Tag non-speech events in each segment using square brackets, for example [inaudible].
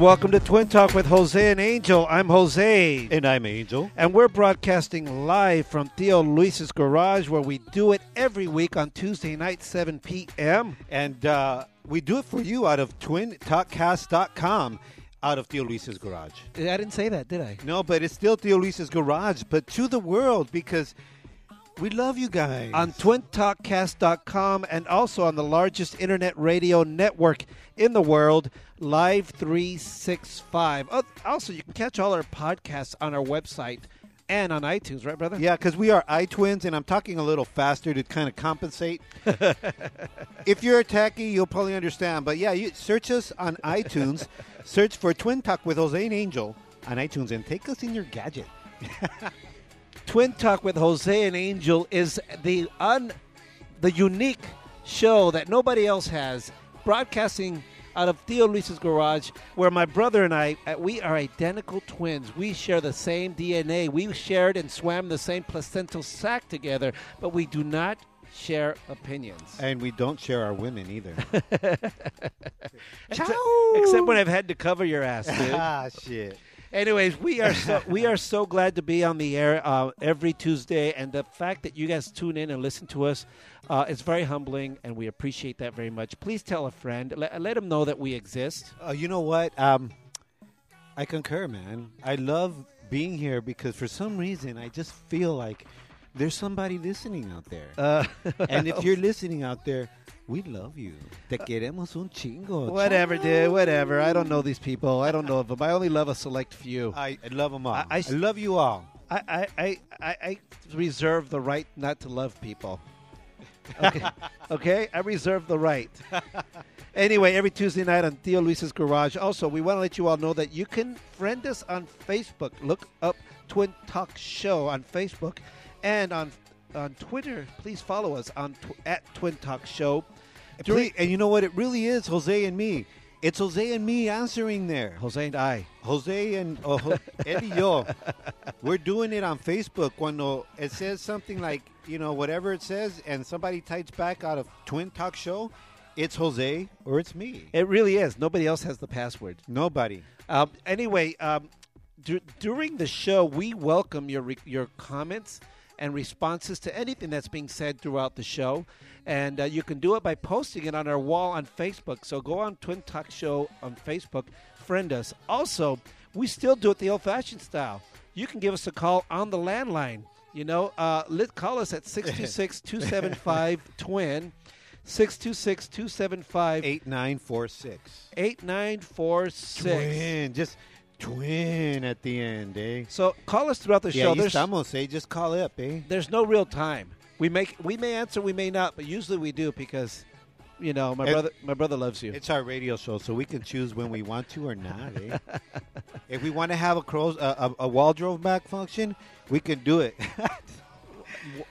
And welcome to Twin Talk with Jose and Angel. I'm Jose. And I'm Angel. And we're broadcasting live from Theo Luis's garage where we do it every week on Tuesday night, 7 p.m. And uh, we do it for you out of twintalkcast.com out of Theo Luis's garage. I didn't say that, did I? No, but it's still Theo Luis's garage, but to the world because we love you guys. On twintalkcast.com and also on the largest internet radio network in the world, Live 365. Oh, Also, you can catch all our podcasts on our website and on iTunes, right, brother? Yeah, because we are iTwins, and I'm talking a little faster to kind of compensate. [laughs] if you're a techie, you'll probably understand. But yeah, you search us on iTunes, search for Twin Talk with Jose and Angel on iTunes, and take us in your gadget. [laughs] Twin Talk with Jose and Angel is the un, the unique show that nobody else has, broadcasting out of Theo Luis's garage, where my brother and I, uh, we are identical twins. We share the same DNA. We shared and swam the same placental sac together, but we do not share opinions. And we don't share our women either. [laughs] Except, except when I've had to cover your ass, dude. [laughs] ah, shit. Anyways, we are so [laughs] we are so glad to be on the air uh, every Tuesday, and the fact that you guys tune in and listen to us uh, is very humbling, and we appreciate that very much. Please tell a friend, let, let them know that we exist. Uh, you know what? Um, I concur, man. I love being here because for some reason I just feel like there's somebody listening out there. Uh, and if you're [laughs] listening out there, we love you. Te queremos un chingo. whatever, dude, whatever. I don't know these people. I don't know of them. I only love a select few. I, I love them all. I- I, I- love you all. I, I, I, I, I reserve the right not to love people. Okay, [laughs] okay? I reserve the right. Anyway, every Tuesday night on Theo Luis's Garage. Also, we want to let you all know that you can friend us on Facebook. Look up Twin Talk Show on Facebook, and on on Twitter. Please follow us on tw- at Twin Talk Show. Please- and you know what? It really is Jose and me. It's Jose and me answering there. Jose and I. Jose and oh, y yo, we're doing it on Facebook. Cuando it says something like, you know, whatever it says, and somebody types back out of Twin Talk Show, it's Jose or it's me. It really is. Nobody else has the password. Nobody. Um, anyway, um, dur- during the show, we welcome your re- your comments and responses to anything that's being said throughout the show, and uh, you can do it by posting it on our wall on Facebook. So go on Twin Talk Show on Facebook, friend us. Also, we still do it the old-fashioned style. You can give us a call on the landline. You know, uh, let call us at 626-275-TWIN. 626-275 8946. 8946. Twin. Just twin at the end, eh? So call us throughout the Yeah, show. There's, estamos, eh? Just call up, eh? there's no real time. We make we may answer, we may not, but usually we do because you know my It- brother my brother loves you. It's our radio show, so we can choose when we want to or not. Eh? [laughs] if we want to have a, crows, a, a, a wardrobe back function, we can do it.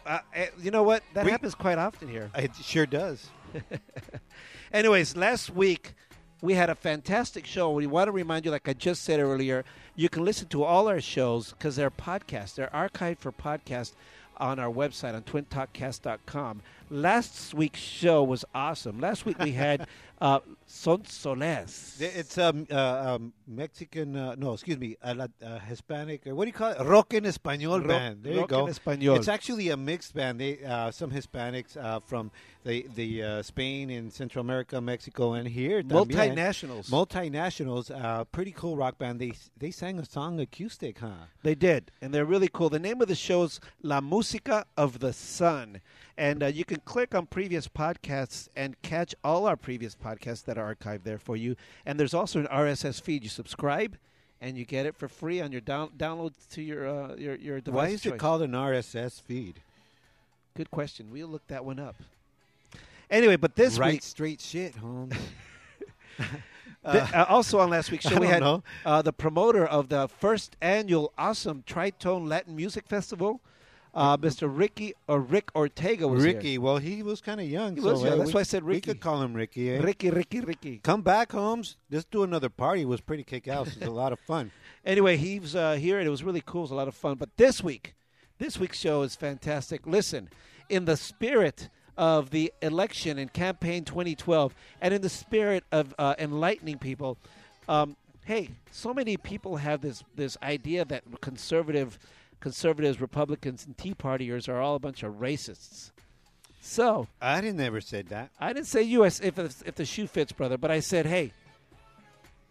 Uh, eh, you know what? That We- happens quite often here. it sure does. [laughs] Anyways, last week we had a fantastic show. We want to remind you, like I just said earlier, you can listen to all our shows because they're podcasts. They're archived for podcast on our website on twintalkcast.com. Last week's show was awesome. Last week we had [laughs] uh, Son Soles. It's um, uh, um, Mexican, uh, no, excuse me, a, uh, Hispanic, what do you call it? Rock en Español Rock- band. There you Rock go. en Español. It's actually a mixed band. They uh, some Hispanics uh, from the the uh, Spain and Central America, Mexico, and here también. Multinationals. Multinationals, uh, pretty cool rock band. They they sang a song acoustic, huh? They did, and they're really cool. The name of the show is La Música of the Sun, and uh, you can click on previous podcasts and catch all our previous podcasts that are archived there for you. And there's also an RSS feed. You subscribe, and you get it for free on your down, download to your uh, your your device. Why is it called an RSS feed? Good question. We'll look that one up. Anyway, but this right week, straight shit, Holmes. [laughs] [laughs] uh, also on last week's show, we had uh, the promoter of the first annual awesome Tritone Latin Music Festival, uh, Mr. Ricky or Rick Ortega was here. Ricky, well, he was kind of young. He so was young, uh, that's we, why I said We Ricky. could call him Ricky. Eh? Ricky, Ricky, Ricky. Come back, Holmes. Let's do another party. It was pretty kick ass. It was a lot of fun. [laughs] Anyway, he was uh, here and it was really cool. It was a lot of fun. But this week, this week's show is fantastic. Listen, in the spirit of the election and campaign 2012, and in the spirit of uh, enlightening people, um, hey, so many people have this this idea that conservative, conservatives, Republicans, and Tea Partiers are all a bunch of racists. So I didn't ever said that. I didn't say U.S. if if the shoe fits, brother, but I said, hey,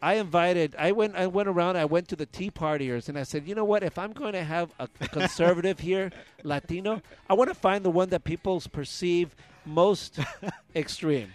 I invited. I went. I went around. I went to the Tea Partiers, and I said, you know what? If I'm going to have a, a [laughs] conservative here, Latino, I want to find the one that people perceive most [laughs] extreme.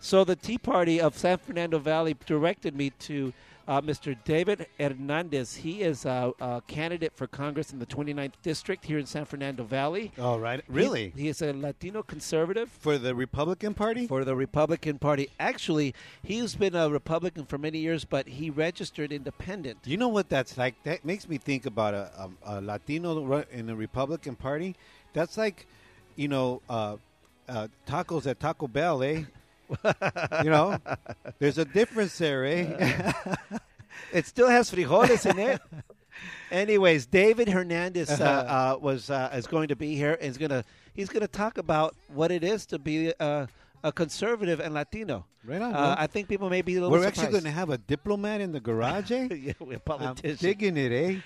So the Tea Party of San Fernando Valley directed me to uh, Mr. David Hernandez. He is a, a candidate for Congress in the 29th district here in San Fernando Valley. All right. Really? he is a Latino conservative For the Republican Party? for the Republican Party. Actually, he's been a Republican for many years, but he registered independent. you know what that's like? That makes me think about a, a, a Latino in the Republican Party. That's like, you know, uh, uh, tacos at Taco Bell, eh? [laughs] you know, there's a difference there, eh? [laughs] It still has frijoles in it. Anyways, David Hernandez uh, uh, was uh, is going to be here and is gonna he's gonna talk about what it is to be uh, a conservative and Latino. Right on, Uh. I think people may be a little. We're actually going to have a diplomat in the garage, [laughs] eh? yeah, we're politicians. I'm digging it, eh?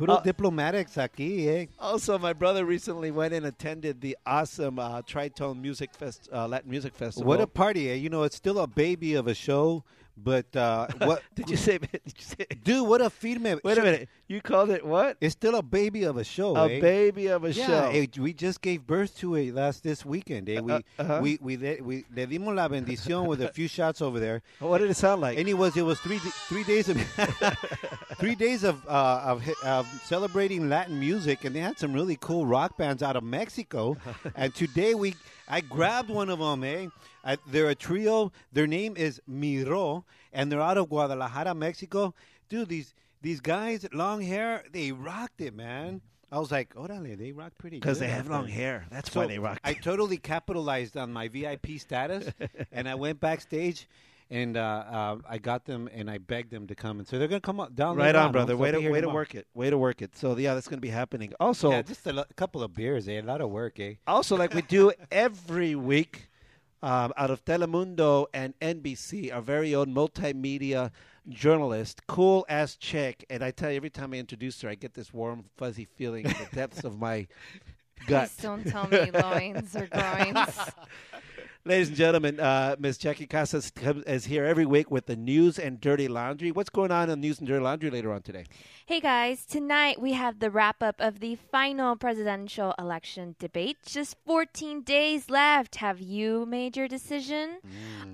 Puro Uh, diplomatics aquí, eh? Also, my brother recently went and attended the awesome uh, Tritone Music Fest, uh, Latin Music Festival. What a party, eh? You know, it's still a baby of a show, but uh, [laughs] what? did you say? [laughs] Did you say? [laughs] Dude, what a firme. Wait a minute. You called it what? It's still a baby of a show, A eh? baby of a yeah, show. eh, we just gave birth to it last this weekend. Eh? We, Uh, uh-huh. we we le, we le dimos la bendición with a few shots over there. what did it sound like? And it was it was three three days of three days of uh, of, of celebrating Latin music, and they had some really cool rock bands out of Mexico. and today we I grabbed one of them. Eh, I, they're a trio. Their name is Miro, and they're out of Guadalajara, Mexico. Dude, these these guys, long hair, they rocked it, man. I was like, orale, they rock pretty good. Because they have long hair. That's So why they rock. I totally capitalized on my VIP status, [laughs] and I went backstage, and uh, uh, I got them, and I begged them to come, and so they're gonna come up down. right on, on, brother. Way to way to tomorrow. work it. Way to work it. So yeah, that's going to be happening. Also, Yeah, just a lo- couple of beers, eh? A lot of work, eh? also like we do [laughs] every week, um, out of Telemundo and NBC, our very own multimedia journalist, cool ass chick. And I tell you, every time I introduce her, I get this warm, fuzzy feeling in the depths of my [laughs] gut. Please don't tell me loins or groins. [laughs] Ladies and gentlemen, uh, Ms. Jackie Casas is here every week with the news and dirty laundry. What's going on in news and dirty laundry later on today? Hey guys, tonight we have the wrap up of the final presidential election debate. Just 14 days left. Have you made your decision?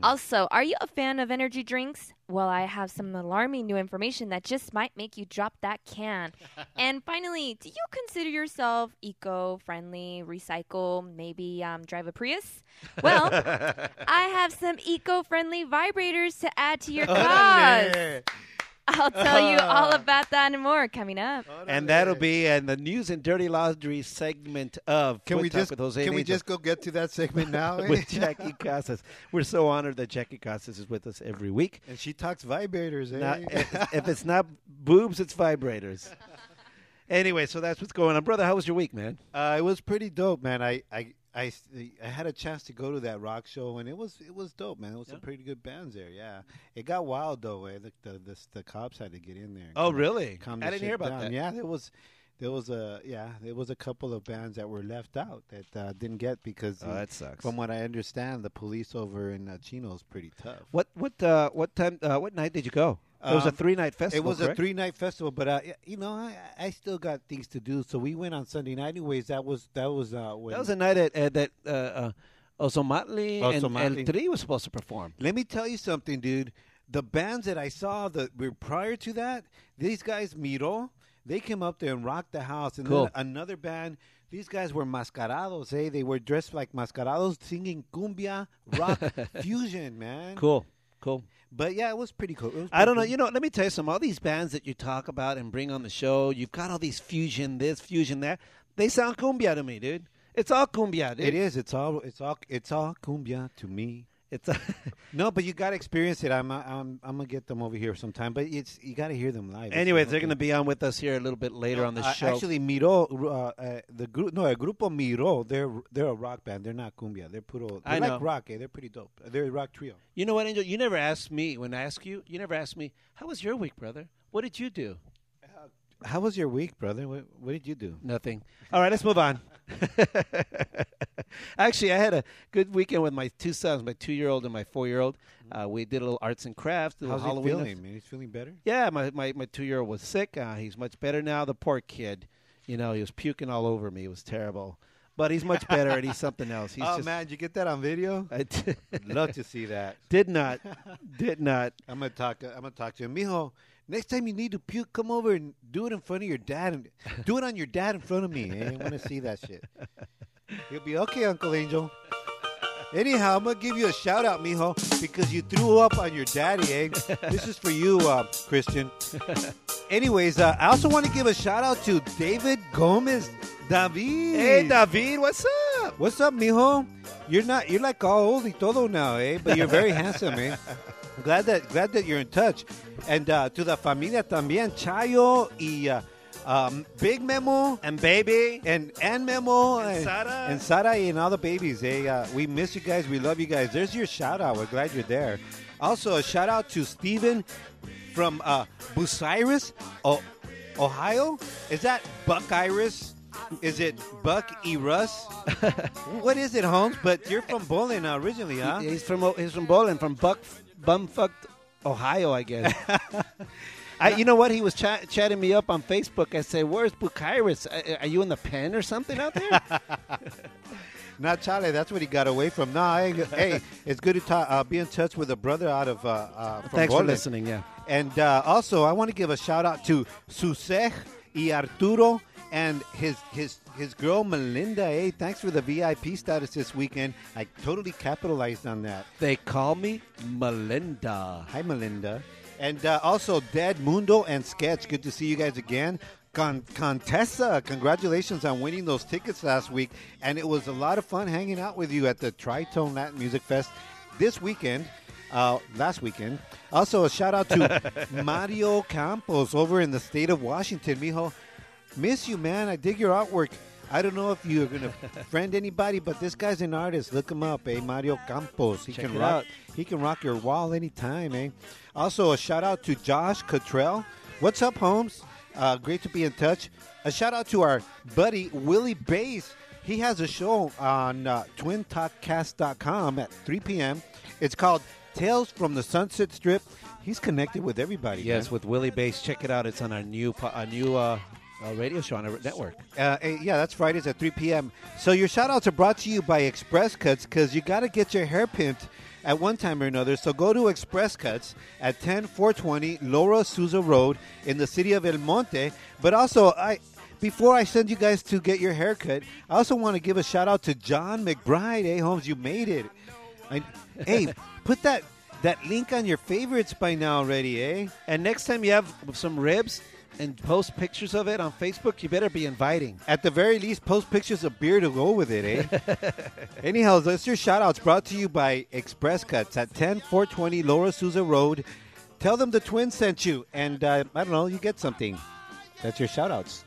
Also, are you a fan of energy drinks? Well, I have some alarming new information that just might make you drop that can. [laughs] and finally, do you consider yourself eco friendly, recycle, maybe um, drive a Prius? Well, [laughs] I have some eco friendly vibrators to add to your cause. I'll tell you all [laughs] about that and more coming up. And that'll be in the news and dirty laundry segment of Can Foot we Talk just with Jose can we Angel just go get to that segment now? eh? [laughs] with Jackie Casas. We're so honored that Jackie Casas is with us every week. and she talks vibrators, eh? Not, if, if it's not boobs, it's vibrators. [laughs] Anyway, so that's what's going on, brother. How was your week, man? Uh, it was pretty dope, man. I, I, I, I had a chance to go to that rock show, and it was it was dope, man. It was some pretty good bands there. Yeah, it got wild though. Eh? The, the the the cops had to get in there. Oh, really? calm I didn't hear about down. that. Yeah, there was. There was a yeah, there was a couple of bands that were left out that uh, didn't get because Oh, the- that sucks. from what I understand, the police over in uh, Chino is pretty tough. What what uh, what time? Uh, what night did you go? It was a Um, three night festival. It was correct? a three night festival, but uh, you know, I, I still got things to do, so we went on Sunday night. Anyways, that was that was uh, when That was a night at, at that uh, uh, Ozomatli and Ozomatli. El Tri was supposed to perform. Let me tell you something, dude. the bands that I saw that were prior to that, these guys Miro, they came up there and rocked the house. And Cool. then another band, these guys were mascarados, eh? They were dressed like mascarados, singing cumbia, rock, [laughs] fusion, man. Cool. Cool. But yeah, it was pretty cool. Was I don't know. pretty You know, let me tell you something. All these bands that you talk about and bring on the show, you've got all these fusion this, fusion that. They sound cumbia to me, dude. It's all cumbia, dude. It is. It's all. It's all. It's all cumbia to me. It's a [laughs] No, but you got to experience it. I'm. I'm. I'm gonna get them over here sometime. But it's. You got to hear them live. Anyways, they're going to be on with us here a little bit later on the Uh, show. Actually, Miro, uh, uh, the group, no, a grupo Miro, they're they're a rock band. They're not cumbia. They're puro. They're I like know. rock. Eh? They're pretty dope. They're a rock trio. you know what, Angel? You never asked me when I ask you. You never asked me how was your week, brother. What did you do? How was your week, brother? What, what did you do? Nothing. All right, let's move on. [laughs] Actually, I had a good weekend with my two sons, my two-year-old and my four-year-old. Uh, we did a little arts and crafts. How's he feeling, man? He's feeling better. Yeah, my, my, my two-year-old was sick. Uh, he's much better now. The poor kid, you know, he was puking all over me. It was terrible. But he's much better, and he's something else. He's [laughs] oh just, man, did you get that on video? [laughs] I would Love to see that. did not, did not. I'm gonna talk. I'm gonna talk to him, Mijo. Next time you need to puke, come over and do it in front of your dad, and do it on your dad in front of me. I want to see that shit. He'll be okay, Uncle Angel. Anyhow, I'm gonna give you a shout out, Mijo, because you threw up on your daddy. Eh? this is for you, uh, Christian. Anyways, uh, I also want to give a shout out to David Gomez, David. Hey, David, what's up? What's up, mijo? You're not. You're like all old y todo now, eh? But you're very handsome, eh? Glad that glad that you're in touch. And uh, to the familia también, Chayo y uh, um, Big Memo And baby, and and Memo And Sara. and Sara and all the babies. Eh? Uh, we miss you guys. We love you guys. There's your shout out. We're glad you're there. Also, a shout out to Steven from uh, Bucyrus, o- Ohio. Is that Buck Iris? Is it Buck E. Russ? [laughs] what is it, Holmes? But you're from Bowling originally, huh? he's from he's from Bowling, from Buck Bumfucked, Ohio, I guess. [laughs] I, you know what? He was chat chatting me up on Facebook. I said, "Where's? Uh, Are you in the pen or something out there?" [laughs] Not Charlie. That's what he got away from. Nah, hey, hey, it's good to ta- uh, be in touch with a brother out of uh, uh, from Thanks for listening. Yeah. And uh, also, I want to give a shout out to Susej y Arturo and his his his girl Melinda. Hey, thanks for the VIP status this weekend. I totally capitalized on that. They call me Melinda. Hi, Melinda. And uh, also, Dad Mundo and Sketch. Good to see you guys again. Con- Contessa, congratulations on winning those tickets last week. And it was a lot of fun hanging out with you at the Tritone Latin Music Fest this weekend, uh, last weekend. Also, a shout out to [laughs] Mario Campos over in the state of Washington. Mijo, miss you, man. I dig your artwork. I don't know if you're going [laughs] to friend anybody, but this guy's an artist. Look him up, eh? Mario Campos. He Check can rock. out. He can rock your wall anytime, eh? Also, a shout out to Josh Cottrell. What's up, Holmes? Uh, great to be in touch. A shout out to our buddy Willie Bass. He has a show on uh, twintalkcast.com at 3 p.m. It's called Tales from the Sunset Strip. He's connected with everybody. Yes, man. with Willie Bass. Check it out. It's on our new our new uh, uh, radio show on our network. Uh, eh, yeah, that's Fridays at 3 p.m. So your shout outs are brought to you by Express Cuts because you got to get your hair pimped at one time or another. So go to Express Cuts at 10420 Lower Azusa Road in the city of El Monte. But also, I before I send you guys to get your haircut, I also want to give a shout out to John McBride. Hey, Holmes, you made it. I, hey, [laughs] put that that link on your favorites by now already, eh? And next time you have some ribs and post pictures of it on Facebook, you better be inviting. At the very least, post pictures of beer to go with it, eh? [laughs] Anyhow, that's your shout outs brought to you by Express Cuts at 10420 Lower Azusa Road. Tell them the twins sent you, and uh, I don't know, you get something. That's your shout outs.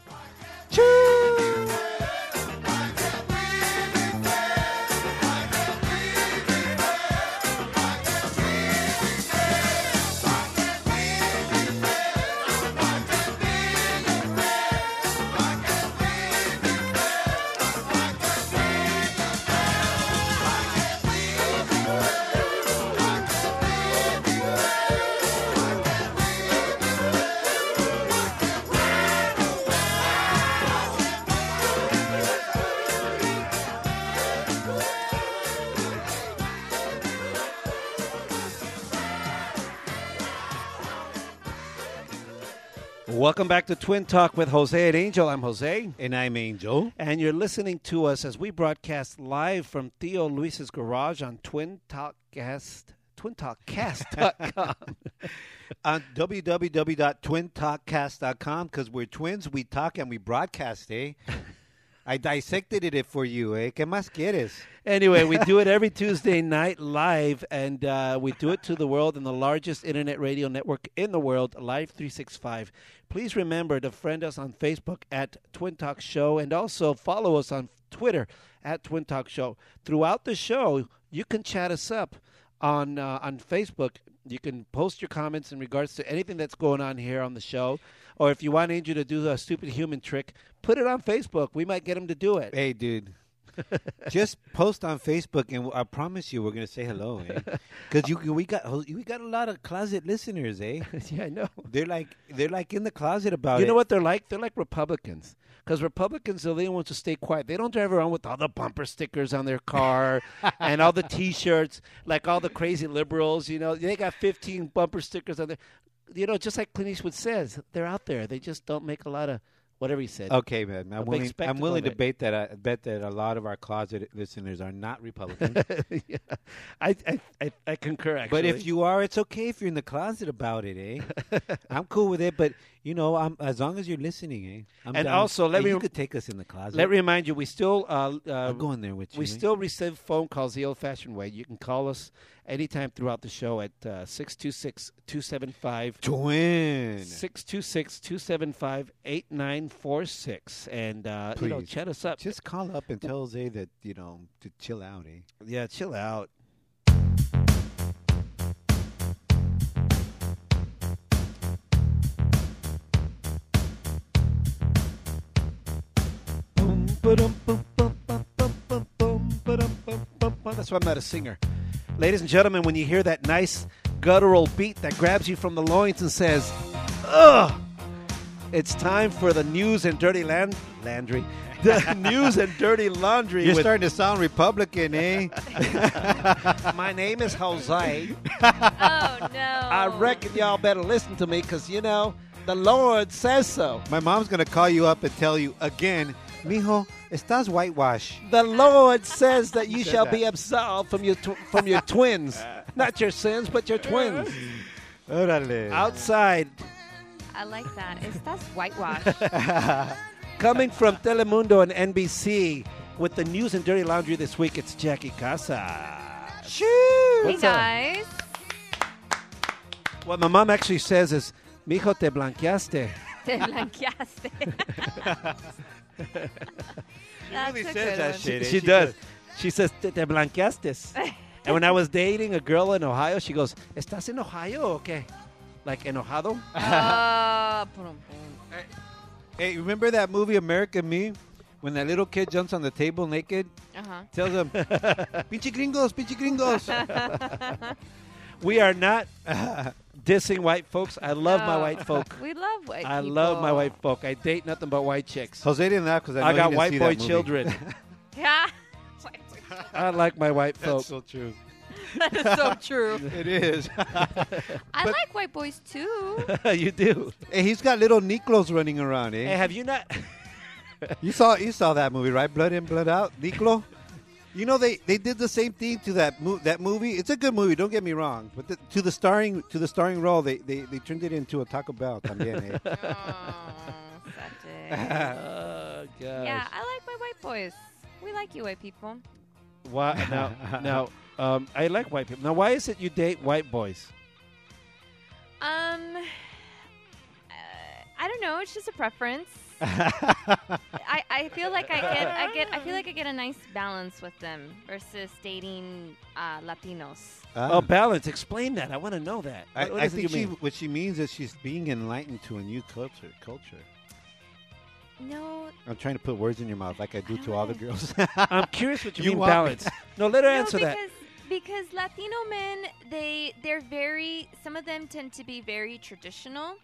Welcome back to Twin Talk with Jose and Angel. I'm Jose. And I'm Angel. And you're listening to us as we broadcast live from Theo Luis's garage on Twin Talkcast, twintalkcast.com. [laughs] On www.twintalkcast.com because we're twins, we talk and we broadcast, eh? I dissected it for you, eh? ¿Qué más quieres? Anyway, we do it [laughs] every Tuesday night live, and uh, we do it to the world in the largest internet radio network in the world, Live 365. Please remember to friend us on Facebook at Twin Talk Show and also follow us on Twitter at Twin Talk Show. Throughout the show, you can chat us up on uh, on Facebook. You can post your comments in regards to anything that's going on here on the show. Or if you want Angel to do a stupid human trick, put it on Facebook. We might get him to do it. Hey, dude. [laughs] Just post on Facebook, and I promise you, we're gonna say hello, eh? [laughs] Because you we got we got a lot of closet listeners, eh? [laughs] yeah, I know. They're like they're like in the closet about You it. You know what they're like? They're like Republicans. Because Republicans are the ones to stay quiet. They don't drive around with all the bumper stickers on their car and all the T-shirts, like all the crazy liberals. You know, they got 15 bumper stickers on there. You know, just like Clint Eastwood says, they're out there. They just don't make a lot of whatever he said. Okay, man. I'm willing. I'm willing to bet that I bet that a lot of our closet listeners are not Republicans. [laughs] yeah, I, I, I, I concur. Actually, but if you are, it's okay if you're in the closet about it, eh? [laughs] I'm cool with it, but you know, I'm as long as you're listening, eh? I'm And down. also, let Hey, me you could take us in the closet. let me remind you, we still uh, uh, I'll go in there with you. We eh? still receive phone calls the old fashioned way. You can call us anytime throughout the show at uh, 626 275 twin. 626 275 8946. And, uh, you know, chat us up. Just call up and tell Zay that you know to chill out, eh? yeah, chill out. That's why I'm not a singer. Ladies and gentlemen, when you hear that nice guttural beat that grabs you from the loins and says, ugh, it's time for the news and dirty land landry. [laughs] The news and dirty laundry. You're with- starting to sound Republican, eh? [laughs] My name is Jose. Oh no! I reckon y'all better listen to me because, you know, the Lord says so. My mom's gonna call you up and tell you again, mijo, estás whitewash. The Lord says that you shall that. be absolved from your tw- from your twins, not your sins, but your twins. Órale. Outside, I like that. Estás whitewash. [laughs] coming from Telemundo and NBC with the news and dirty laundry this week, it's Jackie Casa. hey What's up? guys. What my mom actually says is, "Mijo te blanqueaste." [laughs] Te blanqueaste. [laughs] [laughs] That's really says that one. shit. She, she She does. does. She says, "Te, te blanqueaste." [laughs] and when I was dating a girl in Ohio, she goes, "Estás en Ohio o qué?" Like enojado. [laughs] Ah, pum, pum. Hey, remember that movie American Me? When that little kid jumps on the table naked, Uh-huh. tells him, "Pinche gringos, pinche gringos." We are not dissing white folks. I love my white folk. [laughs] We love white I people. love my white folk. I date nothing but white chicks. Jose didn't laugh because I, I got white see boy children. Yeah. [laughs] [laughs] I like my white folk. That's so true. that is so true. It is. I like white boys too. you do. hey, he's got little Miklos running around, eh? Hey, have you not? You saw you saw that movie, right? Blood in, blood out, Miklo. You know they, they did the same thing to that mo- that movie. It's a good movie. Don't get me wrong, but the, to the starring to the starring role, they, they, they turned it into a Taco Bell. También, eh? [laughs] oh, such [laughs] oh gosh. yeah, I like my white boys. We like you, white people. Why now? Now, um, I like white people. Now, why is it you date white boys? Don't know. It's just a preference. [laughs] I, I feel like I get I get I feel like I get a nice balance with them versus dating uh, Latinos. Ah. Oh, balance. Explain that. I want to know that. I, What- what I think she what she means is she's being enlightened to a new culture. Culture. No, I'm trying to put words in your mouth like I do to all the girls. [laughs] I'm curious what you, [laughs] You mean balance. No, let her no, answer because that. because Latino men they they're very some of them tend to be very traditional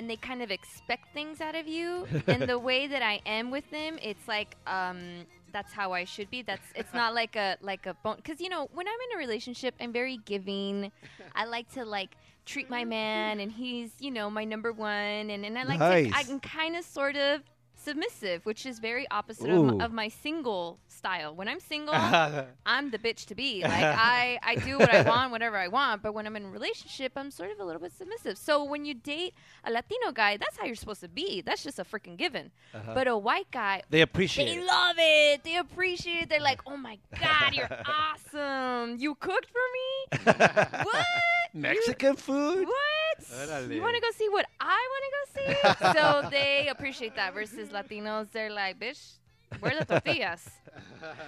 and they kind of expect things out of you [laughs] and the way that I am with them it's like um that's how I should be. That's it's not like a like a bone because you know when I'm in a relationship, I'm very giving. I like to like treat my man, and he's you know my number one, and and I like Nice. to I can kind of sort of submissive, which is very opposite of, of my single style. When I'm single, [laughs] I'm the bitch to be. Like I, I do what I [laughs] want, whatever I want. But when I'm in a relationship, I'm sort of a little bit submissive. So when you date a Latino guy, that's how you're supposed to be. That's just a freaking given. Uh-huh. But a white guy, They appreciate they it. love it. They appreciate it. They're like, oh my [laughs] god, you're awesome. You cooked for me. what? You- [laughs] Mexican food? what? Órale. You want to go see what I want to go see? [laughs] so they appreciate that. Versus Latinos, they're like, bitch, where are the tortillas?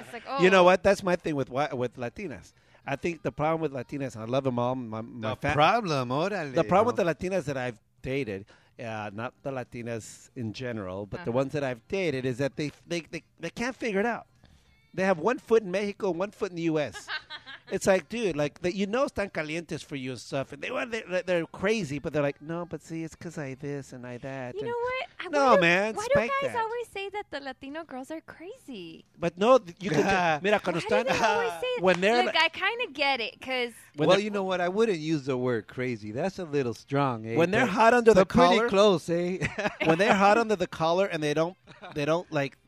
It's like, oh, You know what? That's my thing with with Latinas. I think the problem with Latinas, I love them all. My, my The fa- problem, órale. the problem no? with the Latinas that I've dated, uh, not the Latinas in general, but the Uh-huh. ones that I've dated, is that they, they they they can't figure it out. They have one foot in Mexico, one foot in the U.S. [laughs] it's like, dude, like that you know, están calientes for you and stuff, and they want they're, they're crazy, but they're like, no, but see, it's because I this and I that. You and- know what? I- No, why do, man, Why spank do guys that. always say that the Latino girls are crazy? But no, you can. ju- [laughs] Mira, cuando Why do están they [laughs] say when they're Look, like- I kind of get it because well, you know what? I wouldn't use the word crazy. That's a little strong. Eh? when they're But- hot under the but pretty collar, close, eh? when they're hot under the collar and they don't they don't like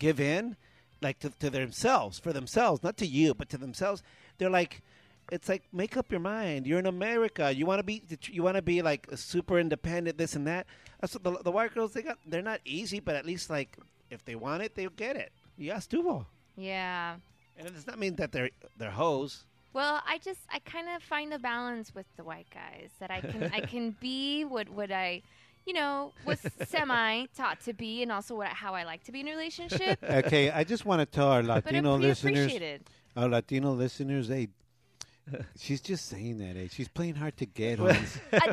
give in like to, to themselves for themselves not to you but to themselves. They're like it's like make up your mind. You're in america. You want to be you want to be like super independent this and that. That's what the, the white girls they got they're not easy but at least like if they want it they'll get it. Yeah estuvo yeah. and it does not mean that they're they're hoes. Well, I just I kind of find a balance with the white guys that I can I can be what what I you know was semi taught to be and also what how I like to be in a relationship. [laughs] okay, I just want to tell our Latino I'm listeners, appreciated. our Latino listeners, hey, she's just saying that, eh? She's playing hard to get. [laughs] Uh,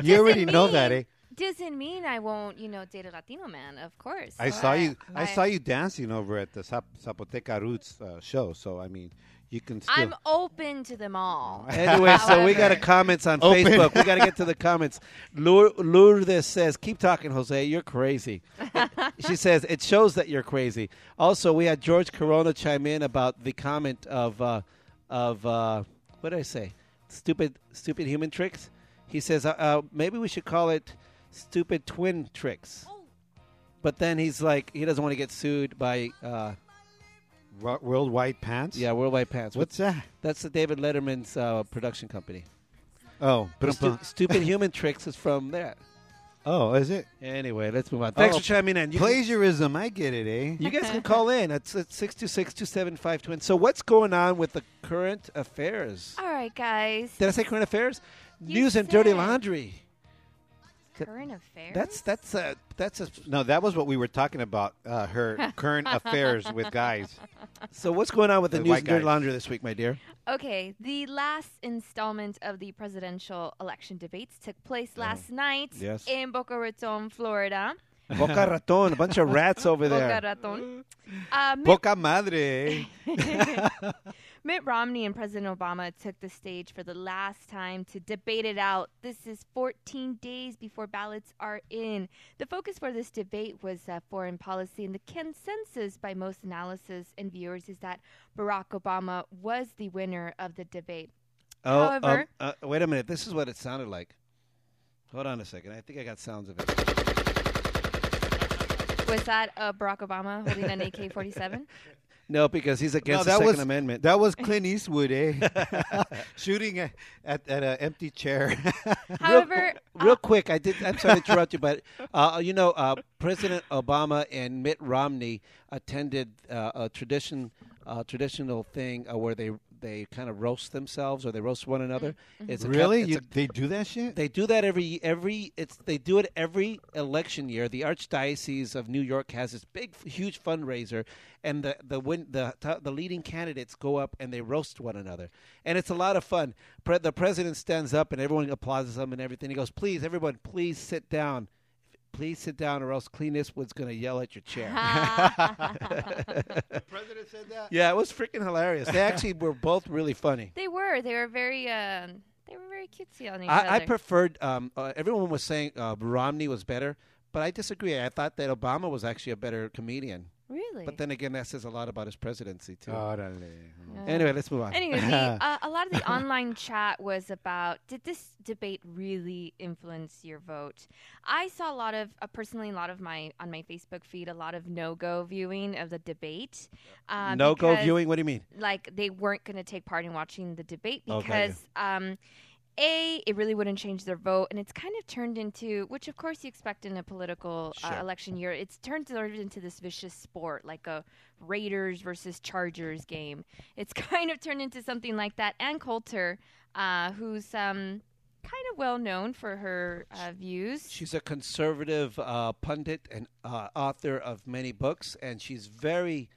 you already doesn't know that, eh? Doesn't mean I won't, you know, date a Latino man. Of course. I saw you. I I- saw you dancing over at the Zap- Zapoteca Roots uh, show. So I mean, you can still. I'm open to them all. [laughs] Anyway, so we got a comments on Open. Facebook. We got to get to the comments. Lour- Lourdes says, "Keep talking, Jose. You're crazy." [laughs] she says it shows that you're crazy. Also, we had George Corona chime in about the comment of uh, of uh, what did I say? Stupid, stupid human tricks. He says uh, uh, maybe we should call it stupid twin tricks. But then he's like, he doesn't want to get sued by uh, Wo- Worldwide Pants. yeah Worldwide Pants. What's that? That's the David Letterman's uh, production company. Oh, stu- stupid [laughs] human tricks is from that. oh, is it Anyway, let's move on. Thanks Oh, for chiming in. You, can- plagiarism? I get it, eh? you guys can [laughs] call in. It's at six two six two seven five twin. So what's going on with the current affairs? All right, guys. Did I say current affairs? You News and dirty laundry. Current affairs. That's that's a that's a. No, that was what we were talking about. Uh, her [laughs] current affairs with guys. So what's going on with the The news white and dirty laundry this week, my dear? Okay, the last installment of the presidential election debates took place last night Yes. in Boca Raton, Florida. [laughs] Boca Raton, a bunch of rats over [laughs] there. Boca. Raton. Uh, Mitt, Poca madre. Mitt Romney and President Obama took the stage for the last time to debate it out. This is 14 days before ballots are in. The focus for this debate was uh, foreign policy, and the consensus by most analysis and viewers is that Barack Obama was the winner of the debate. Oh, um, However- uh, wait a minute. This is what it sounded like. Hold on a second. I think I got sounds of it. Was that uh, Barack Obama holding an AK 47? [laughs] No, because he's No, against the that Second was Amendment. that was Clint [laughs] Eastwood, eh? [laughs] Shooting at at, at an empty chair. [laughs] However, real uh, quick, I did. I'm sorry to interrupt you, but uh, you know, uh, President Obama and Mitt Romney attended uh, a tradition, uh, traditional thing uh, where they they kind of roast themselves or they roast one another. Mm-hmm. It's a, really? it's You, a- they do that shit? they do that every every. It's they do it every election year. The Archdiocese of New York has this big, huge fundraiser, and the the win, the the leading candidates go up and they roast one another, and it's a lot of fun. Pre- the president stands up and everyone applauds him and everything. He goes, "Please, everyone, please sit down." Please sit down, or else Clint Eastwood's going to yell at your chair. [laughs] the president said that. yeah, it was freaking hilarious. They actually were both really funny. they were. They were very. Uh, they were very cutesy on each other. I, I preferred. Um, uh, everyone was saying uh, Romney was better, but I disagree. I thought that Obama was actually a better comedian. Really? Really? But then again, that says a lot about his presidency too. Órale. Yeah. Anyway, let's move on. Anyway, the, [laughs] uh, a lot of the online chat was about did this debate really influence your vote? I saw a lot of uh, personally a lot of my on my Facebook feed a lot of no go viewing of the debate. Uh, no go viewing. What do you mean? Like they weren't going to take part in watching the debate Okay. because. Um, a, it really wouldn't change their vote, and it's kind of turned into, which of course you expect in a political uh, election year. It's turned sort of into this vicious sport, like a Raiders versus Chargers game. It's [laughs] kind of turned into something like that. Ann Coulter, uh, who's um, kind of well known for her uh, views. She's a conservative uh, pundit and uh, author of many books, and she's very,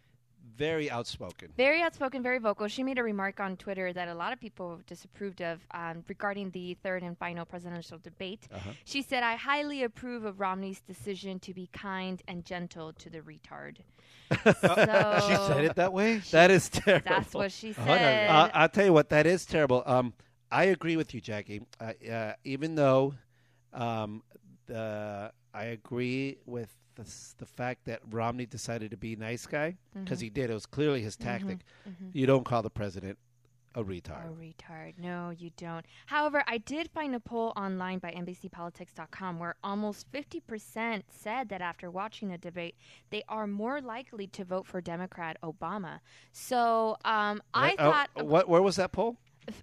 very outspoken. Very outspoken, very vocal. She made a remark on Twitter that a lot of people disapproved of um, regarding the third and final presidential debate. Uh-huh. She said, I highly approve of Romney's decision to be kind and gentle to the retard. [laughs] so She said it that way. That is terrible. That's what she said. Uh, I'll tell you what, that is terrible. Um, I agree with you, Jackie. Uh, uh, even though um, the, I agree with the, the fact that Romney decided to be nice guy because he did. It was clearly his tactic. You don't call the president a retard. A retard. No, you don't. However, I did find a poll online by NBCPolitics.com where almost 50% said that after watching the debate, they are more likely to vote for Democrat Obama. So um, I Uh, oh, thought what? Where was that poll?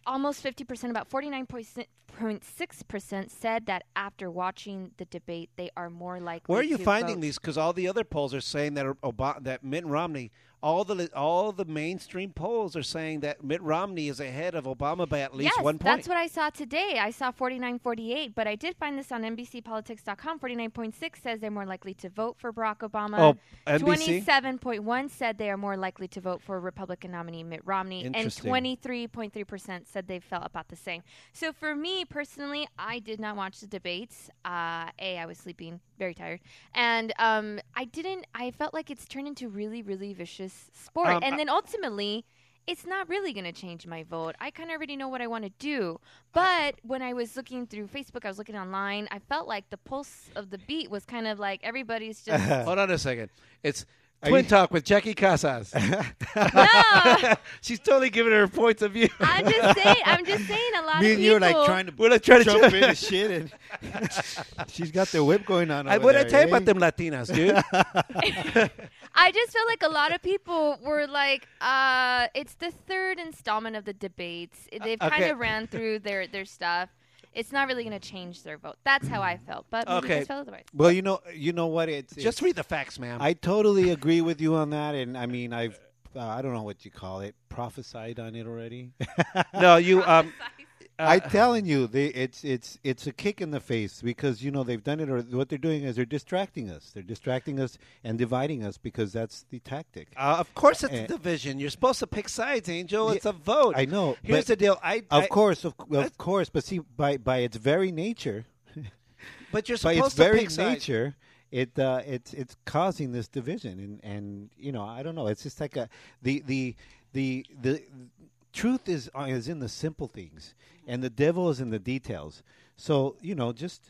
Almost 50%, about 49.6% said that after watching the debate, they are more likely Where are you to finding vote. these? Because all the other polls are saying that Obama, that Mitt Romney, all the all the mainstream polls are saying that Mitt Romney is ahead of Obama by at least yes, one point. that's what I saw today. I saw 49.48, but I did find this on NBCPolitics.com. 49.6 says they're more likely to vote for Barack Obama. Oh, NBC? 27.1 said they are more likely to vote for Republican nominee Mitt Romney, and 23.3% said they felt about the same. So for me personally, I did not watch the debates. Uh, a, I was sleeping, very tired, and um, I didn't. I felt like it's turned into really, really vicious sport, Um, and then ultimately it's not really going to change my vote. I kind of already know what I want to do. But when I was looking through Facebook, I was looking online, I felt like the pulse of the beat was kind of like everybody's just. [laughs] Hold on a second. It's Are Twin you- Talk with Jackie Casas. [laughs] no! [laughs] She's totally giving her points of view. I'm just saying, I'm just saying a lot Me of and you are like trying to We're like trying to jump jump- into shit, and [laughs] she's got the whip going on. I, over what I tell you eh? about them Latinas, dude? I just feel like a lot of people were like, uh, it's the third installment of the debates. They've kind of ran through their, their stuff. It's not really going to change their vote. That's how I felt. But maybe you Okay. guys felt otherwise. Well, you know, you know what? It's Just it's- read the facts, ma'am. I totally agree with you on that, and I mean, I've uh, I don't know what you call it, prophesied on it already. no, you. Um, [laughs] I'm [laughs] telling you, they, it's it's it's a kick in the face because you know they've done it, or what they're doing is they're distracting us. They're distracting us and dividing us because that's the tactic. uh, of course, it's a division. You're supposed to pick sides, Angel. Yeah, It's a vote. I know, Here's the deal. I, Of I- course, of, of course, but see, by by its very nature, [laughs] but you're by supposed its to very pick sides. nature, it uh, it's it's causing this division, and and you know I don't know. It's just like a the the the the truth is uh, is in the simple things, and the devil is in the details. So you know, just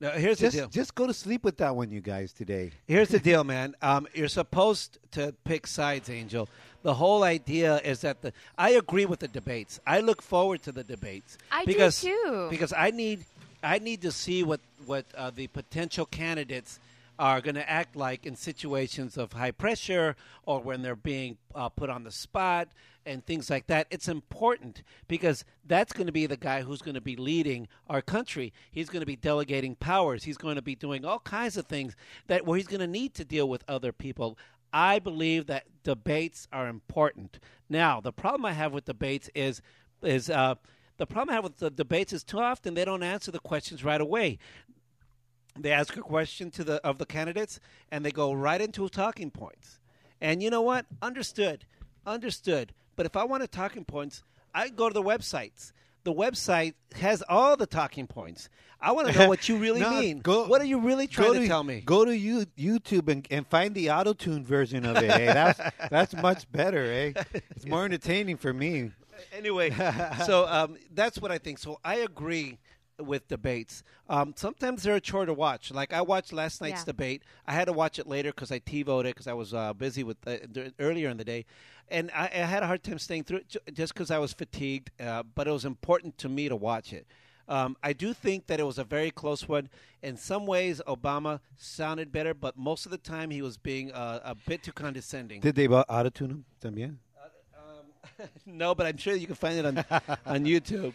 No, here's the deal. just just go to sleep with that one, you guys today. Here's the [laughs] deal, man. Um, you're supposed to pick sides, Angel. The whole idea is that the. I agree with the debates. I look forward to the debates. I do because, too. Because I need, I need to see what what uh, the potential candidates are going to act like in situations of high pressure or when they're being uh, put on the spot and things like that. It's important because that's going to be the guy who's going to be leading our country. He's going to be delegating powers. He's going to be doing all kinds of things that where he's going to need to deal with other people. I believe that debates are important. Now, the problem I have with debates is is uh, the problem I have with the debates is too often they don't answer the questions right away they ask a question to the of the candidates and they go right into talking points and you know what understood understood but if i wanted talking points i go to the websites the website has all the talking points i want to know what you [laughs] really No, mean go- what are you really trying to, to tell me Go to you, YouTube and, and find the auto tune version of it. eh? That's [laughs] that's much better. Eh? It's more [laughs] entertaining for me. anyway, so um, that's what I think. So I agree with debates. Um, sometimes they're a chore to watch. Like I watched last night's Yeah. debate. I had to watch it later because I TiVoed it because I was uh, busy with uh, earlier in the day, and I, I had a hard time staying through it just because I was fatigued. Uh, but it was important to me to watch it. Um, I do think that it was a very close one. In some ways, Obama sounded better, but most of the time he was being uh, a bit too condescending. Did they auto tune him? También? [laughs] no, but I'm sure you can find it on on [laughs] YouTube.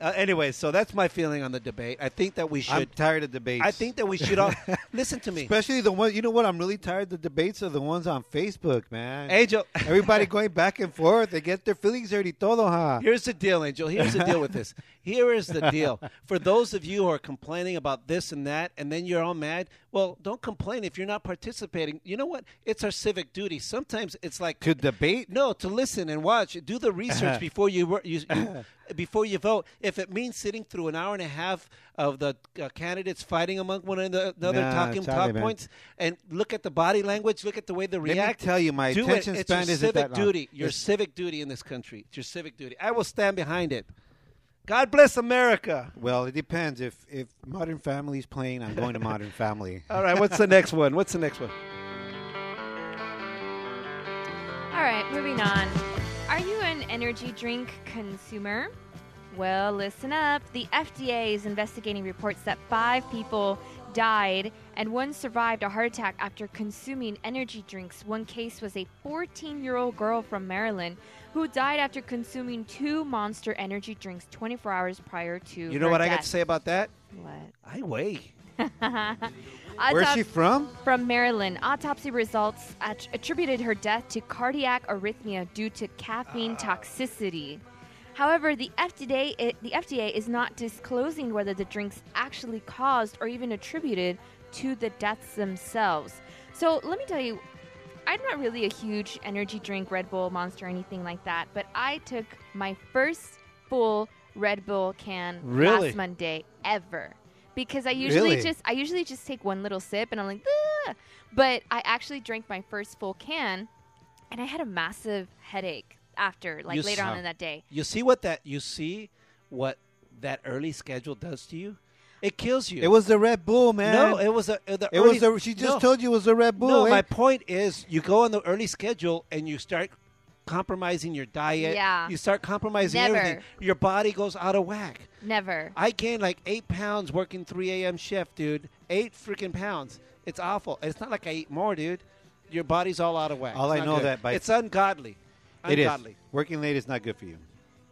Uh, anyway, so that's my feeling on the debate. I think that we should. I'm tired of debates. I think that we should all [laughs] listen to me. Especially the one, you know what? I'm really tired. The debates are the ones on Facebook, man. Angel, [laughs] Everybody going [laughs] back and forth. They get their feelings dirty todo, huh? here's the deal, Angel. Here's the deal with this. Here is the deal. For those of you who are complaining about this and that, and then you're all mad, well, don't complain if you're not participating. You know what? It's our civic duty. Sometimes it's like To debate? No, to listen and watch. Do the research before you, you, you before you vote. If it means sitting through an hour and a half of the uh, candidates fighting among one another, Nah, talking man. points, and look at the body language, look at the way they me react. tell you, my Do attention it. Span your civic that long. duty. Your It's- civic duty in this country. It's your civic duty. I will stand behind it. God bless America. Well, it depends. If if Modern Family's playing, I'm going to Modern [laughs] Family. All right, what's the next one? What's the next one? All right, moving on. Are you an energy drink consumer? Well, listen up. The FDA is investigating reports that five people died and one survived a heart attack after consuming energy drinks. One case was a 14 year old girl from Maryland who died after consuming two monster energy drinks 24 hours prior to You know what I got to say about that? What? I weigh. [laughs] Where's she from? from Maryland. Autopsy results att- attributed her death to cardiac arrhythmia due to caffeine ah. toxicity. However, the FDA, i- eh, the FDA is not disclosing whether the drinks actually caused or even attributed to the deaths themselves. So let me tell you, I'm not really a huge energy drink, Red Bull, Monster, or anything like that, but I took my first full Red Bull can Really? last Monday ever. Because I usually Really? just I usually just take one little sip and I'm like, but I actually drank my first full can, and I had a massive headache after, like You later on in that day. You see what that you see what that early schedule does to you? It kills you. It was the Red Bull, man. no, it was a the It early, was the. She just no, told you it was the Red Bull. No, eh? my point is, you go on the early schedule and you start compromising your diet. Yeah. You start compromising Never. everything. Your body goes out of whack. Never. I gained like eight pounds working 3 a.m. shift, dude. Eight freaking pounds. It's awful. It's not like I eat more, dude. Your body's all out of whack. All It's I know good. that by- it's ungodly. It is. Ungodly. Working late is not good for you.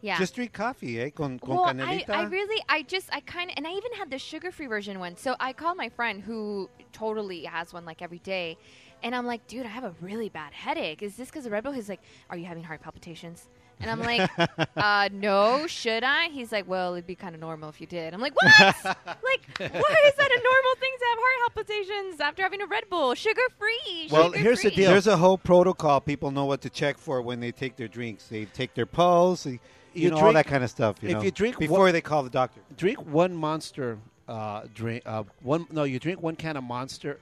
Yeah. Just drink coffee, eh? Con, con well, I, canelita. I really, I just, I kind of, and I even had the sugar-free version one. So I called my friend who totally has one like every day, and I'm like, dude, I have a really bad headache. Is this because of Red Bull? He's like, are you having heart palpitations? And I'm like, [laughs] uh, no, should I? He's like, well, it'd be kind of normal if you did. I'm like, what? [laughs] like, why is that a normal thing to have heart palpitations after having a Red Bull? Sugar-free. Well, here's the deal. There's a whole protocol. People know what to check for when they take their drinks. They take their pulse, you, You know, all that kind of stuff. You if know, you drink before one- they call the doctor. drink one monster uh, drink. Uh, one no, you drink one can of monster.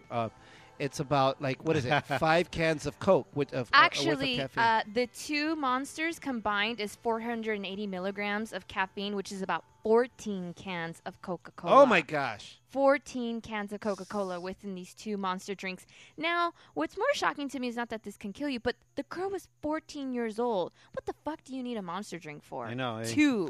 Uh, it's about like what is it? [laughs] Five cans of Coke with of uh, worth of Actually, caffeine. uh, the two monsters combined is 480 milligrams of caffeine, which is about 14 cans of Coca Cola. oh my gosh! 14 cans of Coca Cola within these two monster drinks. Now, what's more shocking to me is not that this can kill you, but the girl was 14 years old. What the fuck do you need a monster drink for? I know, eh? Two.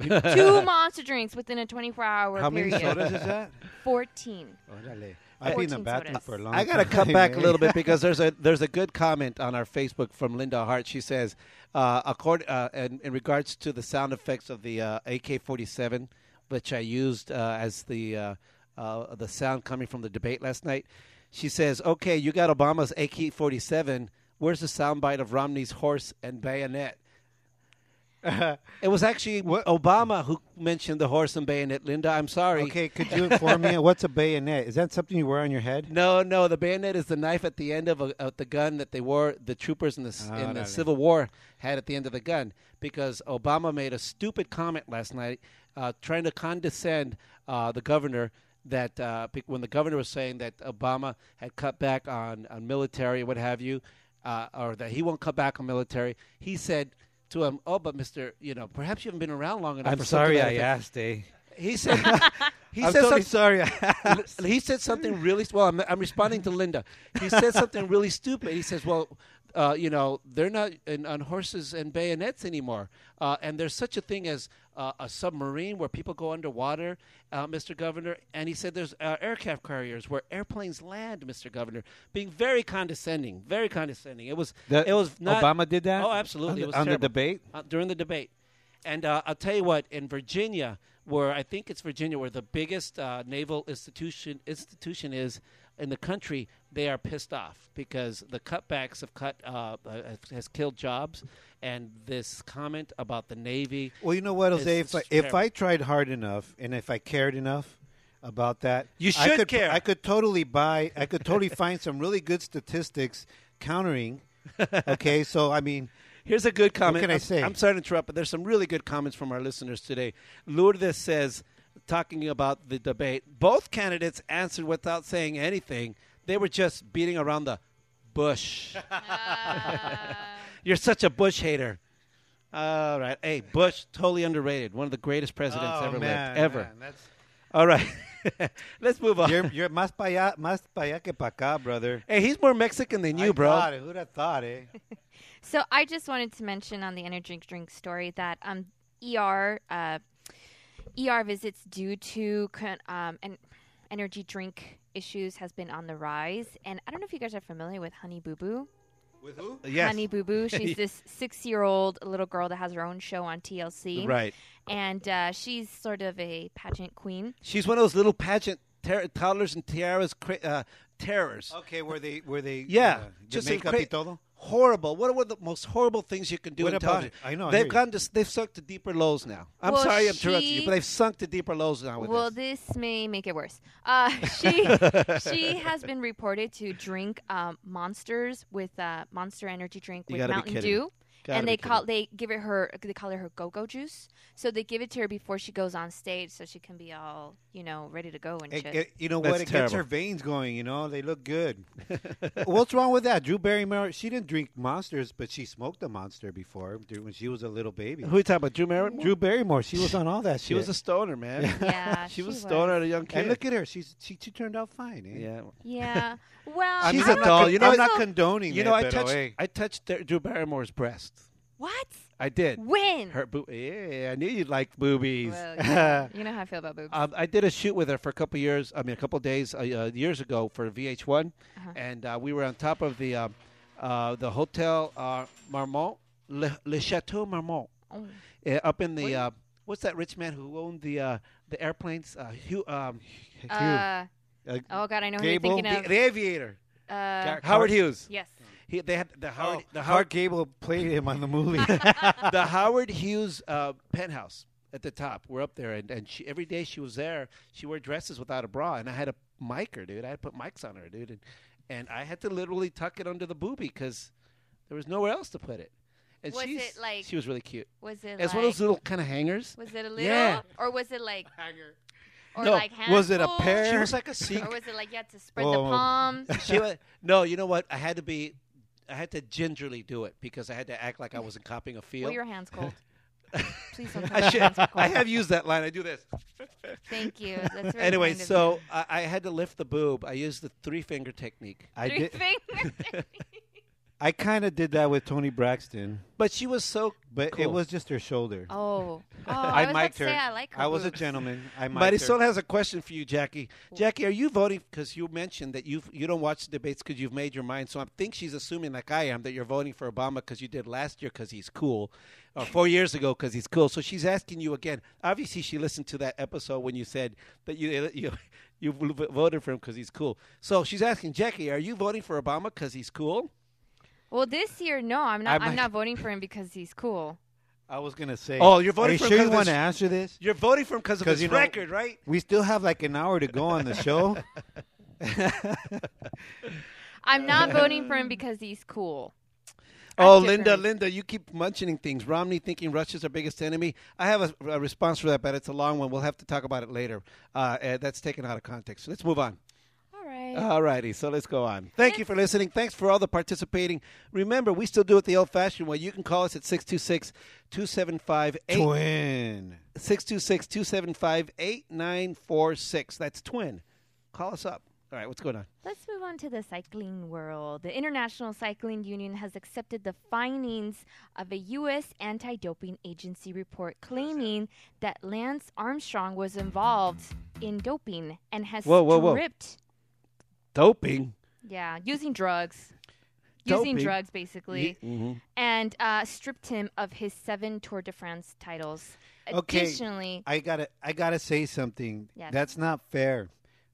[laughs] two monster drinks within a 24 hour How many period. sodas is that? 14. Órale. I've been in the bathroom sodas. for a long I gotta time. cut back a [laughs] little bit because there's a there's a good comment on our Facebook from Linda Hart. She says, uh, accord, uh, in, in regards to the sound effects of the uh, AK-47, which I used uh, as the uh, uh, the sound coming from the debate last night. She says, "Okay, you got Obama's AK-47. Where's the soundbite of Romney's horse and bayonet?" It was actually Obama who mentioned the horse and bayonet. Linda, I'm sorry. Okay, could you inform me? What's a bayonet? Is that something you wear on your head? No, no. The bayonet is the knife at the end of, a, of the gun that they wore. The troopers in the Ah, in the. Civil War had at the end of the gun because Obama made a stupid comment last night, uh, trying to condescend uh, the governor. That uh, when the governor was saying that Obama had cut back on, on military, and what have you, uh, or that he won't cut back on military, he said to him, "Oh, but Mister, you know, perhaps you haven't been around long enough." I'm for sorry I effect." asked, eh? he [laughs] said he I'm said totally sorry. [laughs] he said something really well. I'm, I'm responding to Linda. He said something really stupid. He says, "Well, uh, you know, they're not in, on horses and bayonets anymore, uh, and there's such a thing as uh, a submarine where people go underwater, uh, Mr. Governor." And he said, "There's uh, aircraft carriers where airplanes land, Mr. Governor." Being very condescending, very condescending. It was. The- it was not. Obama did that? Oh, absolutely. On the- it was on the debate? uh, during the debate. And uh, I'll tell you what, in Virginia, where I think it's Virginia, where the biggest uh, naval institution institution is in the country, they are pissed off because the cutbacks have cut uh, uh, has killed jobs, and this comment about the Navy. Well, you know what, Jose? If I, if. I tried hard enough and if I cared enough about that, You I should could, care. I could totally buy. I could totally [laughs] find some really good statistics countering. Okay, [laughs] so I mean, Here's a good comment. can I I'm- say? I'm sorry to interrupt, but there's some really good comments from our listeners today. Lourdes says, talking about the debate, both candidates answered without saying anything. They were just beating around the bush. [laughs] You're such a Bush hater. All right. Hey, Bush, totally underrated. One of the greatest presidents oh, ever man, lived. Ever. man, that's, All right. [laughs] Let's move on. you're you're más para allá, más para allá que para acá, brother. hey, he's more Mexican than you, I bro. Thought it. Who'd have thought, eh? [laughs] So I just wanted to mention on the energy drink story that um, ER uh, ER visits due to con- um, an energy drink issues has been on the rise. And I don't know if you guys are familiar with Honey Boo Boo. With who? Yes. Honey Boo Boo. She's [laughs] this six-year-old little girl that has her own show on TLC. Right. And uh, she's sort of a pageant queen. She's one of those little pageant ter- toddlers and tiaras cra- uh, terrors. Okay, where they where they Yeah, uh, just the a makeup cra- y todo. Horrible. What are the most horrible things you can do What in about television? it? I know, they've hear you. gone to they've sunk to deeper lows now. I'm Well, sorry I'm interrupting you, but they've sunk to deeper lows now with well, this. this may make it worse. Uh, [laughs] she she has been reported to drink um, monsters with uh, Monster Energy drink You with gotta be Mountain. Dew. Gotta and be they call they give it her they call it her go go juice. So they give it to her before she goes on stage, so she can be all you know ready to go and It, shit. it- you know That's what? It terrible. gets her veins going. You know, they look good. [laughs] What's wrong with that? Drew Barrymore. She didn't drink monsters, but she smoked a monster before during- when she was a little baby. Who are you talking about? Drew Merritt? Drew Barrymore. She was on all that. She was a stoner, man. yeah, [laughs] she was a stoner at a young kid. And look at her. She's she, she turned out fine. Eh? yeah. Yeah. [laughs] Well, I'm She's not- a I'm not doll. con- You know I'm not condoning. You it, know, I pero, touched hey. I touched Drew Barrymore's breast. What? I did. When? Her boo- yeah, I knew you liked boobies. Well, [laughs] yeah, you know how I feel about boobs. Um, I did a shoot with her for a couple years. I mean, a couple days uh, uh, years ago for VH1, Uh-huh. and uh, we were on top of the um, uh, the Hotel uh, Marmont, Le, Le Chateau Marmont, Oh. uh, up in the Where? uh, what's that rich man who owned the uh, the airplanes? Uh, Hugh, um, Uh, Uh, oh God, I know who you're thinking the, of. the Aviator, Uh, Howard Hughes. yes. He, they had the Howard Oh, the Howard Howard Gable played him on the movie. [laughs] [laughs] the Howard Hughes uh, penthouse at the top. We're up there, and, and she, every day she was there, she wore dresses without a bra, and I had to mic her, dude. I had to put mics on her, dude, and, and I had to literally tuck it under the boobie because there was nowhere else to put it. And Was she's, it like- she was really cute? Was it It's like? one of those little kind of hangers. was it a little? Yeah. Or was it like? Hanger? Or No, like was it a pair? She was like a secret. Or was it like you had to spread the Oh. palms? she was, no, you know what? I had to be. I had to gingerly do it because I had to act like I wasn't copying a Were field. your hands cold? [laughs] Please don't I, your should. I have used that line. I do this. Thank you. [laughs] That's very Anyway, kind of so you. I, I had to lift the boob. I used the three finger technique. I Three did. fingers. [laughs] I kind of did that with Toni Braxton, But she was so. but it was just her shoulder. oh, oh! [laughs] I I, was about mic'd to her. say I like her I was a gentleman. I mic'd Marisol her. has a question for you, Jackie. Jackie, are you voting because you mentioned that you you don't watch the debates because you've made your mind? So I think she's assuming, like I am, that you're voting for Obama because you did last year because he's cool, or four years ago because he's cool. So she's asking you again. Obviously, she listened to that episode when you said that you [laughs] you you voted for him because he's cool. So she's asking Jackie, are you voting for Obama because he's cool? Well, this year, no, I'm not. I'm I'm, not- not voting for him because he's cool. I was gonna say. Oh, you're voting Are you for him sure 'cause you of want to his- answer this? You're voting for him because of 'Cause his you know- record, right? We still have like an hour to go on the show. [laughs] I'm not voting for him because he's cool. Oh, That's Linda, different. Linda, you keep mentioning things. Romney thinking Russia's our biggest enemy. I have a, a response for that, but it's a long one. We'll have to talk about it later. Uh, uh, that's taken out of context. So let's move on. All right. right. All righty, so let's go on. Thank you for listening. Thanks for all the participating. Remember, we still do it the old fashioned way. You can call us at 626 275 Twin. 626 275 8946. That's twin. Call us up. All right, what's going on? Let's move on to the cycling world. The International Cycling Union has accepted the findings of a U.S. anti doping agency report claiming that Lance Armstrong was involved in doping and has Whoa, whoa, whoa. Stripped, Doping. yeah, using drugs. Using drugs, basically, hmm and uh, stripped him of his seven Tour de France titles. Okay. Additionally, I gotta I gotta say something. Yes. That's not fair.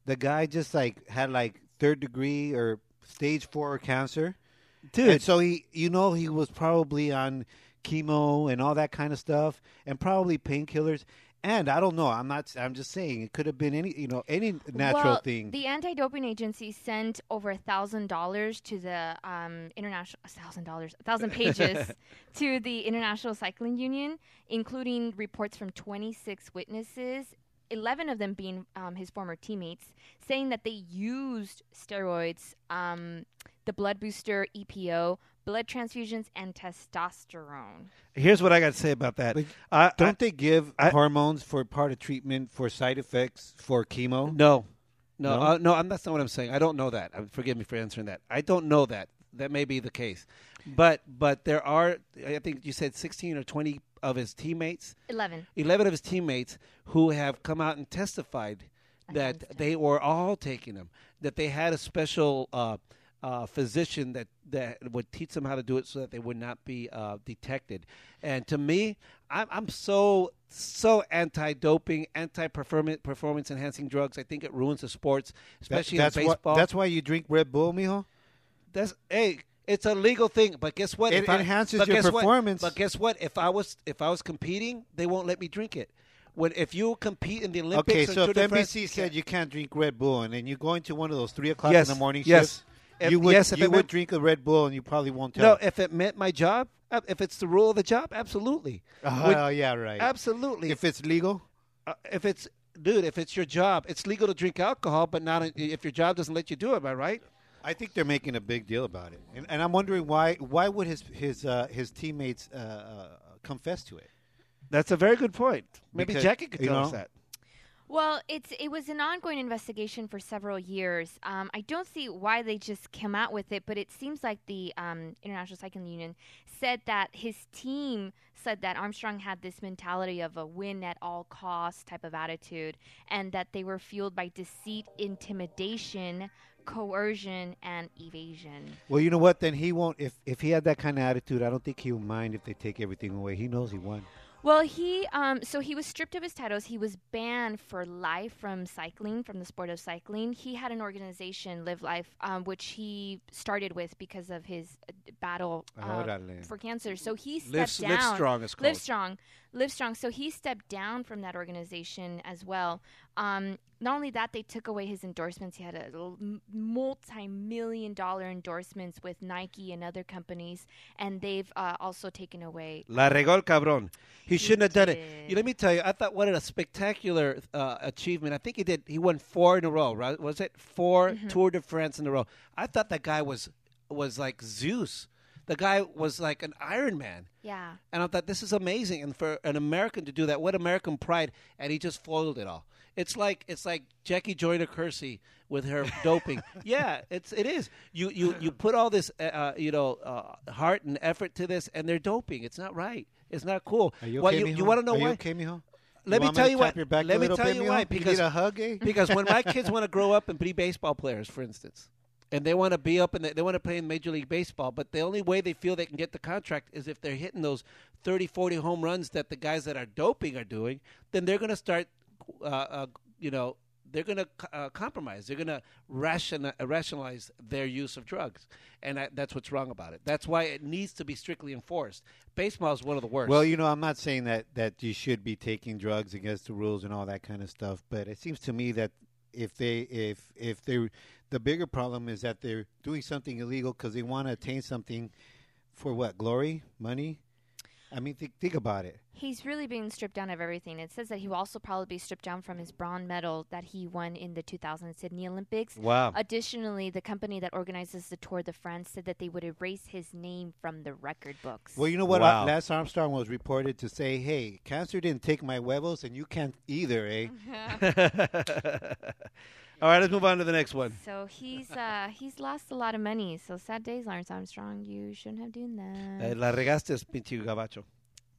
The guy just like had like third degree or stage four cancer. Dude, And so he you know he was probably on chemo and all that kind of stuff and probably painkillers. And I don't know, I'm not I'm just saying it could have been any you know, any natural well, thing. The anti-doping agency sent over a thousand dollars to the um, international a thousand dollars, a thousand [laughs] pages to the International Cycling Union, including reports from 26 witnesses. 11 of them being um, his former teammates, saying that they used steroids, um, the blood booster EPO, blood transfusions, and testosterone. here's what I got to say about that. But I, don't they give I- hormones for part of treatment for side effects for chemo? No, no, No? Uh, no. I'm, that's not what I'm saying. I don't know that. Uh, forgive me for answering that. I don't know that. That may be the case, but but there are. I think you said 16 or 20 of his teammates, 11. 11 of his teammates who have come out and testified that they were all taking them. That they had a special. Uh, uh, physician that, that would teach them how to do it so that they would not be uh, detected. And to me, I'm, I'm so so anti-doping, anti-performance performance enhancing drugs. I think it ruins the sports, That- especially that's in baseball. that's why you drink Red Bull, mijo? That's hey, it's a legal thing. But guess what? It If enhances but your guess what? performance. But guess what? If I was if I was competing, they won't let me drink it. When if you compete in the Olympics, Okay, so if de France, NBC said you can't drink Red Bull, and then you go into one of those three o'clock Yes, in the morning yes. shifts, If- you would yes, if you would meant- drink a Red Bull, and you probably won't tell. no, if it meant my job, uh, if it's the rule of the job, absolutely, Oh, Would- yeah, right. absolutely. If it's legal, uh, if it's dude, if it's your job, it's legal to drink alcohol, but not if your job doesn't let you do it. Am I right? I think they're making a big deal about it, and, and I'm wondering why why would his his uh, his teammates uh, uh, confess to it? That's a very good point. Maybe Because, Jackie could you tell know, us that. Well, it's it was an ongoing investigation for several years. Um, I don't see why they just came out with it, but it seems like the um, International Cycling Union said that his team said that Armstrong had this mentality of a win at all costs type of attitude, and that they were fueled by deceit, intimidation, coercion, and evasion. Well, you know what? Then he won't. If if he had that kind of attitude, I don't think he would mind if they take everything away. He knows he won. Well, he um, so he was stripped of his titles. He was banned for life from cycling, from the sport of cycling. He had an organization, Live Life, um, which he started with because of his uh, battle uh, for cancer. So he Live, stepped live down. strong is called. Live Strong, Live Strong. So he stepped down from that organization as well. Um, not only that, they took away his endorsements. He had a multi-million dollar endorsements with Nike and other companies, and they've uh, also taken away La regó el cabrón. He shouldn't have done it. did. You, let me tell you, I thought what a spectacular uh, achievement. I think he did. He won four in a row, right? Was it 4 Mm-hmm. Tour de France in a row? I thought that guy was was like Zeus. The guy was like an Iron Man. Yeah. And I thought this is amazing, and for an American to do that, what American pride! And he just foiled it all. It's like it's like Jackie Joyner Kersee with her doping. [laughs] yeah, it's it is. You you you put all this uh, uh, you know uh, heart and effort to this, and they're doping. It's not right. It's not cool. Are you What, okay, you, you want to know Are why? you okay, mijo? Let me tell you tap what. Your back Let me tell you why. You Because need a hug, eh? because when my [laughs] kids want to grow up and be baseball players, for instance, and they want to be up and they, they want to play in Major League Baseball, but the only way they feel they can get the contract is if they're hitting those 30, 40 home runs that the guys that are doping are doing, then they're going to start, uh, uh, you know, they're going to uh, compromise. They're going to ration, rationalize their use of drugs, and that's what's wrong about it. That's why it needs to be strictly enforced. Baseball is one of the worst. Well, you know, I'm not saying that that you should be taking drugs against the rules and all that kind of stuff, but it seems to me that if they if if they the bigger problem is that they're doing something illegal because they want to attain something for what glory, money. I mean, think, think about it. He's really being stripped down of everything. It says that he will also probably be stripped down from his bronze medal that he won in the 2000 Sydney Olympics. Wow. Additionally, the company that organizes the Tour de France said that they would erase his name from the record books. Well, you know what? Wow. Uh, Lance Armstrong was reported to say, "Hey, cancer didn't take my huevos, and you can't either, eh?" [laughs] [laughs] [laughs] All right, let's move on to the next one. so he's uh, he's lost a lot of money. So sad days, Lawrence Armstrong. You shouldn't have done Eh, that. la regaste, pinche gabacho.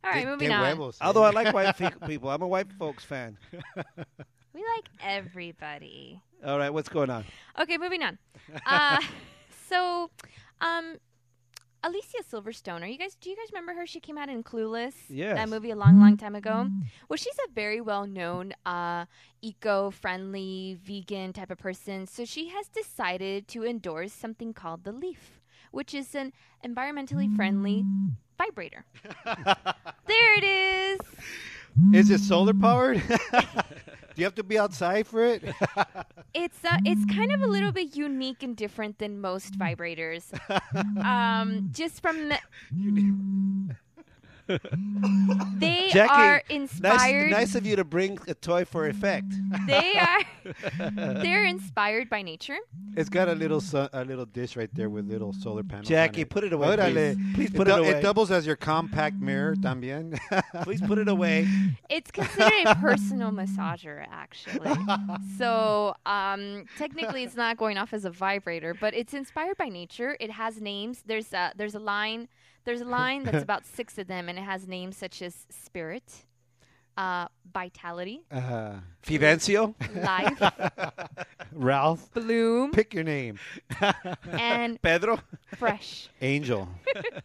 All right, moving on. huevos, eh? Although I like [laughs] white people, I'm a white folks fan. [laughs] We like everybody. All right, what's going on? Okay, moving on. Uh, [laughs] so, um, Alicia Silverstone. Are you guys? Do you guys remember her? She came out in Clueless. Yes. That movie a long, long time ago. Well, she's a very well-known, uh, eco-friendly, vegan type of person. So she has decided to endorse something called the Leaf, which is an environmentally friendly vibrator. [laughs] there it is. Is it solar powered? [laughs] Do you have to be outside for it? [laughs] It's uh, it's kind of a little bit unique and different than most vibrators. [laughs] um, just from the, [laughs] they Jackie, are Nice, inspired. nice of you to bring a toy for effect. [laughs] They are [laughs] they're inspired by nature. It's got a little su- a little dish right there with little solar panels. Jackie, on it. put it away, please. Please put it, it away. It doubles as your compact mirror, también. Please put it away. It's considered a personal massager, actually. So um, technically, it's not going off as a vibrator, but it's inspired by nature. It has names. There's a, there's a line. There's a line that's [laughs] about six of them, and it has names such as spirit, uh, vitality, uh, Fidencio? life, [laughs] Ralph, bloom, pick your name. [laughs] and Pedro? fresh. Angel.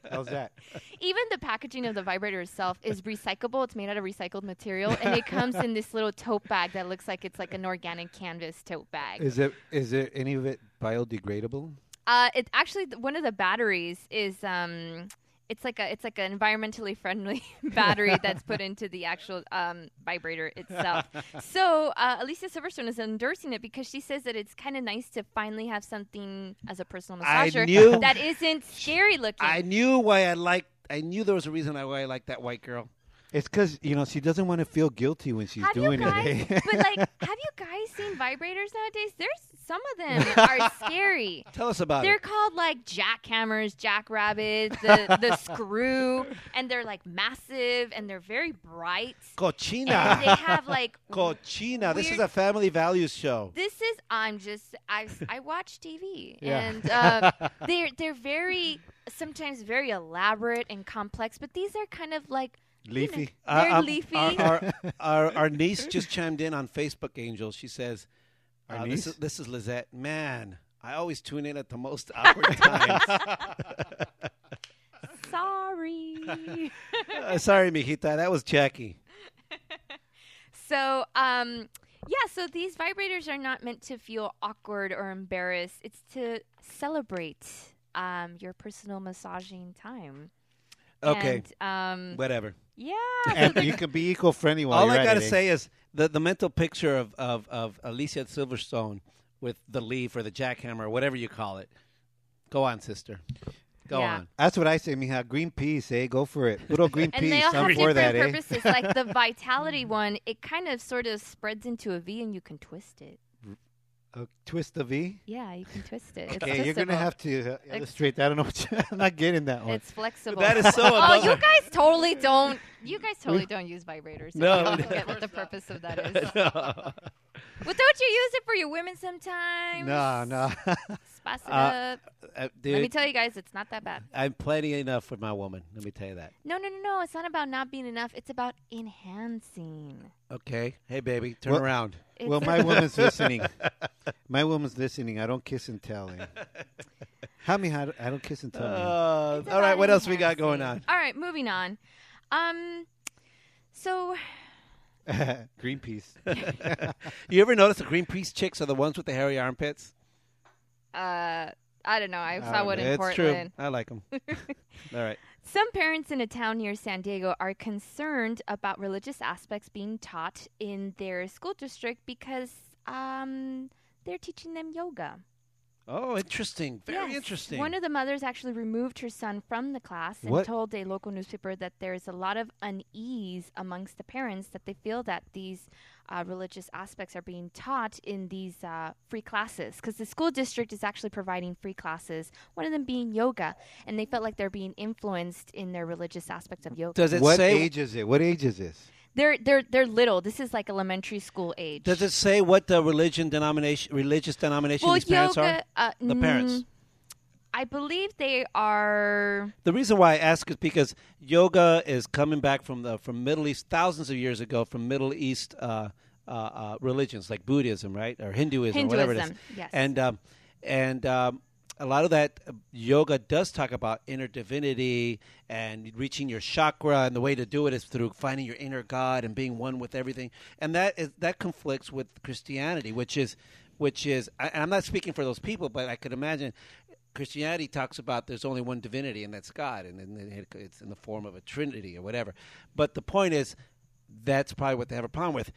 How's that? Even the packaging of the vibrator itself is recyclable. It's made out of recycled material, and it comes in this little tote bag that looks like it's like an organic canvas tote bag. Is it? Is it any of it biodegradable? Uh, it actually th- one of the batteries is um, it's like a it's like an environmentally friendly [laughs] battery that's put into the actual um, vibrator itself. [laughs] so uh, Alicia Silverstone is endorsing it because she says that it's kind of nice to finally have something as a personal massager knew- that isn't [laughs] scary looking. I knew why I liked. I knew there was a reason why I liked that white girl. It's because you know she doesn't want to feel guilty when she's have doing guys? it. [laughs] but like, have you guys seen vibrators nowadays? There's some of them are [laughs] scary. Tell us about They're it. called like jackhammers, jackrabbits, the the [laughs] screw, and they're like massive and they're very bright. And Cochina. they have like Cochina. This is a family values show. this is I'm just I I watch TV Yeah. and uh, they're they're very sometimes very elaborate and complex, but these are kind of like you know, Leafy. they're Uh, um, leafy. Our, our, [laughs] our, our niece just chimed in on Facebook, Angel. She says, Our uh, niece? This, is, this is Lizette. Man, I always tune in at the most [laughs] awkward times. [laughs] Sorry. Uh, sorry, mijita. That was Jackie. So, um, yeah, so these vibrators are not meant to feel awkward or embarrassed. It's to celebrate um, your personal massaging time. Okay. And, um, Whatever. yeah. and you can be eco-friendly while All you're I got to eh? say is the, the mental picture of, of, of Alicia Silverstone with the leaf or the jackhammer or whatever you call it. Go on, sister. Go Yeah. on. That's what I say, mija. Green peas, eh? Go for it. Little old green and they all I'm have for different that, eh? purposes. like the [laughs] vitality one, it kind of sort of spreads into a V and you can twist it. Uh, twist the V. Yeah, you can twist it. It's Okay, you're gonna have to uh, illustrate that. I don't know. What you, [laughs] I'm not getting that one. It's flexible. That is so [laughs] Oh, you guys totally don't. You guys [laughs] totally don't use vibrators. No. I don't get what the purpose of that is. No. Well, don't you use it for your women sometimes? no, no. Spice it Uh, up. Uh, Let me tell you guys, it's not that bad. I'm plenty enough with my woman. Let me tell you that. No, no, no, no. It's not about not being enough. It's about enhancing. Okay. Hey, baby, turn Well- around. It's well, my woman's listening. My woman's listening. I don't kiss and tell. Eh? How me? I don't- I don't kiss and tell. man. Uh, It's all right, about what else we got going on? All right, moving on. Um, so [laughs] Greenpeace. [laughs] You ever notice the Greenpeace chicks are the ones with the hairy armpits? uh, I don't know. I saw one know. in it's Portland. true. I like them. [laughs] all right. Some parents in a town near San Diego are concerned about religious aspects being taught in their school district because um, they're teaching them yoga. Oh, interesting. Very Yes. interesting. One of the mothers actually removed her son from the class and What? told a local newspaper that there's a lot of unease amongst the parents that they feel that these uh, religious aspects are being taught in these uh, free classes because the school district is actually providing free classes. One of them being yoga, and they felt like they're being influenced in their religious aspects of yoga. Does it what say? age is it? What age is this? They're they're they're little. This is like elementary school age. Does it say what the religion denomination, religious denomination well, these parents are? yoga. Uh, The parents. mm, I believe they are. The reason why I ask is because yoga is coming back from the from Middle East thousands of years ago from Middle East uh, uh, uh, religions like Buddhism, right, or Hinduism, whatever it is. Yes. And um, and um, a lot of that uh, yoga does talk about inner divinity and reaching your chakra, and the way to do it is through finding your inner God and being one with everything. And that is that conflicts with Christianity, which is which is. I'm not speaking for those people, but I could imagine. Christianity talks about there's only one divinity, and that's God, and, and it's in the form of a trinity or whatever. But the point is, that's probably what they have a problem with.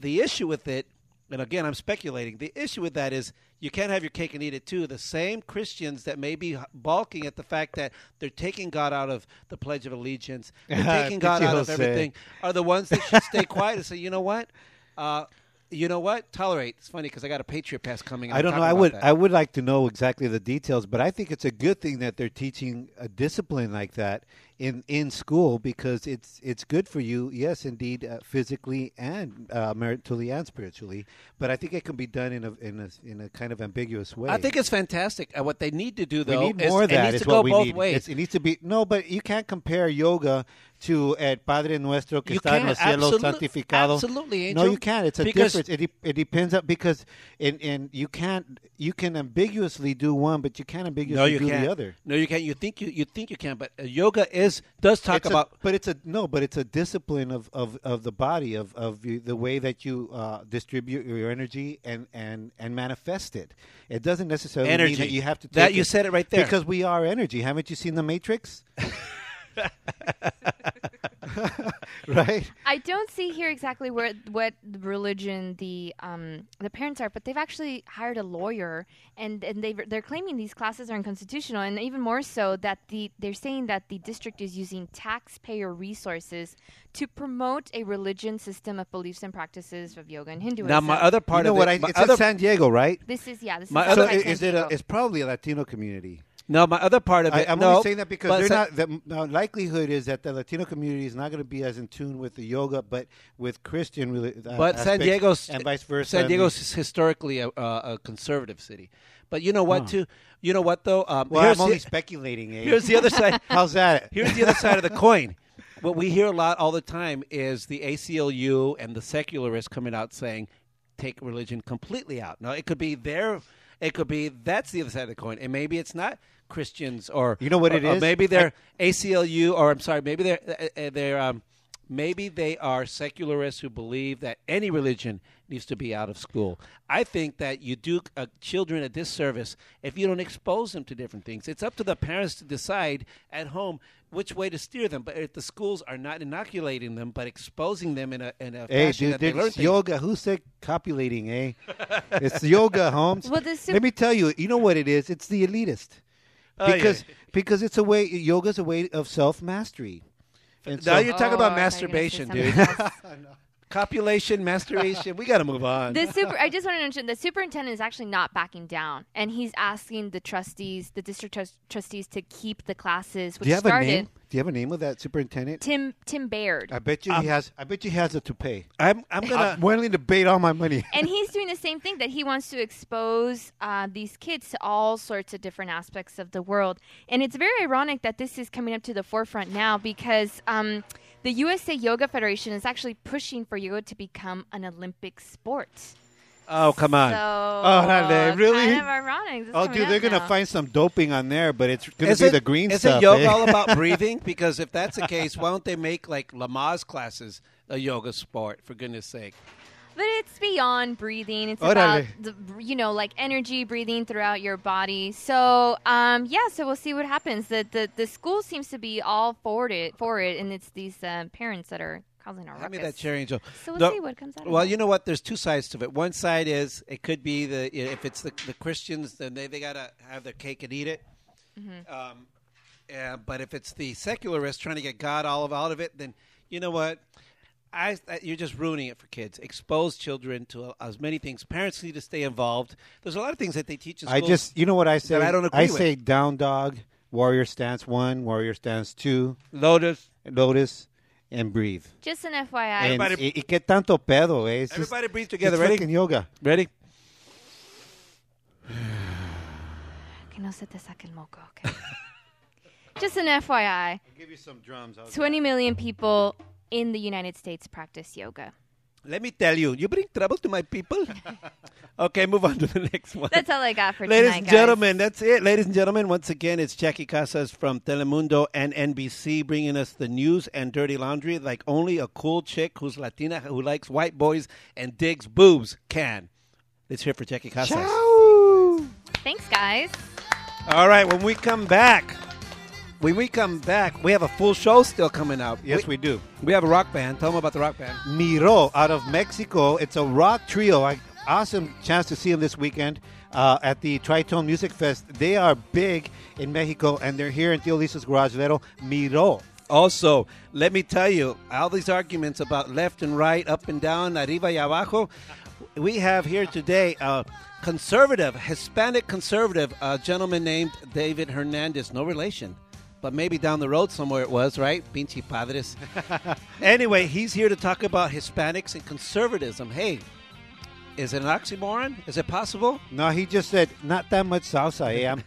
The issue with it, and again, I'm speculating. The issue with that is you can't have your cake and eat it too. The same Christians that may be balking at the fact that they're taking God out of the Pledge of Allegiance, [laughs] they're taking God out of everything, are the ones that should stay quiet and say, you know what? Uh, you know what? Tolerate. It's funny because I got a Patriot Pass coming. I don't know. I would that. I would like to know exactly the details, but I think it's a good thing that they're teaching a discipline like that in in school because it's it's good for you. Yes, indeed, uh, physically and uh, maritally and spiritually. But I think it can be done in a in a in a kind of ambiguous way. I think it's fantastic. Uh, what they need to do, though, we need is more it that. needs is to go both need. ways. It's, it needs to be no, but you can't compare yoga to El Padre Nuestro que You está en los cielos santificado. absolutely, No, you can't. It's a difference. It, de- it depends on because in in you can't you can ambiguously do one, but you can't no, ambiguously you do can't. the other. No, you can't. You think you you think you can, but uh, yoga is does talk It's a- about but it's a no, but it's a discipline of, of, of the body of, of you, the way that you uh, distribute your energy and, and, and manifest it. It doesn't necessarily mean that you have to take that you it- said it right there. because we are energy. Haven't you seen the Matrix? [laughs] [laughs] right. I don't see here exactly where what religion the um, the parents are, but they've actually hired a lawyer, and and they they're claiming these classes are unconstitutional, and even more so that the they're saying that the district is using taxpayer resources to promote a religion system of beliefs and practices of yoga and Hinduism. now my other part you know of what? it, I, my it's other, in San Diego, right? this is yeah, this My is other- outside i- is it? A, it's probably a Latino community. No, my other part of it. I'm no, only saying that because they're not. The likelihood is that the Latino community is not going to be as in tune with the yoga, but with Christian. Uh, But San Diego's and vice versa. San Diego's historically a, a, a conservative city. But you know what? Huh. Too. You know what though? Um, Well, I'm only the, speculating. Eh? here's the other side. [laughs] How's that? Here's the other side of the coin. What we hear a lot all the time is the ACLU and the secularists coming out saying, take religion completely out. Now, it could be their, it could be that's the other side of the coin. And maybe it's not Christians or. You know what or- it or maybe they're ACLU, or I'm sorry, maybe they're, uh, uh, they're, um, maybe they are secularists who believe that any religion needs to be out of school. I think that you do uh, children a disservice if you don't expose them to different things. It's up to the parents to decide at home which way to steer them. But if the schools are not inoculating them, but exposing them in a in a Hey, fashion dude, that they learn things. yoga. Who said copulating, eh? it's yoga, [laughs] Holmes. Well, the Let me tell you, you know what it is? It's the elitist. Oh, yeah. Because because it's a way yoga's a way of self mastery. And Now so- you're talking Oh, about I thought you were gonna say masturbation, dude. [laughs] else. Copulation, masturbation. we got to move on. the super i just want to mention the superintendent is actually not backing down and he's asking the trustees the district trus- trustees to keep the classes which do you have started a name? Do you have a name of that superintendent? tim tim baird I bet you Um, he has. I bet you he has it to pay. I'm I'm gonna. I'm willing to bait all my money. and he's doing the same thing that he wants to expose uh, these kids to all sorts of different aspects of the world and it's very ironic that this is coming up to the forefront now because um, the usa yoga federation is actually pushing for yoga to become an olympic sport oh come on. so Oh, not they- uh, really? kind of ironic This Oh, dude, they're gonna find some doping on there, but it's gonna is be it, the green is stuff. it yoga eh? all about [laughs] breathing? Because if that's the case, why don't they make like Lamaze classes a yoga sport? For goodness sake. But it's beyond breathing. It's Órale. about the, you know like energy breathing throughout your body. So um, yeah, so we'll see what happens. The, the the school seems to be all for it for it, and it's these um, parents that are causing a ruckus. Hand me that cherry angel. So we'll No- see what comes out of Well, you know what? There's two sides to it. One side is it could be the if it's the, the Christians, then they, they gotta have their cake and eat it. Mm-hmm. Um, yeah, but if it's the secularists trying to get God all of out of it, then you know what? I, I you're just ruining it for kids. Expose children to as many things. Parents need to stay involved. There's a lot of things that they teach in I just, you know what I say? I don't agree I with. say down dog, warrior stance one, warrior stance two, Lotus. lotus, and breathe. Just an FYI. And, Everybody- y, y qué tanto pedo, eh? It's just- Everybody breathe it's together. Ready? fucking yoga. Ready? [sighs] Que no se te saque el moco. Okay. [laughs] Just an FYI. I'll give you some drums. 20 million people in the United States practice yoga. Let me tell you, you bring trouble to my people. [laughs] okay, move on to the next one. That's all I got for Ladies tonight, and gentlemen, that's it. Ladies and gentlemen, once again, it's Jackie Casas from Telemundo and NBC bringing us the news and dirty laundry like only a cool chick who's Latina who likes white boys and digs boobs can. Let's hear for Jackie Casas. Thanks, guys. All right, when we come back, when we come back, we have a full show still coming out. Yes, we do. we have a rock band. Tell them about the rock band. Miro out of Mexico. It's a rock trio. I, awesome chance to see them this weekend uh, at the Tritone Music Fest. They are big in Mexico, and they're here in Tio Lisa's Garage Vero. Miro. Also, let me tell you, all these arguments about left and right, up and down, arriba y abajo, we have here today a conservative, Hispanic conservative, a gentleman named David Hernandez. No relation, but maybe down the road somewhere it was, right? Pinche padres. [laughs] anyway, he's here to talk about Hispanics and conservatism. Hey, is it an oxymoron? Is it possible? No, he just said, not that much salsa, eh? I'm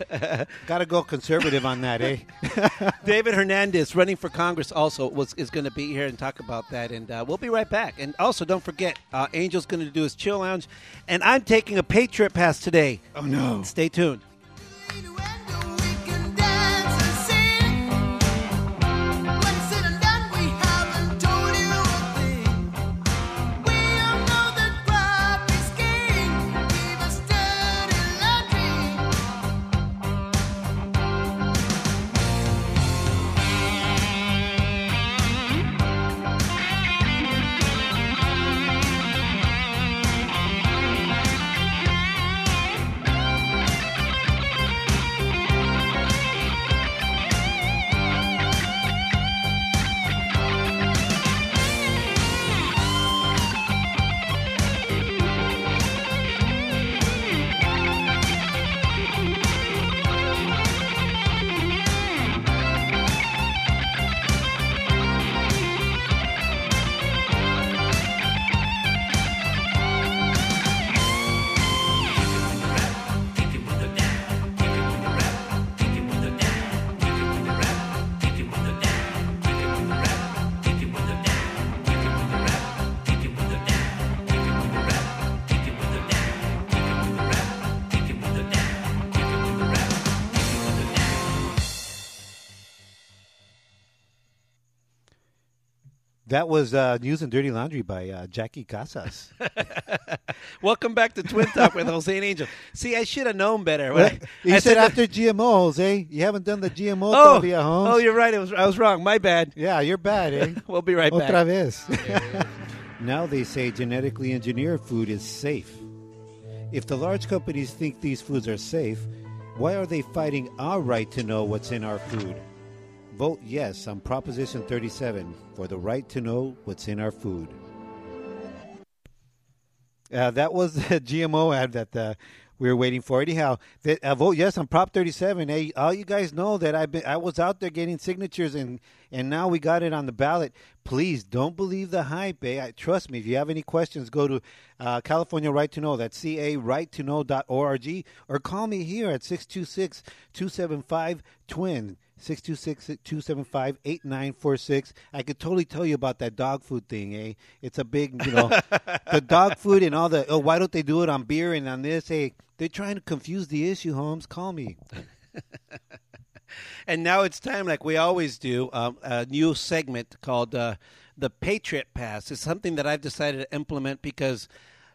[laughs] got to go conservative on that, eh? [laughs] David Hernandez, running for Congress, also was is going to be here and talk about that, and uh, we'll be right back. And also, don't forget, uh, Angel's going to do his chill lounge, and I'm taking a Patriot Pass today. Oh, no. Stay tuned. That was uh, News and Dirty Laundry by uh, Jackie Casas. [laughs] Welcome back to Twin Talk with Jose and Angel. See, I should have known better. I- you I said that- after GMO, Jose. You haven't done the GMO Oh, todavía, Holmes. oh, you're right. I was I was wrong. My bad. Yeah, you're bad, eh? [laughs] We'll be right Otra back. vez. [laughs] now they say genetically engineered food is safe. If the large companies think these foods are safe, why are they fighting our right to know what's in our food? Vote yes on Proposition 37 for the right to know what's in our food. Uh, that was [laughs] the GMO ad that uh, we were waiting for. Anyhow, that, uh, vote yes on Prop 37. Hey, all you guys know that I've been I was out there getting signatures and and now we got it on the ballot. Please don't believe the hype. Eh? I, trust me. If you have any questions, go to uh, California Right to Know. That's ca right to know.org or call me here at 626 275 twin. 626-275-8946. I could totally tell you about that dog food thing, eh? It's a big, you know, the dog [laughs] food and all the, oh, why don't they do it on beer and on this? Hey, they're trying to confuse the issue, Holmes. Call me. [laughs] And now it's time, like we always do, um, a new segment called uh, the Patriot Pass. It's something that I've decided to implement because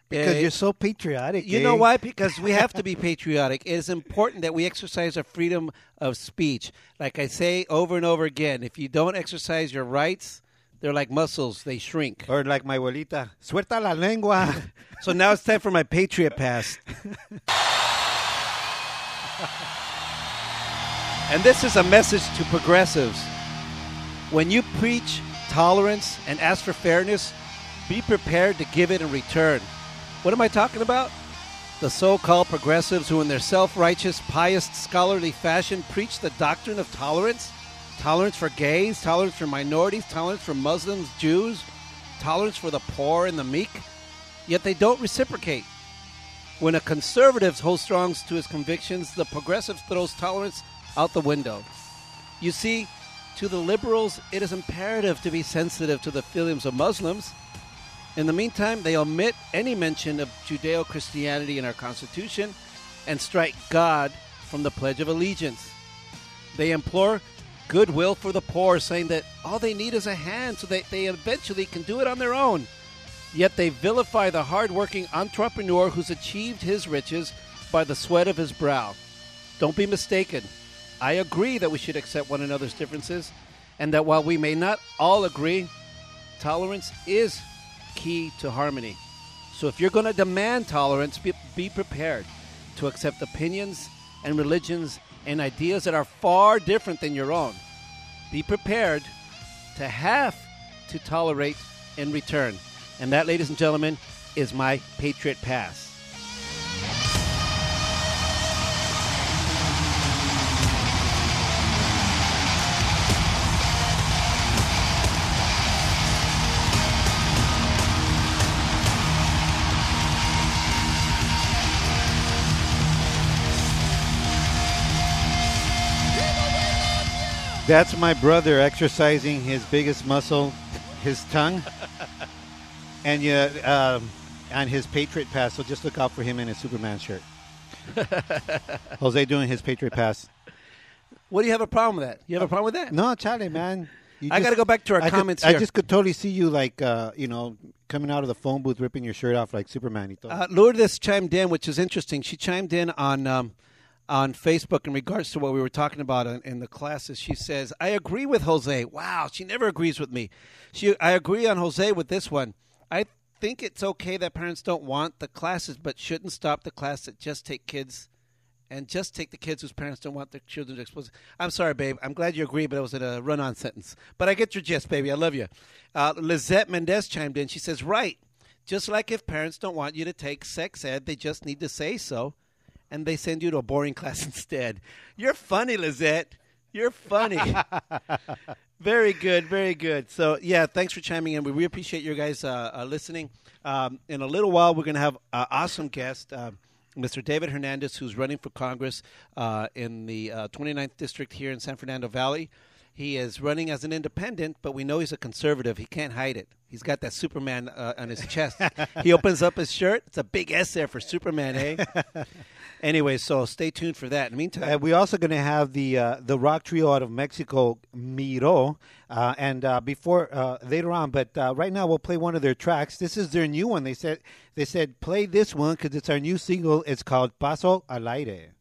Because uh, you're so patriotic. You eh? know why? Because we have to be patriotic. It is important that we exercise our freedom of speech. Like I say over and over again, if you don't exercise your rights, They're like muscles; they shrink. Or like my abuelita, suelta la lengua. [laughs] So now it's time for my Patriot Pass. [laughs] and this is a message to progressives. When you preach tolerance and ask for fairness, be prepared to give it in return. What am I talking about? The so called progressives who, in their self righteous, pious, scholarly fashion, preach the doctrine of tolerance tolerance for gays, tolerance for minorities, tolerance for Muslims, Jews, tolerance for the poor and the meek, yet they don't reciprocate. When a conservative holds strong to his convictions, the progressive throws tolerance out the window. You see, to the liberals, it is imperative to be sensitive to the feelings of Muslims. In the meantime, they omit any mention of Judeo Christianity in our Constitution and strike God from the Pledge of Allegiance. They implore goodwill for the poor, saying that all they need is a hand so that they eventually can do it on their own. Yet they vilify the hardworking entrepreneur who's achieved his riches by the sweat of his brow. Don't be mistaken. I agree that we should accept one another's differences, and that while we may not all agree, tolerance is key to harmony. So if you're going to demand tolerance, be, be prepared to accept opinions and religions and ideas that are far different than your own. Be prepared to have to tolerate in return. And that, ladies and gentlemen, is my Patriot Pass. That's my brother exercising his biggest muscle, his tongue, [laughs] and yeah, um, on his Patriot Pass. So just look out for him in his Superman shirt. [laughs] Jose doing his Patriot Pass. What do you have a problem with that? You have a problem with that? No, Charlie, man. You I got to go back to our I could- comments I just could totally see you like, uh, you know, coming out of the phone booth, ripping your shirt off like Superman. y todo. Uh, Lourdes chimed in, which is interesting. She chimed in on um, on Facebook in regards to what we were talking about in, in the classes. She says, "I agree with Jose. Wow, she never agrees with me. She, I agree on Jose with this one. I think it's okay that parents don't want the classes, but shouldn't stop the class that just take kids." And just take the kids whose parents don't want their children to expose. I'm sorry, babe. I'm glad you agree, but it was in a run-on sentence. But I get your gist, baby. I love you. Uh, Lizette Mendez chimed in. She says, "Right. Just like if parents don't want you to take sex ed, they just need to say so, and they send you to a boring [laughs] class instead. You're funny, Lizette. You're funny. [laughs] very good, very good. So, yeah, thanks for chiming in. We really appreciate your guys uh, uh, listening. Um, in a little while, we're going to have an awesome guest. Uh, Mr. David Hernandez, who's running for Congress uh, in the uh, 29th district here in San Fernando Valley. He is running as an independent, but we know he's a conservative. He can't hide it. He's got that Superman uh, on his chest. he opens up his shirt. It's a big S there for Superman, eh? [laughs] anyway, so stay tuned for that. In the meantime, Uh, we're also going to have the uh, the rock trio out of Mexico, Miro, uh, and uh, before uh, later on. But uh, right now, we'll play one of their tracks. This is their new one. They said they said play this one because it's our new single. It's called Paso al Aire. Dibujo un paso al aire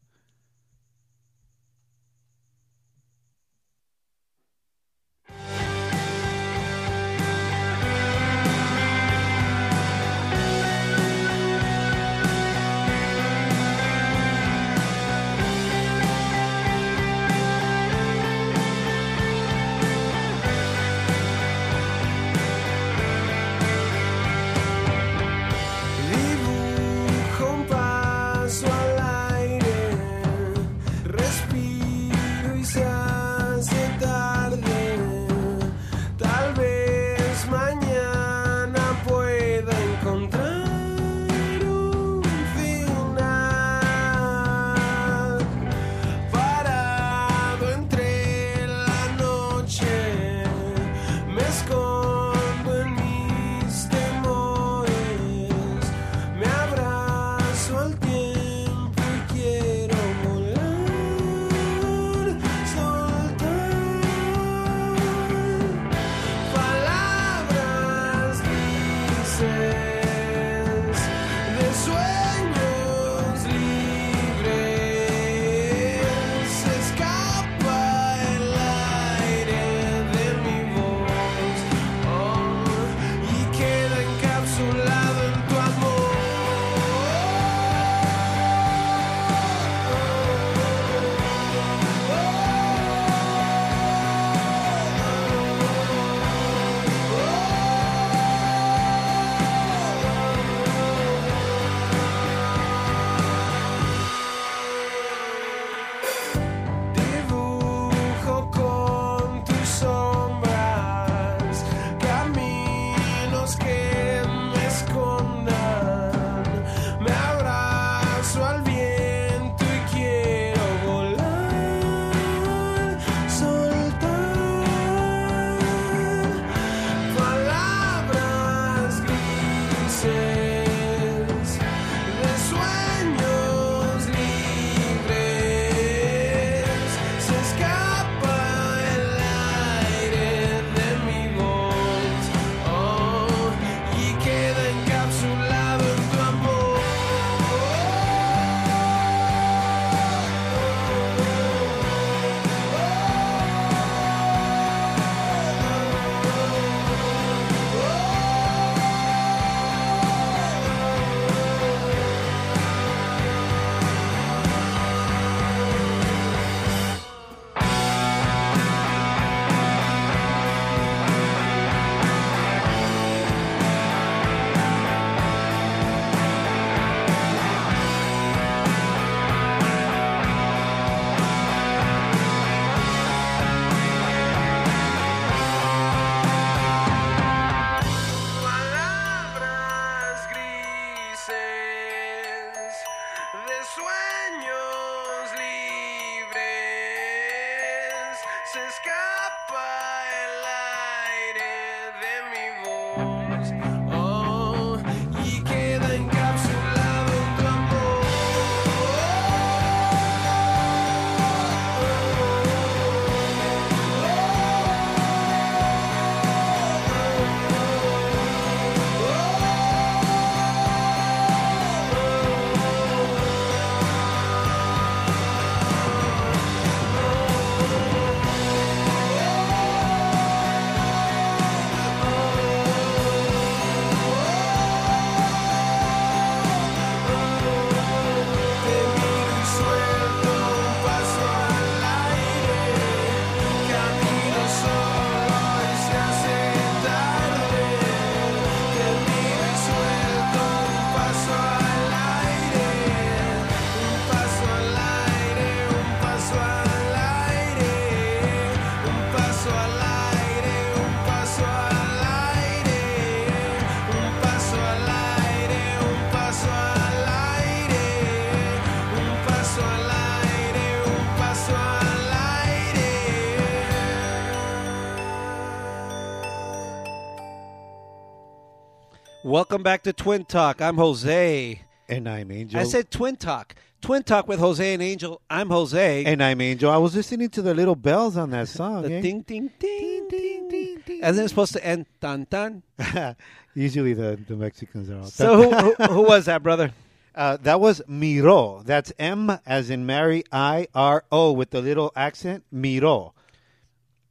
Welcome back to Twin Talk. I'm Jose. And I'm Angel. I said Twin Talk. Twin Talk with Jose and Angel. I'm Jose. and I'm Angel. I was listening to the little bells on that song. the eh? ding, ding, ding, ding, ding, ding. And then it's supposed to end tan tan. [laughs] Usually the, the Mexicans are all. So who, who, who was that, brother? [laughs] Uh, that was Miro. That's M as in Mary, I R O with the little accent. Miro.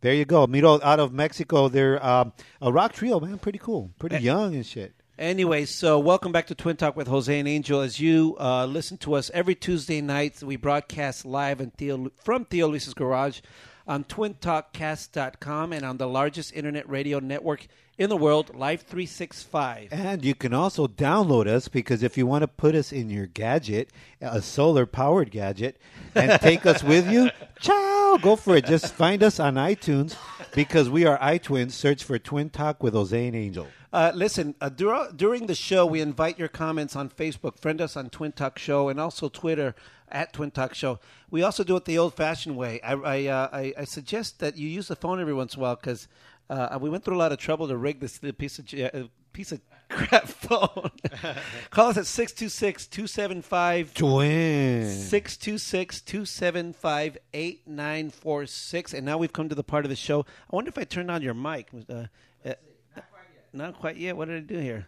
There you go. Miro out of Mexico. They're um, a rock trio, man. Pretty cool. Pretty young and shit. Anyway, so welcome back to Twin Talk with Jose and Angel. As you uh, listen to us every Tuesday night, we broadcast live Theo, from Tio Luis's Garage on twintalkcast.com and on the largest internet radio network in the world, Live 365. And you can also download us because if you want to put us in your gadget, a solar powered gadget, and [laughs] take us with you, ciao, go for it. Just find us on iTunes because we are iTwins. Search for Twin Talk with Jose and Angel. Uh, listen, uh, dur- during the show, we invite your comments on Facebook. Friend us on Twin Talk Show and also Twitter at Twin Talk Show. We also do it the old-fashioned way. I I, uh, I, I suggest that you use the phone every once in a while because uh, we went through a lot of trouble to rig this little piece of uh, piece of [laughs] crap phone. [laughs] Call us at 626-275- Twin. 626-275-8946. And now we've come to the part of the show. I wonder if I turned on your mic. Uh, not quite yet. What did I do here?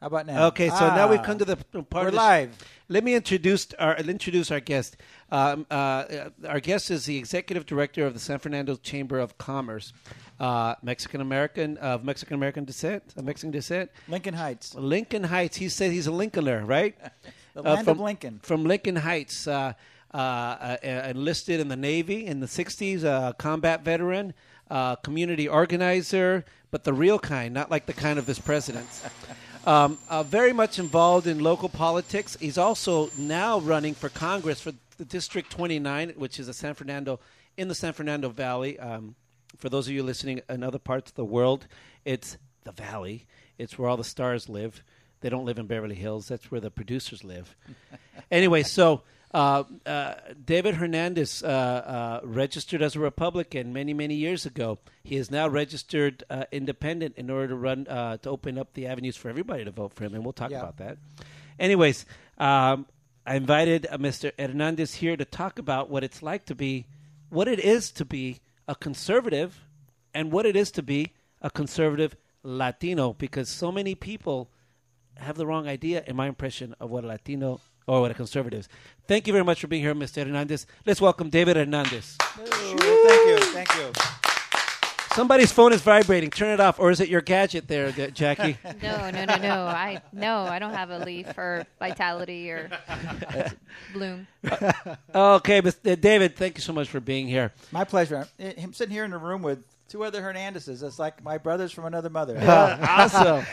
How about now? Okay, so now we've Ah, come to the part We're the sh- live. Let me introduce our introduce our guest. Um, uh, uh, our guest is the executive director of the San Fernando Chamber of Commerce, uh, Mexican American of Mexican American descent, of Mexican descent, Lincoln Heights, Lincoln Heights. He said he's a Lincolner, right? [laughs] the Uh, land from of Lincoln. from Lincoln Heights, uh, uh, uh, enlisted in the Navy in the '60s, uh, combat veteran, uh, community organizer, but the real kind, not like the kind of this president. Um, uh, very much involved in local politics. He's also now running for Congress for the District 29, which is a San Fernando in the San Fernando Valley. Um, for those of you listening in other parts of the world, it's the Valley. It's where all the stars live. They don't live in Beverly Hills. That's where the producers live. [laughs] anyway, so uh, uh, David Hernandez uh, uh, registered as a Republican many, many years ago. He is now registered uh, independent in order to run uh, to open up the avenues for everybody to vote for him, and we'll talk Yeah. about that. Anyways, um, I invited uh, Mr. Hernandez here to talk about what it's like to be, what it is to be a conservative, and what it is to be a conservative Latino, because so many people have the wrong idea, in my impression, of what a Latino Oh, or what a conservative is. Thank you very much for being here, Mr. Hernandez. Let's welcome David Hernandez. Ooh, thank you, thank you. Somebody's phone is vibrating. Turn it off, or is it your gadget there, Jackie? [laughs] No, no, no, no. I no, I don't have a leaf or vitality or [laughs] bloom. okay, Mr. David, thank you so much for being here. My pleasure. Him sitting here in the room with two other Hernandezes. It's like my brothers from another mother. [laughs] awesome.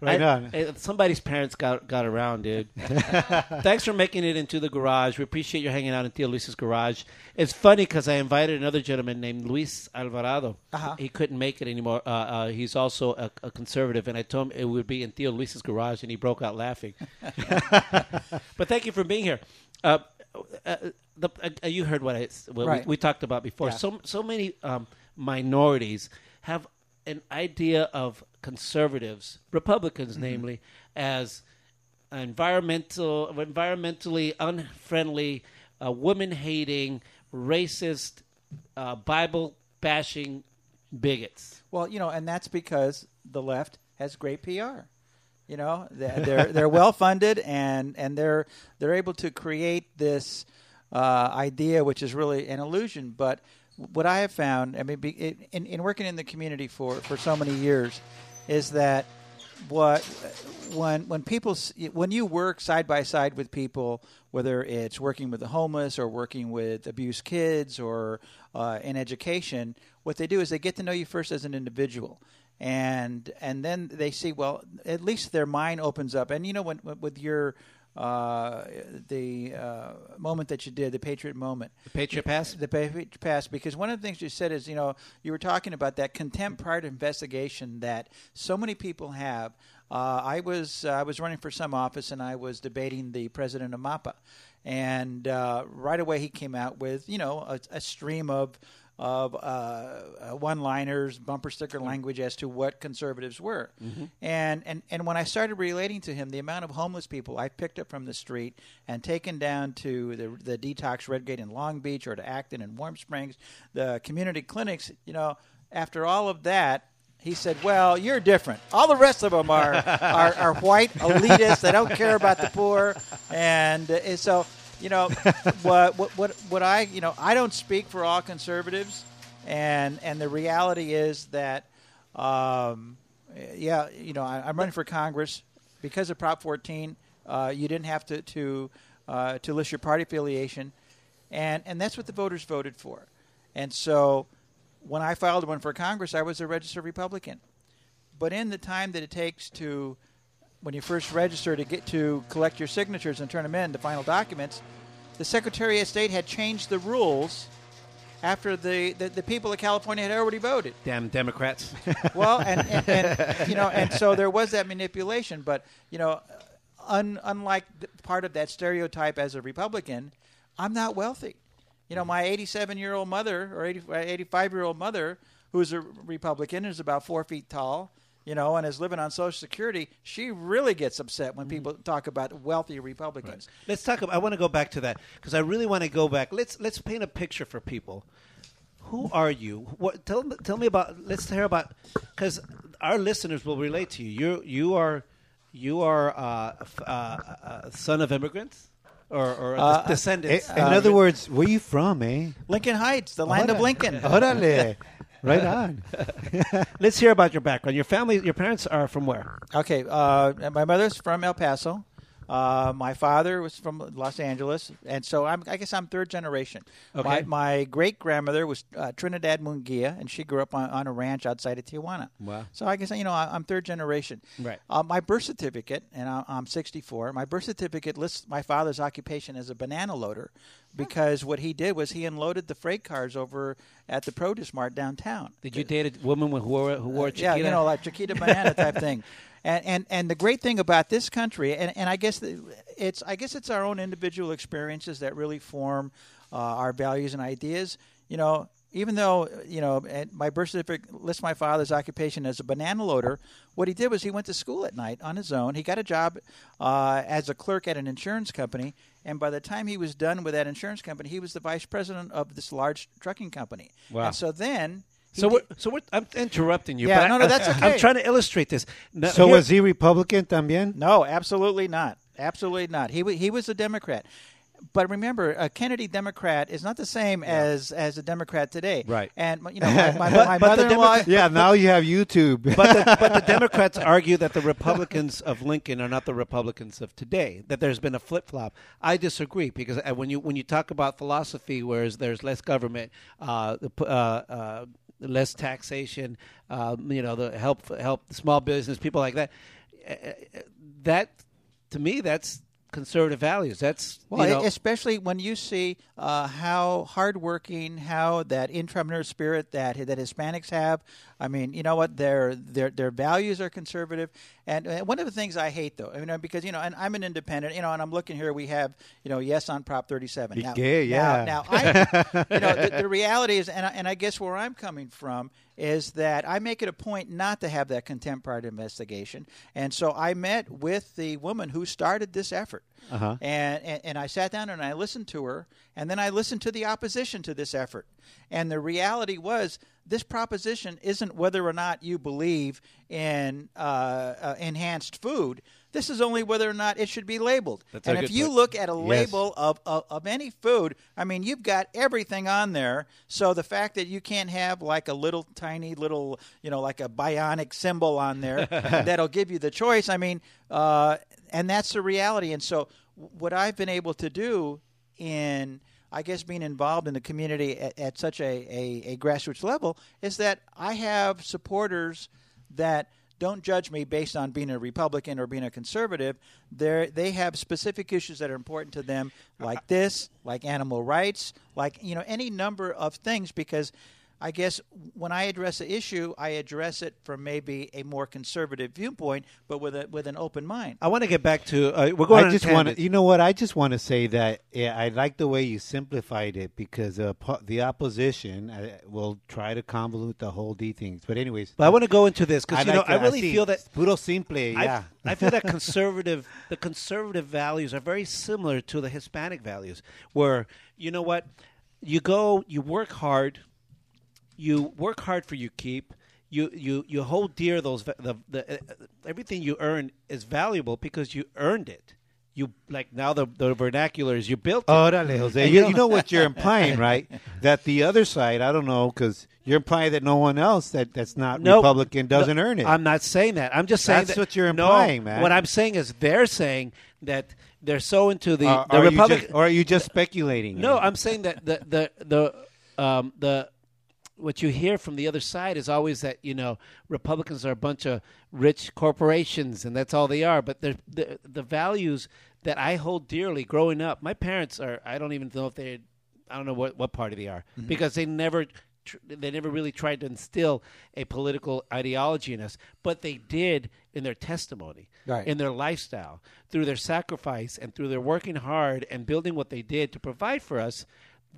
Right I- on. eh, somebody's parents got got around, dude. [laughs] Thanks for making it into the garage. We appreciate you hanging out in Tio Luis's garage. It's funny because I invited another gentleman named Luis Alvarado. Uh-huh. He couldn't make it anymore. Uh, uh, he's also a, a conservative, and I told him it would be in Tio Luis's garage, and he broke out laughing. [laughs] but thank you for being here. Uh, uh, the, uh, you heard what I what Right. we, we talked about before. Yeah. So so many um, minorities have an idea of conservatives, Republicans, Mm-hmm. namely, as environmental, environmentally unfriendly, uh, women hating, racist, uh, Bible bashing bigots. Well, you know, and that's because the left has great PR. You know, they're they're, they're well funded and and they're they're able to create this uh, idea, which is really an illusion. But what I have found, I mean, in in working in the community for for so many years, is that what when when people when you work side by side with people whether it's working with the homeless or working with abused kids or uh, in education what they do is they get to know you first as an individual. And and then they see well at least their mind opens up. And you know when, when with your uh, the uh, moment that you did the patriot moment The Patriot Pass? the Patriot Pass because one of the things you said is you know you were talking about that contempt prior to investigation that so many people have. Uh, I was uh, I was running for some office and I was debating the president of MAPA, and uh, right away he came out with you know a, a stream of of uh, uh, one-liners, bumper sticker language as to what conservatives were, and and and when I started relating to him, the amount of homeless people I picked up from the street and taken down to the the detox Redgate in Long Beach or to Acton and Warm Springs, the community clinics, you know, after all of that. He said, "Well, you're different. All the rest of them are [laughs] are, are white elitists. They don't care about the poor, and, uh, and so you know [laughs] what, what what what I you know I don't speak for all conservatives, and and the reality is that um, yeah you know I, I'm running for Congress because of Prop 14. Uh, you didn't have to to uh, to list your party affiliation, and and that's what the voters voted for, and so when I filed one for Congress, I was a registered Republican. But in the time that it takes to, when you first register, to get to collect your signatures and turn them in, the final documents, the Secretary of State had changed the rules after the, the, the people of California had already voted. Damn Democrats. [laughs] Well, and, and, and [laughs] you know, and so there was that manipulation. But you know, un, unlike part of that stereotype as a Republican, I'm not wealthy. You know, my 87 year old mother or 80, 85 year old mother, who's a Republican, is about four feet tall. You know, and is living on Social Security. She really gets upset when people talk about wealthy Republicans. Let's talk. About, I want to go back to that because I really want to go back. Let's let's paint a picture for people. Who are you? What tell me- tell me about. Let's hear about because our listeners will relate to you. You you are you are uh, f- uh, uh, son of immigrants or, or Uh, Eh, descendants. in other words, where are you from, eh? Lincoln Heights, the land of Lincoln. Órale. [laughs] Right [laughs] on. [laughs] Let's hear about your background. Your family, your parents are from where? Okay, uh, my mother's from El Paso. Uh, my father was from Los Angeles, and so I'm, I guess I'm third generation. Okay. My, my great grandmother was uh, Trinidad Munguia, and she grew up on, on a ranch outside of Tijuana. Wow. So I guess you know I- I'm third generation. Right. Uh, my birth certificate, and I- I'm 64. My birth certificate lists my father's occupation as a banana loader, because what he did was he unloaded the freight cars over at the produce mart downtown. Did you date a woman who wore who wore Uh, yeah, you know, like Chiquita banana type thing. [laughs] And, and and the great thing about this country, and, and I guess it's I guess it's our own individual experiences that really form uh, our values and ideas. You know, even though you know my birth certificate lists my father's occupation as a banana loader, what he did was he went to school at night on his own. He got a job uh, as a clerk at an insurance company, and by the time he was done with that insurance company, he was the vice president of this large trucking company. Wow. And so then. He So did- we're, so we're, I'm interrupting you. Yeah, but no, I- no, that's I'm trying to illustrate this. No, So here- was he Republican también? No, absolutely not. Absolutely not. He he was a Democrat. But remember, a Kennedy Democrat is not the same as as a Democrat today. Right. And you know, my, my, But- [laughs] my but mother-in-law. Yeah, now you have YouTube. [laughs] but the, but the [laughs] Democrats argue that the Republicans of Lincoln are not the Republicans of today. That there's been a flip flop. I disagree because uh, when you when you talk about philosophy, whereas there's less government, uh, the uh, uh, less taxation, um, you know, the help help small business people like that. uh, uh, That to me, that's conservative values. That's Well, you know, especially when you see uh, how hardworking, how that intrapreneurial spirit that that Hispanics have. I mean, you know what? Their their their values are conservative, and, and one of the things I hate, though, I mean, because you know, and I'm an independent, you know, and I'm looking here. We have, you know, yes on Prop 37. Now, Yeah, yeah. Now, now [laughs] I, you know, the, the reality is, and I, and I guess where I'm coming from is that I make it a point not to have that contempt part investigation, and so I met with the woman who started this effort. Uh-huh. And, and and I sat down and I listened to her, and then I listened to the opposition to this effort. And the reality was, this proposition isn't whether or not you believe in uh, uh, enhanced food. This is only whether or not it should be labeled. That's and if you point. look at a label of, of of any food, I mean, you've got everything on there. So the fact that you can't have like a little tiny little, you know, like a bionic symbol on there [laughs] that'll give you the choice. I mean, uh, and that's the reality. And so, what I've been able to do in, I guess, being involved in the community at, at such a, a, a grassroots level is that I have supporters that don't judge me based on being a Republican or being a conservative. They they have specific issues that are important to them, like this, like animal rights, like you know any number of things. Because I guess when I address an issue, I address it from maybe a more conservative viewpoint, but with a with an open mind. I want to get back to uh, we're going. I just want to, you know what? I just want to say that yeah, I like the way you simplified it because uh, po- the opposition uh, will try to convolute the whole D things. But anyways, But I want to go into this because you know I really así, feel that puro simple. I- Yeah, I, feel that [laughs] conservative, the conservative values are very similar to the Hispanic values, where you know what, you go, you work hard, you work hard for your keep. You, you, you hold dear those the, the uh, everything you earn is valuable because you earned it. You like now the the vernacular is you built it. Órale, Jose. You, you know what you're implying, right? [laughs] That the other side, I don't know, because you're implying that no one else that, that's not No, Republican doesn't no, earn it. I'm not saying that. I'm just saying That's that- what you're no, implying, man. What I'm saying is they're saying that they're so into the, Uh, the Republican. or are you just speculating? no, I'm saying that the the the um, the what you hear from the other side is always that you know Republicans are a bunch of rich corporations and that's all they are. But the the values that I hold dearly growing up, my parents are. I don't even know if they. I don't know what what party they are mm-hmm. because they never. tr- They never really tried to instill a political ideology in us, but they did in their testimony, Right. in their lifestyle, through their sacrifice, and through their working hard and building what they did to provide for us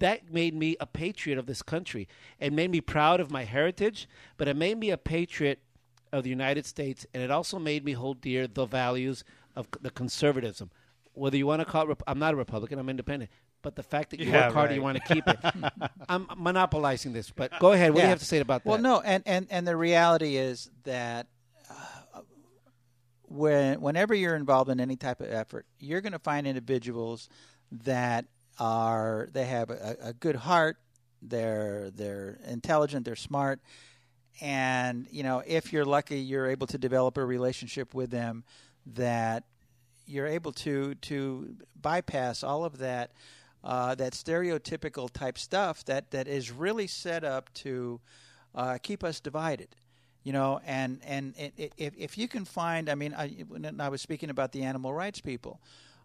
that made me a patriot of this country. It made me proud of my heritage, but it made me a patriot of the United States, and it also made me hold dear the values of the conservatism. Whether you want to call it, Rep- I'm not a Republican, I'm independent. But the fact that you Yeah, work hard and you want to keep it, [laughs] I'm monopolizing this. But go ahead. What do you have to say about that? Well, no, and, and, and the reality is that uh, when whenever you're involved in any type of effort, you're going to find individuals that are they have a, a good heart, they're they're intelligent, they're smart, and you know if you're lucky, you're able to develop a relationship with them that you're able to to bypass all of that uh, that stereotypical type stuff that that is really set up to uh, keep us divided you know and and if, if you can find i mean I, when i was speaking about the animal rights people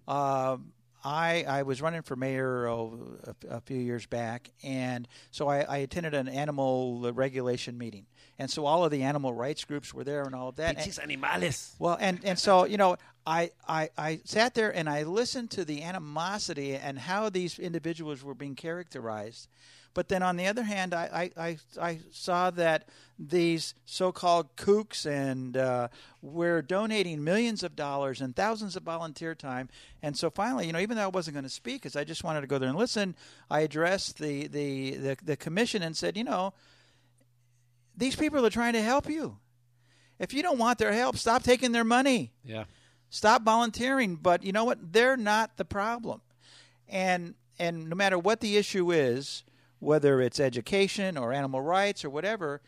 um, I, I was running for mayor oh, a, a few years back, and so I, I attended an animal regulation meeting, and so all of the animal rights groups were there and all of that. Pinches animales. well, and, and so you know, I, I I sat there and I listened to the animosity and how these individuals were being characterized, but then on the other hand, I I, I, I saw that these so-called kooks and uh, we're donating millions of dollars and thousands of volunteer time, and so finally, you know, even though I wasn't going to speak, because I just wanted to go there and listen, I addressed the the the, the commission and said, you know, these people are trying to help you. If you don't want their help, stop taking their money. Yeah. Stop volunteering. But you know what? They're not the problem. And and no matter what the issue is, whether it's education or animal rights or whatever,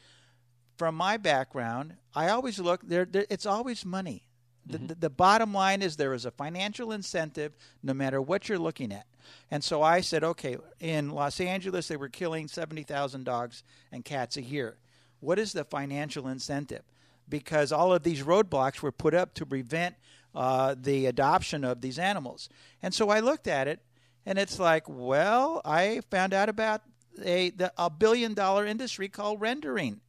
from my background, I always look there. there it's always money. The, the, the bottom line is there is a financial incentive no matter what you're looking at. And so I said, okay, in Los Angeles, they were killing 70,000 dogs and cats a year. What is the financial incentive? Because all of these roadblocks were put up to prevent uh, the adoption of these animals. And so I looked at it, and it's like, well, I found out about a the, a billion dollar industry called rendering.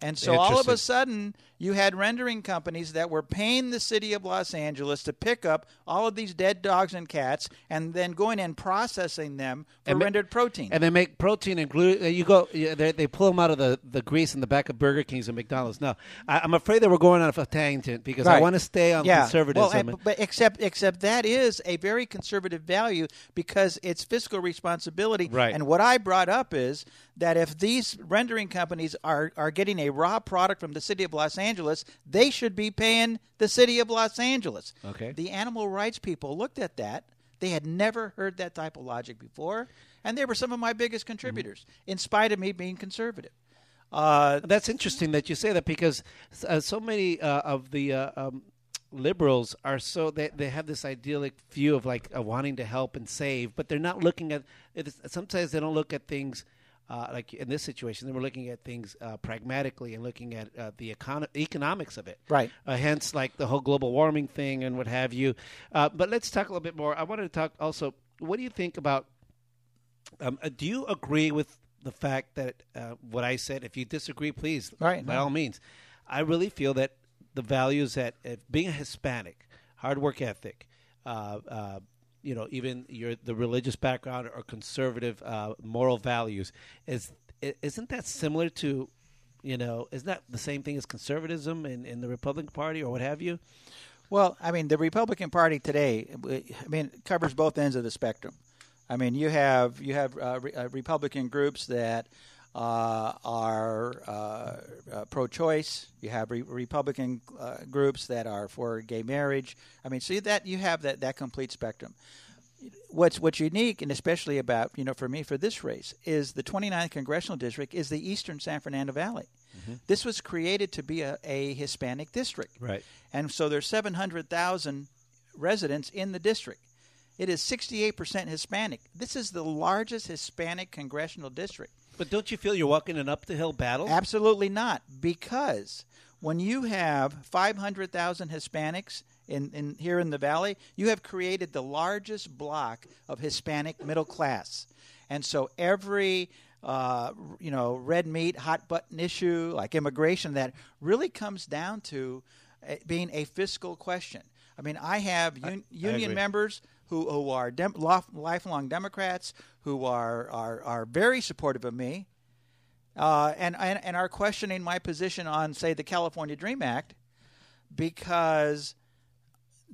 And so all of a sudden, you had rendering companies that were paying the city of Los Angeles to pick up all of these dead dogs and cats and then going and processing them for And ma- rendered protein. And they make protein and glue. You go, they, they pull them out of the, the grease in the back of Burger Kings and McDonald's. No, I, I'm afraid that we're going off a tangent because I want to stay on yeah. conservatism. Well, and- but except except that is a very conservative value because it's fiscal responsibility. Right. And what I brought up is that if these rendering companies are are getting a raw product from the city of Los Angeles, they should be paying the city of Los Angeles. Okay. The animal rights people looked at that. They had never heard that type of logic before, and they were some of my biggest contributors, in spite of me being conservative. Uh, That's interesting that you say that because uh, so many uh, of the uh, um, liberals are so they, they have this idyllic view of like uh, wanting to help and save, but they're not looking at is- Sometimes they don't look at things. Uh, like in this situation, they were looking at things uh, pragmatically and looking at uh, the econo- economics of it. Right. Uh, hence, like the whole global warming thing and what have you. Uh, but let's talk a little bit more. I wanted to talk also. What do you think about um, uh, do you agree with the fact that uh, what I said? If you disagree, please, Right, by no. all means. I really feel that the values that being a Hispanic, hard work ethic, uh, uh, you know, even your the religious background or conservative uh, moral values Is isn't that similar to, you know, isn't that the same thing as conservatism in, in the Republican Party or what have you? Well, I mean, the Republican Party today, I mean, covers both ends of the spectrum. I mean, you have you have uh, re- uh, Republican groups that uh, are uh, uh, pro-choice. You have re- Republican uh, groups that are for gay marriage. I mean, see that you have that that complete spectrum. What's what's unique, and especially about you know for me for this race, is the 29th congressional district is the Eastern San Fernando Valley. This was created to be a, a Hispanic district. Right. And so there's 700,000 residents in the district. It is 68% Hispanic. This is the largest Hispanic congressional district. But don't you feel you're walking an uphill battle? Absolutely not, because when you have 500,000 Hispanics in, in here in the valley, you have created the largest block of Hispanic middle class, and so every uh, you know red meat, hot button issue like immigration that really comes down to uh, being a fiscal question. I mean, I have un- union agree. members who who are dem- lifelong Democrats who are, are are very supportive of me uh, and, and and are questioning my position on, say, the California Dream Act, because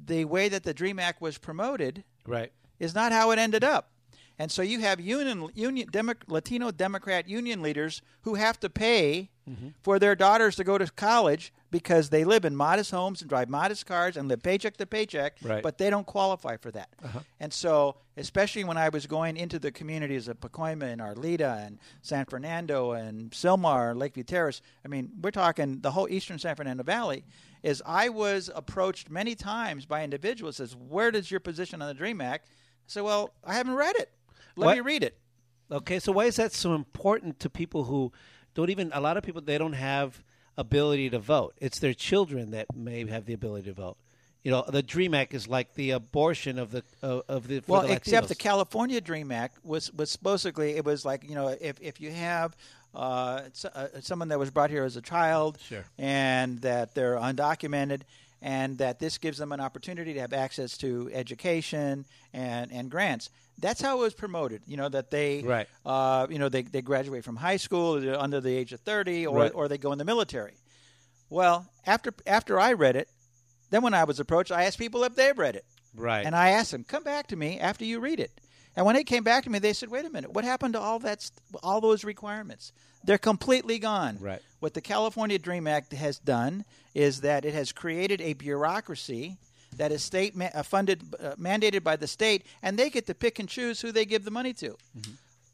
the way that the Dream Act was promoted right. is not how it ended up. And so you have union, union Demo, Latino Democrat union leaders who have to pay mm-hmm. for their daughters to go to college because they live in modest homes and drive modest cars and live paycheck to paycheck, Right. but they don't qualify for that. Uh-huh. And so, especially when I was going into the communities of Pacoima and Arleta and San Fernando and Sylmar and Lakeview Terrace, I mean, we're talking the whole eastern San Fernando Valley. Is I was approached many times by individuals says, "Where does your position on the Dream Act?" I said, "Well, I haven't read it. Let What- me read it." Okay, so why is that so important to people who don't even? A lot of people they don't have ability to vote. It's their children that may have the ability to vote. You know, the Dream Act is like the abortion of the of, of the Well, the except the California Dream Act was was basically it was like you know if if you have uh, uh, someone that was brought here as a child Sure. and that they're undocumented and that this gives them an opportunity to have access to education and and grants. That's how it was promoted. You know that they Right. uh, you know they they graduate from high school under the age of thirty or Right. or they go in the military. Well, after after I read it, then when I was approached, I asked people if they've read it. right. And I asked them, "Come back to me after you read it." And when they came back to me, they said, "Wait a minute, what happened to all that, st- all those requirements? They're completely gone." Right. What the California Dream Act has done is that it has created a bureaucracy that is state ma- uh, funded, uh, mandated by the state, and they get to pick and choose who they give the money to.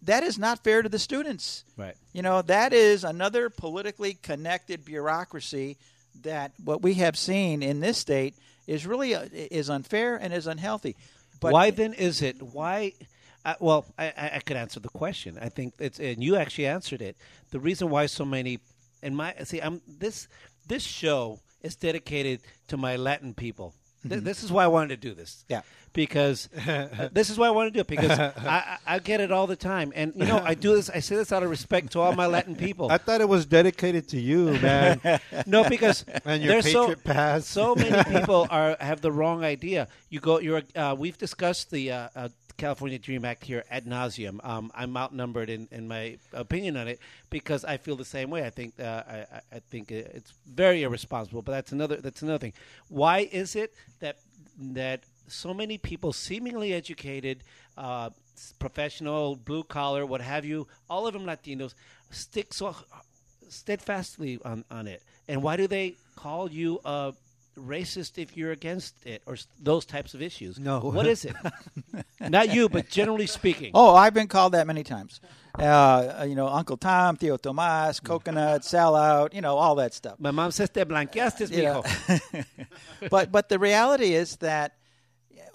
That is not fair to the students. right. You know, that is another politically connected bureaucracy that what we have seen in this state is really uh, is unfair and is unhealthy. But why then is it? Why? Uh, well, I, I I could answer the question. I think it's and you actually answered it. The reason why so many and my see, I'm this this show is dedicated to my Latin people. Th- this is why I wanted to do this. Yeah. Because [laughs] uh, this is why I want to do it because I, I, I get it all the time, and you know I do this. I say this out of respect to all my Latin [laughs] people. I thought it was dedicated to you, man. [laughs] no, because And your there's so, Patriot pass. so many people are have the wrong idea. You go. You're. Uh, we've discussed the uh, uh, California Dream Act here ad nauseum. Um, I'm outnumbered in, in my opinion on it because I feel the same way. I think uh, I, I- think it's very irresponsible. But that's another that's another thing. Why is it that that so many people, seemingly educated, uh, professional, blue collar, what have you, all of them Latinos, stick so steadfastly on, on it. And why do they call you a racist if you're against it or those types of issues? No. What is it? [laughs] Not you, but generally speaking. Oh, I've been called that many times. Uh, you know, Uncle Tom, Tio Tomas, coconut, sellout, you know, all that stuff. My mom says te blanqueaste, mijo. [laughs] but but the reality is that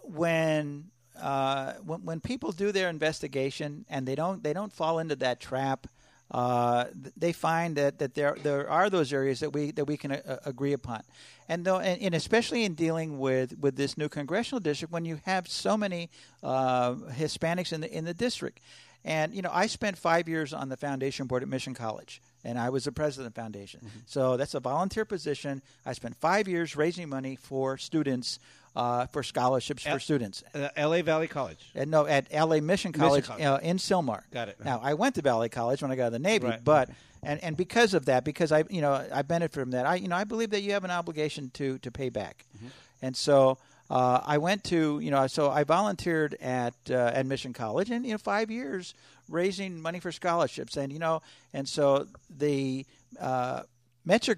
when uh, when when people do their investigation and they don't they don't fall into that trap, uh, they find that, that there there are those areas that we that we can uh, agree upon, and though and, and especially in dealing with, with this new congressional district when you have so many uh, Hispanics in the in the district, and you know I spent five years on the foundation board at Mission College. And I was the president of the foundation. So that's a volunteer position. I spent five years raising money for students, uh, for scholarships for students. Uh, L.A. Valley College. Uh, no, at LA Mission College, College. Uh, in Sylmar. Got it. Now I went to Valley College when I got out of the Navy, Right. but and, and because of that, because I you know I benefit from that, I you know I believe that you have an obligation to to pay back, Mm-hmm. and so. Uh, I went to you know so I volunteered at uh, at Mission College and you know five years raising money for scholarships and you know and so the uh,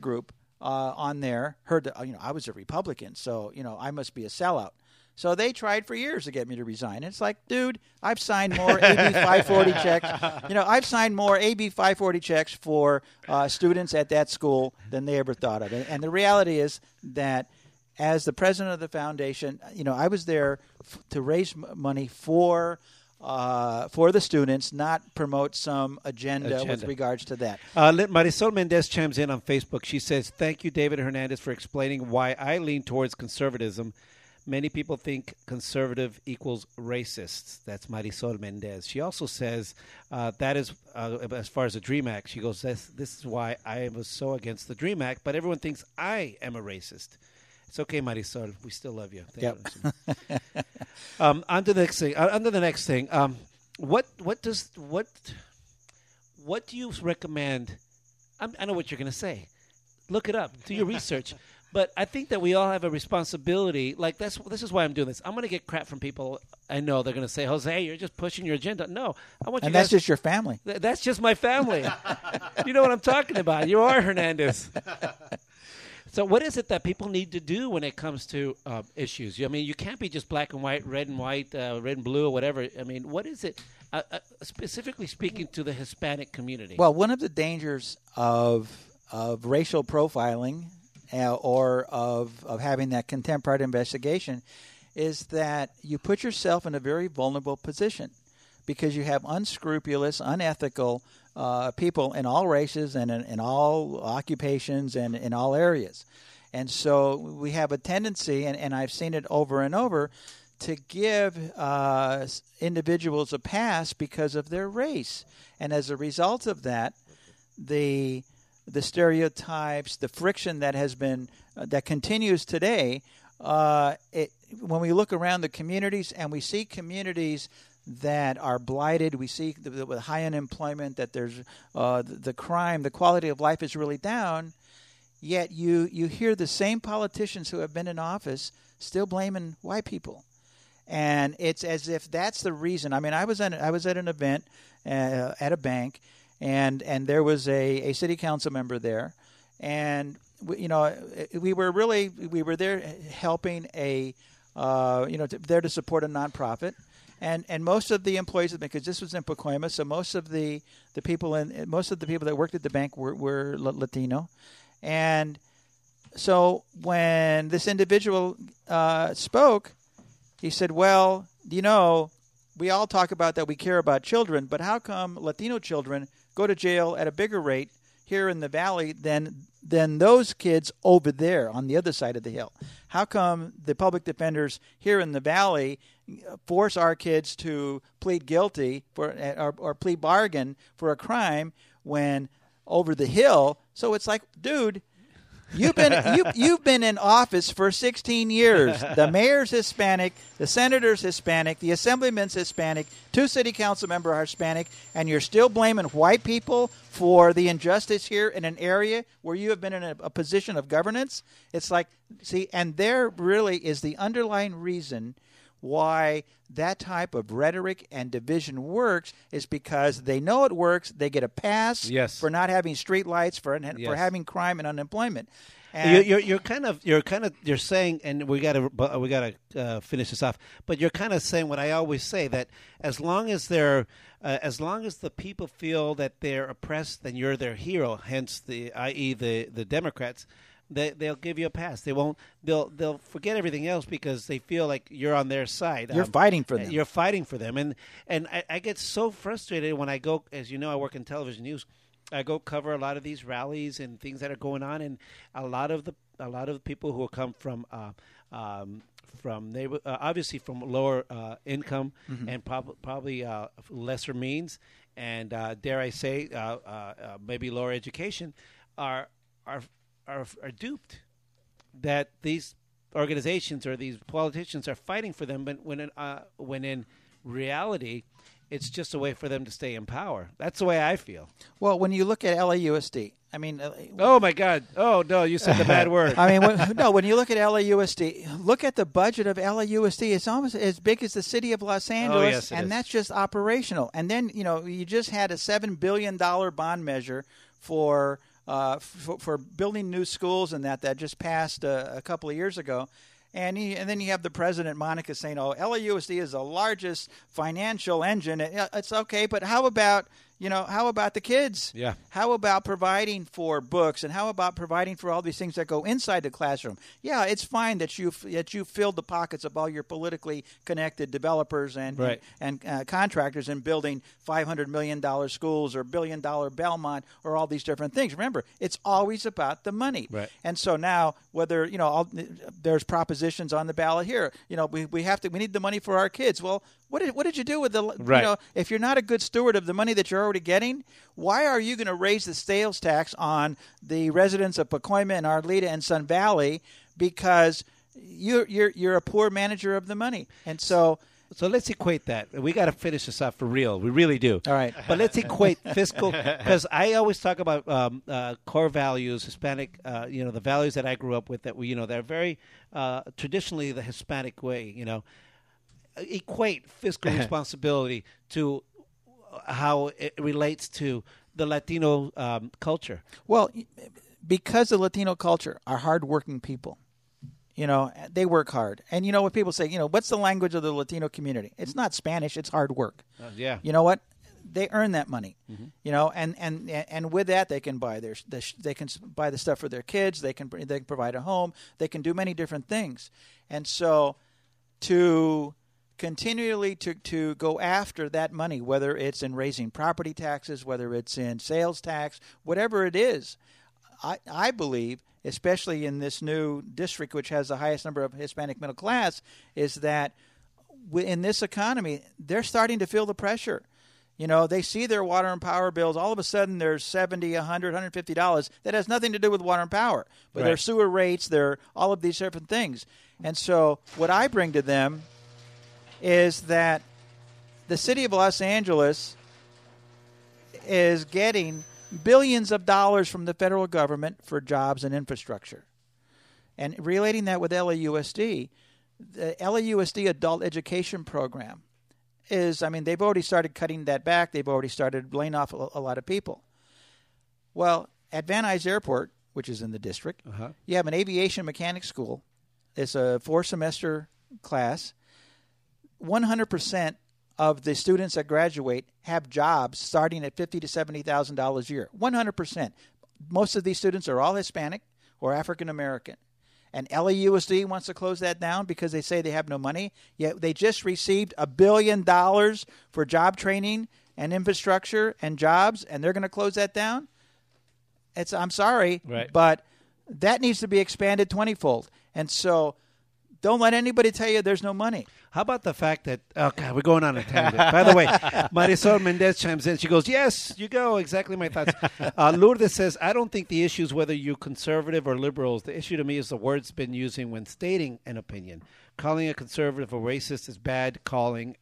Group uh, on there heard that you know I was a Republican so you know I must be a sellout so they tried for years to get me to resign. It's like, dude, I've signed more AB [laughs] 540 checks. You know, I've signed more AB 540 checks for uh, students at that school than they ever thought of. And, and the reality is that as the president of the foundation, you know, I was there f- to raise m- money for. Uh, for the students, not promote some agenda, with regards to that. Uh, Marisol Mendez chimes in on Facebook. She says, Thank you, David Hernandez, for explaining why I lean towards conservatism. Many people think conservative equals racist. That's Marisol Mendez. She also says uh, that is, uh, as far as the DREAM Act, she goes, this, this is why I was so against the DREAM Act, but everyone thinks I am a racist. It's okay, Marisol. We still love you. Thank Yep. you. [laughs] um, on to the next thing. Uh, on to the next thing. Um, what what does what what do you recommend? I'm, I know what you're going to say. Look it up. Do your research. [laughs] But I think that we all have a responsibility. Like that's this is why I'm doing this. I'm going to get crap from people. I know they're going to say, "Jose, you're just pushing your agenda." No, I want you And guys. that's just your family. Th- That's just my family. [laughs] you know what I'm talking about. You are Hernandez. So, what is it that people need to do when it comes to uh, issues? I mean, you can't be just black and white, red and white, uh, red and blue, or whatever. I mean, what is it, uh, uh, specifically speaking to the Hispanic community? Well, one of the dangers of of racial profiling uh, or of of having that contempt part investigation is that you put yourself in a very vulnerable position because you have unscrupulous, unethical uh, people in all races and in, in all occupations and in all areas. And so we have a tendency, and, and I've seen it over and over, to give uh, individuals a pass because of their race. And as a result of that, the the stereotypes, the friction that has been uh, that continues today. Uh, it, when we look around the communities and we see communities that are blighted, we see the, the, high unemployment that there's uh, the, the crime, the quality of life is really down. Yet you you hear the same politicians who have been in office still blaming white people and it's as if that's the reason. I mean, I was at I was at an event uh, at a bank, and and there was a, a city council member there, and we, you know we were really we were there helping a uh, you know to, there to support a nonprofit. And, and most of the employees because this was in Pacoima, so most of the, the people in most of the people that worked at the bank were, were Latino, and so when this individual uh, spoke, he said, Well, you know, we all talk about that we care about children, but how come Latino children go to jail at a bigger rate, here in the valley than than those kids over there on the other side of the hill? How come the public defenders here in the valley force our kids to plead guilty for eh, or, or plead bargain for a crime when over the hill? So it's like, dude, You've been [laughs] you, you've been in office for 16 years. The [laughs] mayor's Hispanic, the senator's Hispanic, the assemblyman's Hispanic, two city council members are Hispanic, and you're still blaming white people for the injustice here in an area where you have been in a, a position of governance. It's like, see, and there really is the underlying reason why that type of rhetoric and division works is because they know it works. They get a pass Yes. for not having street lights, for for having crime and unemployment. You're, And you're, you're kind of you're kind of you're saying, and we got to we got to uh, finish this off. But you're kind of saying what I always say that as long as they're uh, as long as the people feel that they're oppressed, then you're their hero. Hence the i.e. the the Democrats. They, they'll give you a pass. They won't. They'll they'll forget everything else because they feel like you're on their side. You're Um, fighting for them. You're fighting for them, and and I, I get so frustrated when I go. As you know, I work in television news. I go cover a lot of these rallies and things that are going on, and a lot of the a lot of the people who come from uh, um, from neighbor, uh, obviously from lower uh, income and prob- probably uh, lesser means, and uh, dare I say, uh, uh, uh, maybe lower education, are are are, are duped that these organizations or these politicians are fighting for them, but when in, uh, when in reality, it's just a way for them to stay in power. That's the way I feel. well, when you look at LAUSD, I mean, uh, Oh my God! Oh no, you said the bad [laughs] word. I mean, when, [laughs] no. When you look at LAUSD, look at the budget of LAUSD. It's almost as big as the city of Los Angeles, Oh, yes, and is. that's just operational. And then you know, you just had a seven billion dollar bond measure for uh, for, for building new schools, and that that just passed uh, a couple of years ago. And, he, and then you have the president, Monica, saying, "Oh, LAUSD is the largest financial engine." It's okay, but how about you know how about the kids? Yeah. How about providing for books and how about providing for all these things that go inside the classroom? Yeah, it's fine that you that you filled the pockets of all your politically connected developers and Right. and uh, contractors in building five hundred million dollar schools or billion dollar Belmont or all these different things. Remember, it's always about the money. Right. And so now, whether you know, all, there's propositions on the ballot here. You know, we, we have to we need the money for our kids. Well, what did what did you do with the Right. you know if you're not a good steward of the money that you're already getting, why are you going to raise the sales tax on the residents of Pacoima and Arleta and Sun Valley because you're you're you're a poor manager of the money, and so. So let's equate that. We got to finish this off for real. We really do. All right. But let's equate fiscal [laughs] because I always talk about um, uh, core values, Hispanic. Uh, you know, the values that I grew up with that we, you know, they're very uh, traditionally the Hispanic way. You know, equate fiscal [laughs] responsibility to how it relates to the Latino um, culture. Well, because the Latino culture are hardworking people. You know, they work hard. And you know what people say, you know, what's the language of the Latino community? It's not Spanish, it's hard work. yeah. You know what? They earn that money. You know, and and and with that they can buy their they can buy the stuff for their kids, they can they can provide a home, they can do many different things. And so to continually to, to go after that money, whether it's in raising property taxes, whether it's in sales tax, whatever it is, I, I believe, especially in this new district, which has the highest number of Hispanic middle class, is that in this economy, they're starting to feel the pressure. You know, they see their water and power bills. All of a sudden, there's 70 100 150 dollars. That has nothing to do with water and power, but their sewer rates, their all of these different things. And so, what I bring to them is that the city of Los Angeles is getting billions of dollars from the federal government for jobs and infrastructure. And relating that with LAUSD, the LAUSD adult education program is, I mean, they've already started cutting that back. They've already started laying off a, a lot of people. Well, at Van Nuys Airport, which is in the district, Uh-huh. you have an aviation mechanics school. It's a four semester class. 100% of the students that graduate have jobs starting at fifty to seventy thousand dollars a year. One hundred percent. Most of these students are all Hispanic or African American. And LAUSD wants to close that down because they say they have no money. Yet they just received a billion dollars for job training and infrastructure and jobs, and they're going to close that down. it's I'm sorry, Right. but that needs to be expanded twentyfold. And so, don't let anybody tell you there's no money. How about the fact that oh god, we're going on a tangent. By the way, [laughs] Marisol Mendez chimes in. She goes, "Yes, you go. Exactly my thoughts." Uh, Lourdes says, "I don't think the issue is whether you're conservative or liberals. The issue to me is the words been using when stating an opinion. Calling a conservative a racist is bad. Calling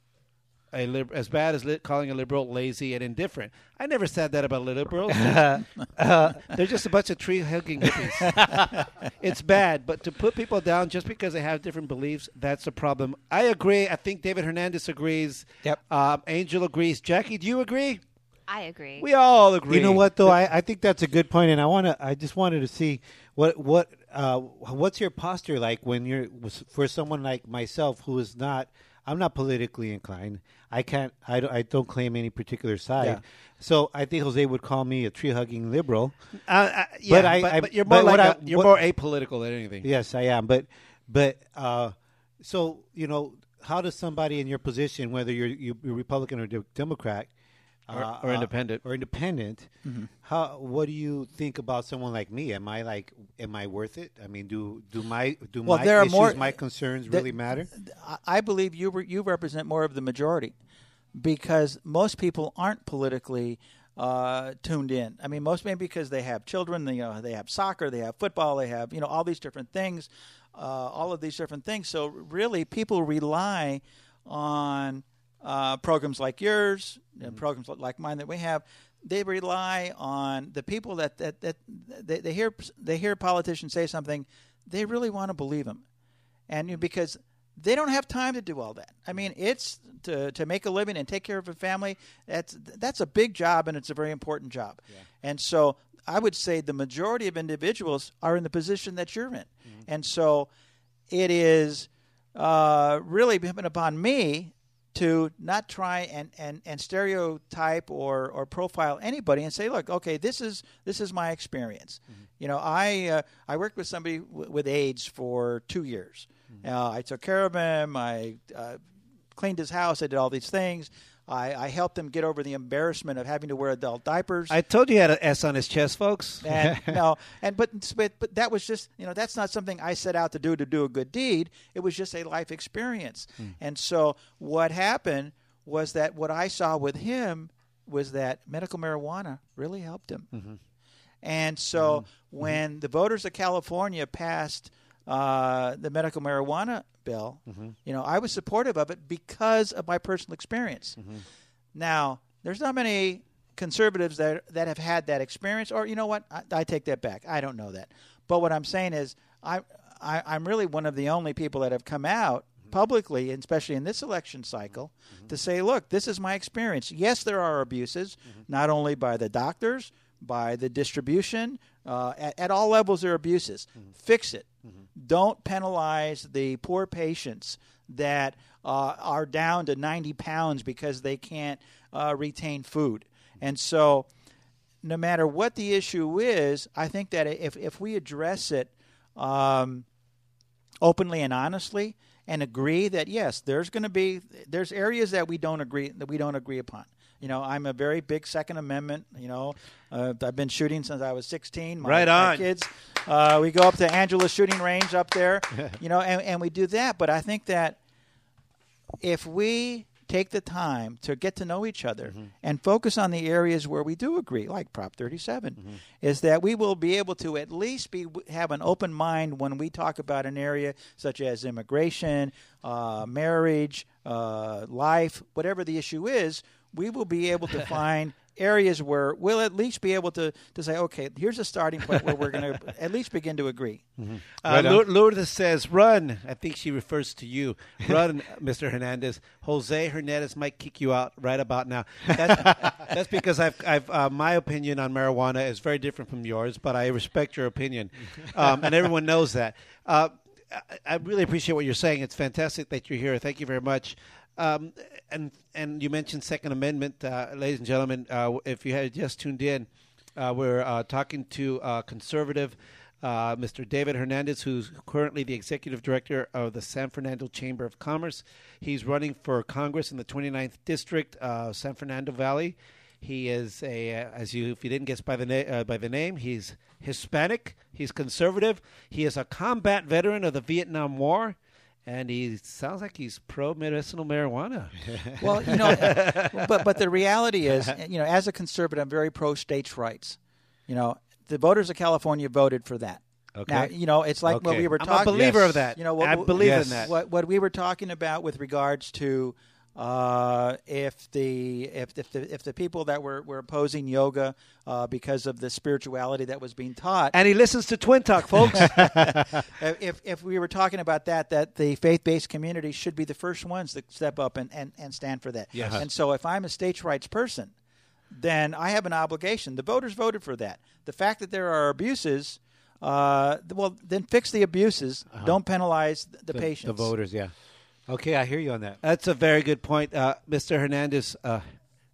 a lib- as bad as li- calling a liberal lazy and indifferent. I never said that about liberals. [laughs] Uh, they're just a bunch of tree hugging hippies. [laughs] it's bad, but to put people down just because they have different beliefs, that's a problem. I agree. I think David Hernandez agrees. Yep. Um, Angel agrees. Jackie, do you agree? I agree. We all agree. You know what though? I, I think that's a good point, and I want to. I just wanted to see what what uh, what's your posture like when you're for someone like myself who is not. I'm not politically inclined. I can't. I don't, I don't claim any particular side. Yeah. So I think Jose would call me a tree hugging liberal. Uh, uh, yeah, But I- but, I- but you're more but like what I- a, you're what- more apolitical than anything. Yes, I am. But but uh, so you know, how does somebody in your position, whether you're, you're Republican or de- Democrat, uh, or uh, independent. or independent, how what do you think about someone like me? Am I like, am I worth it? I mean, do do my do Well, my there are issues, more- my concerns really matter? I- I believe you re- you represent more of the majority because most people aren't politically uh, tuned in. I mean, most maybe because they have children, they, you know, they have soccer, they have football, they have you know all these different things, uh, all of these different things. So really, people rely on uh, programs like yours, and programs like mine that we have. They rely on the people that that, that they, they hear they hear politicians say something, they really want to believe them and you, because they don't have time to do all that. I mean, it's to to make a living and take care of a family. That's that's a big job and it's a very important job. And so I would say the majority of individuals are in the position that you're in, and so it is uh, really dependent upon me to not try and, and, and stereotype or, or profile anybody and say, look, okay, this is this is my experience. You know, I uh, I worked with somebody w- with AIDS for two years. Uh, I took care of him. I uh, cleaned his house. I did all these things. I, I helped him get over the embarrassment of having to wear adult diapers. I told you he had an S on his chest, folks. And [laughs] no, and but, but but that was just you know that's not something I set out to do to do a good deed. It was just a life experience. Hmm. And so what happened was that what I saw with him was that medical marijuana really helped him. Mm-hmm. And so mm-hmm. Mm-hmm. when the voters of California passed uh, the medical marijuana bill, mm-hmm. you know, I was supportive of it because of my personal experience. Mm-hmm. Now, there's not many conservatives that that have had that experience, or you know what? I, I take that back. I don't know that. But what I'm saying is, I, I I'm really one of the only people that have come out mm-hmm. publicly, and especially in this election cycle, to say, look, this is my experience. Yes, there are abuses, not only by the doctors, by the distribution, uh, at, at all levels there are abuses. Fix it. Don't penalize the poor patients that uh, are down to 90 pounds because they can't uh, retain food. And so, no matter what the issue is, I think that if, if we address it um, openly and honestly and agree that yes, there's going to be there's areas that we don't agree that we don't agree upon. You know, I'm a very big Second Amendment. You know, uh, I've been shooting since I was 16. My, Right my on. kids. Uh, we go up to Angeles Shooting Range up there. [laughs] you know, and, and we do that. But I think that if we take the time to get to know each other and focus on the areas where we do agree, like Prop 37, is that we will be able to at least be have an open mind when we talk about an area such as immigration, uh, marriage, uh, life, whatever the issue is. We will be able to [laughs] find areas where we'll at least be able to, to say, okay, here's a starting point where we're going [laughs] to at least begin to agree. Uh, Lour- Lourdes says, "Run." I think she refers to you. [laughs] Run, Mr. Hernandez. Jose Hernandez might kick you out right about now. That's, that's because I've, I've uh, my opinion on marijuana is very different from yours, but I respect your opinion, um, and everyone knows that. Uh, I really appreciate what you're saying. It's fantastic that you're here. Thank you very much. Um, and and you mentioned Second Amendment, uh, ladies and gentlemen. Uh, if you had just tuned in, uh, we're uh, talking to uh, conservative uh, Mr. David Hernandez, who's currently the executive director of the San Fernando Chamber of Commerce. He's running for Congress in the 29th district, San Fernando Valley. He is a, as you, if you didn't guess by the na- by the name, he's Hispanic. He's conservative. He is a combat veteran of the Vietnam War, and he sounds like he's pro medicinal marijuana. [laughs] Well, you know, [laughs] but but the reality is, you know, as a conservative, I'm very pro states' rights. You know, the voters of California voted for that. Okay. Now, you know, it's like what we were talking. I'm talking. a believer Yes. of that. You know, what, I believe Yes. in that. What what we were talking about with regards to uh, if the if, if the if the people that were, were opposing yoga uh, because of the spirituality that was being taught, and he listens to Twin Talk, folks. [laughs] if if we were talking about that, that the faith based community should be the first ones to step up and, and, and stand for that. Yes. And so if I'm a states' rights person, then I have an obligation. The voters voted for that. The fact that there are abuses, uh, well, then fix the abuses. Don't penalize the, the, the, patients. the voters. Yeah. Okay, I hear you on that. That's a very good point, uh, Mr. Hernandez. Uh,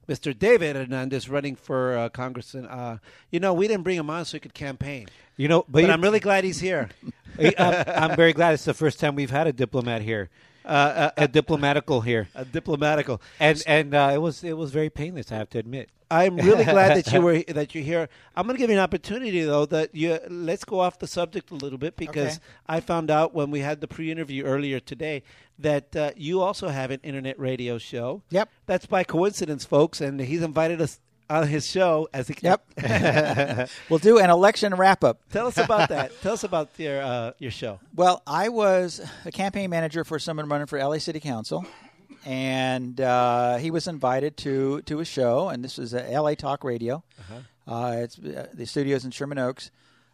Mr. David Hernandez running for uh, Congressman. Uh, you know, we didn't bring him on so he could campaign, You know, but, but you- I'm really glad he's here. [laughs] I'm, I'm very glad it's the first time we've had a diplomat here, uh, a, a diplomatical here, A diplomatical. and and uh, it was it was very painless. I have to admit. I'm really glad that you [laughs] were that you're here. I'm going to give you an opportunity though that you let's go off the subject a little bit because Okay. I found out when we had the pre-interview earlier today that uh, you also have an internet radio show. Yep. That's by coincidence, folks, and he's invited us on his show as a Yep. [laughs] [laughs] we'll do an election wrap up. Tell us about that. Tell us about your uh, your show. Well, I was a campaign manager for someone running for LA City Council, and uh, he was invited to to a show, and this was a LA Talk Radio. uh it's uh, the studios in Sherman Oaks,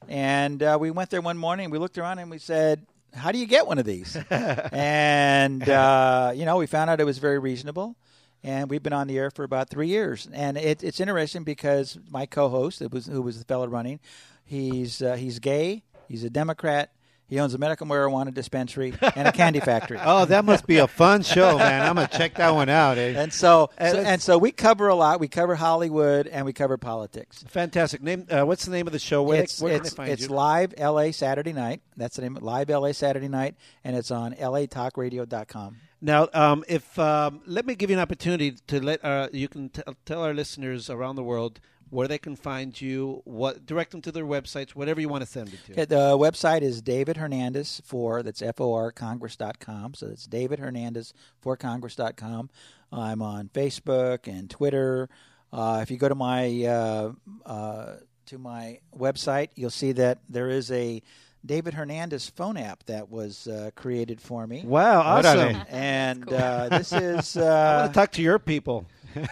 and uh, we went there one morning. and We looked around and we said, "How do you get one of these?" [laughs] and uh, you know, we found out it was very reasonable. And we've been on the air for about three years, and it, it's interesting because my co-host, it was who was the fellow running, he's uh, he's gay, he's a Democrat, he owns a medical marijuana dispensary and a candy factory. [laughs] Oh, that must be a fun show, man. I'm gonna check that one out. Eh? And so, And so and so we cover a lot. We cover Hollywood and we cover politics. Fantastic name. Uh, what's the name of the show? Where, it's they, where it's, can they find it's live LA Saturday night. That's the name. Live LA Saturday night, and it's on LATalkRadio.com. Now, um, if um, let me give you an opportunity to let uh, you can t- tell our listeners around the world where they can find you. What direct them to their websites, whatever you want to send it to. Okay, the website is David Hernandez for that's F O R Congress.com. So it's David Hernandez for Congress.com. I'm on Facebook and Twitter. Uh, if you go to my uh, uh, to my website, you'll see that there is a David Hernandez phone app that was uh, created for me. Wow, What awesome! they? And uh, this is [laughs] I uh, want to talk to your people.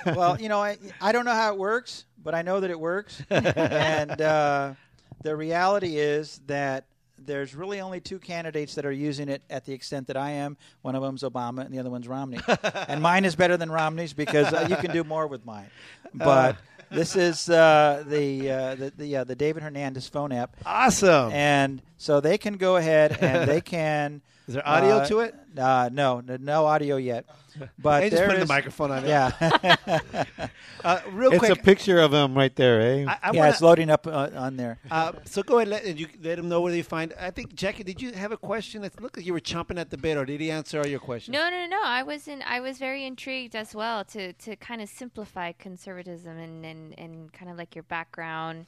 well, [laughs] you know, I I don't know how it works, but I know that it works. [laughs] and uh, the reality is that there's really only two candidates that are using it at the extent that I am. One of them's Obama, and the other one's Romney. [laughs] and mine is better than Romney's because uh, you can do more with mine. [laughs] But this is uh, the uh, the the, uh, the David Hernandez phone app, Awesome. and so they can go ahead and they can. Is there audio uh, to it? Uh, no, no, no audio yet. But Hey, just there put the microphone on it. Yeah. [laughs] [laughs] Uh, real It's quick. It's a picture of him right there, eh? I, I yeah, wanna, it's loading up uh, on there. Uh, so go ahead, let, and you let him know where they find. I think Jackie, did you have a question? It looked like you were chomping at the bit, or did he answer all your questions? No, no, no. I was in, I was very intrigued as well to to kind of simplify conservatism and and, and kind of like your background.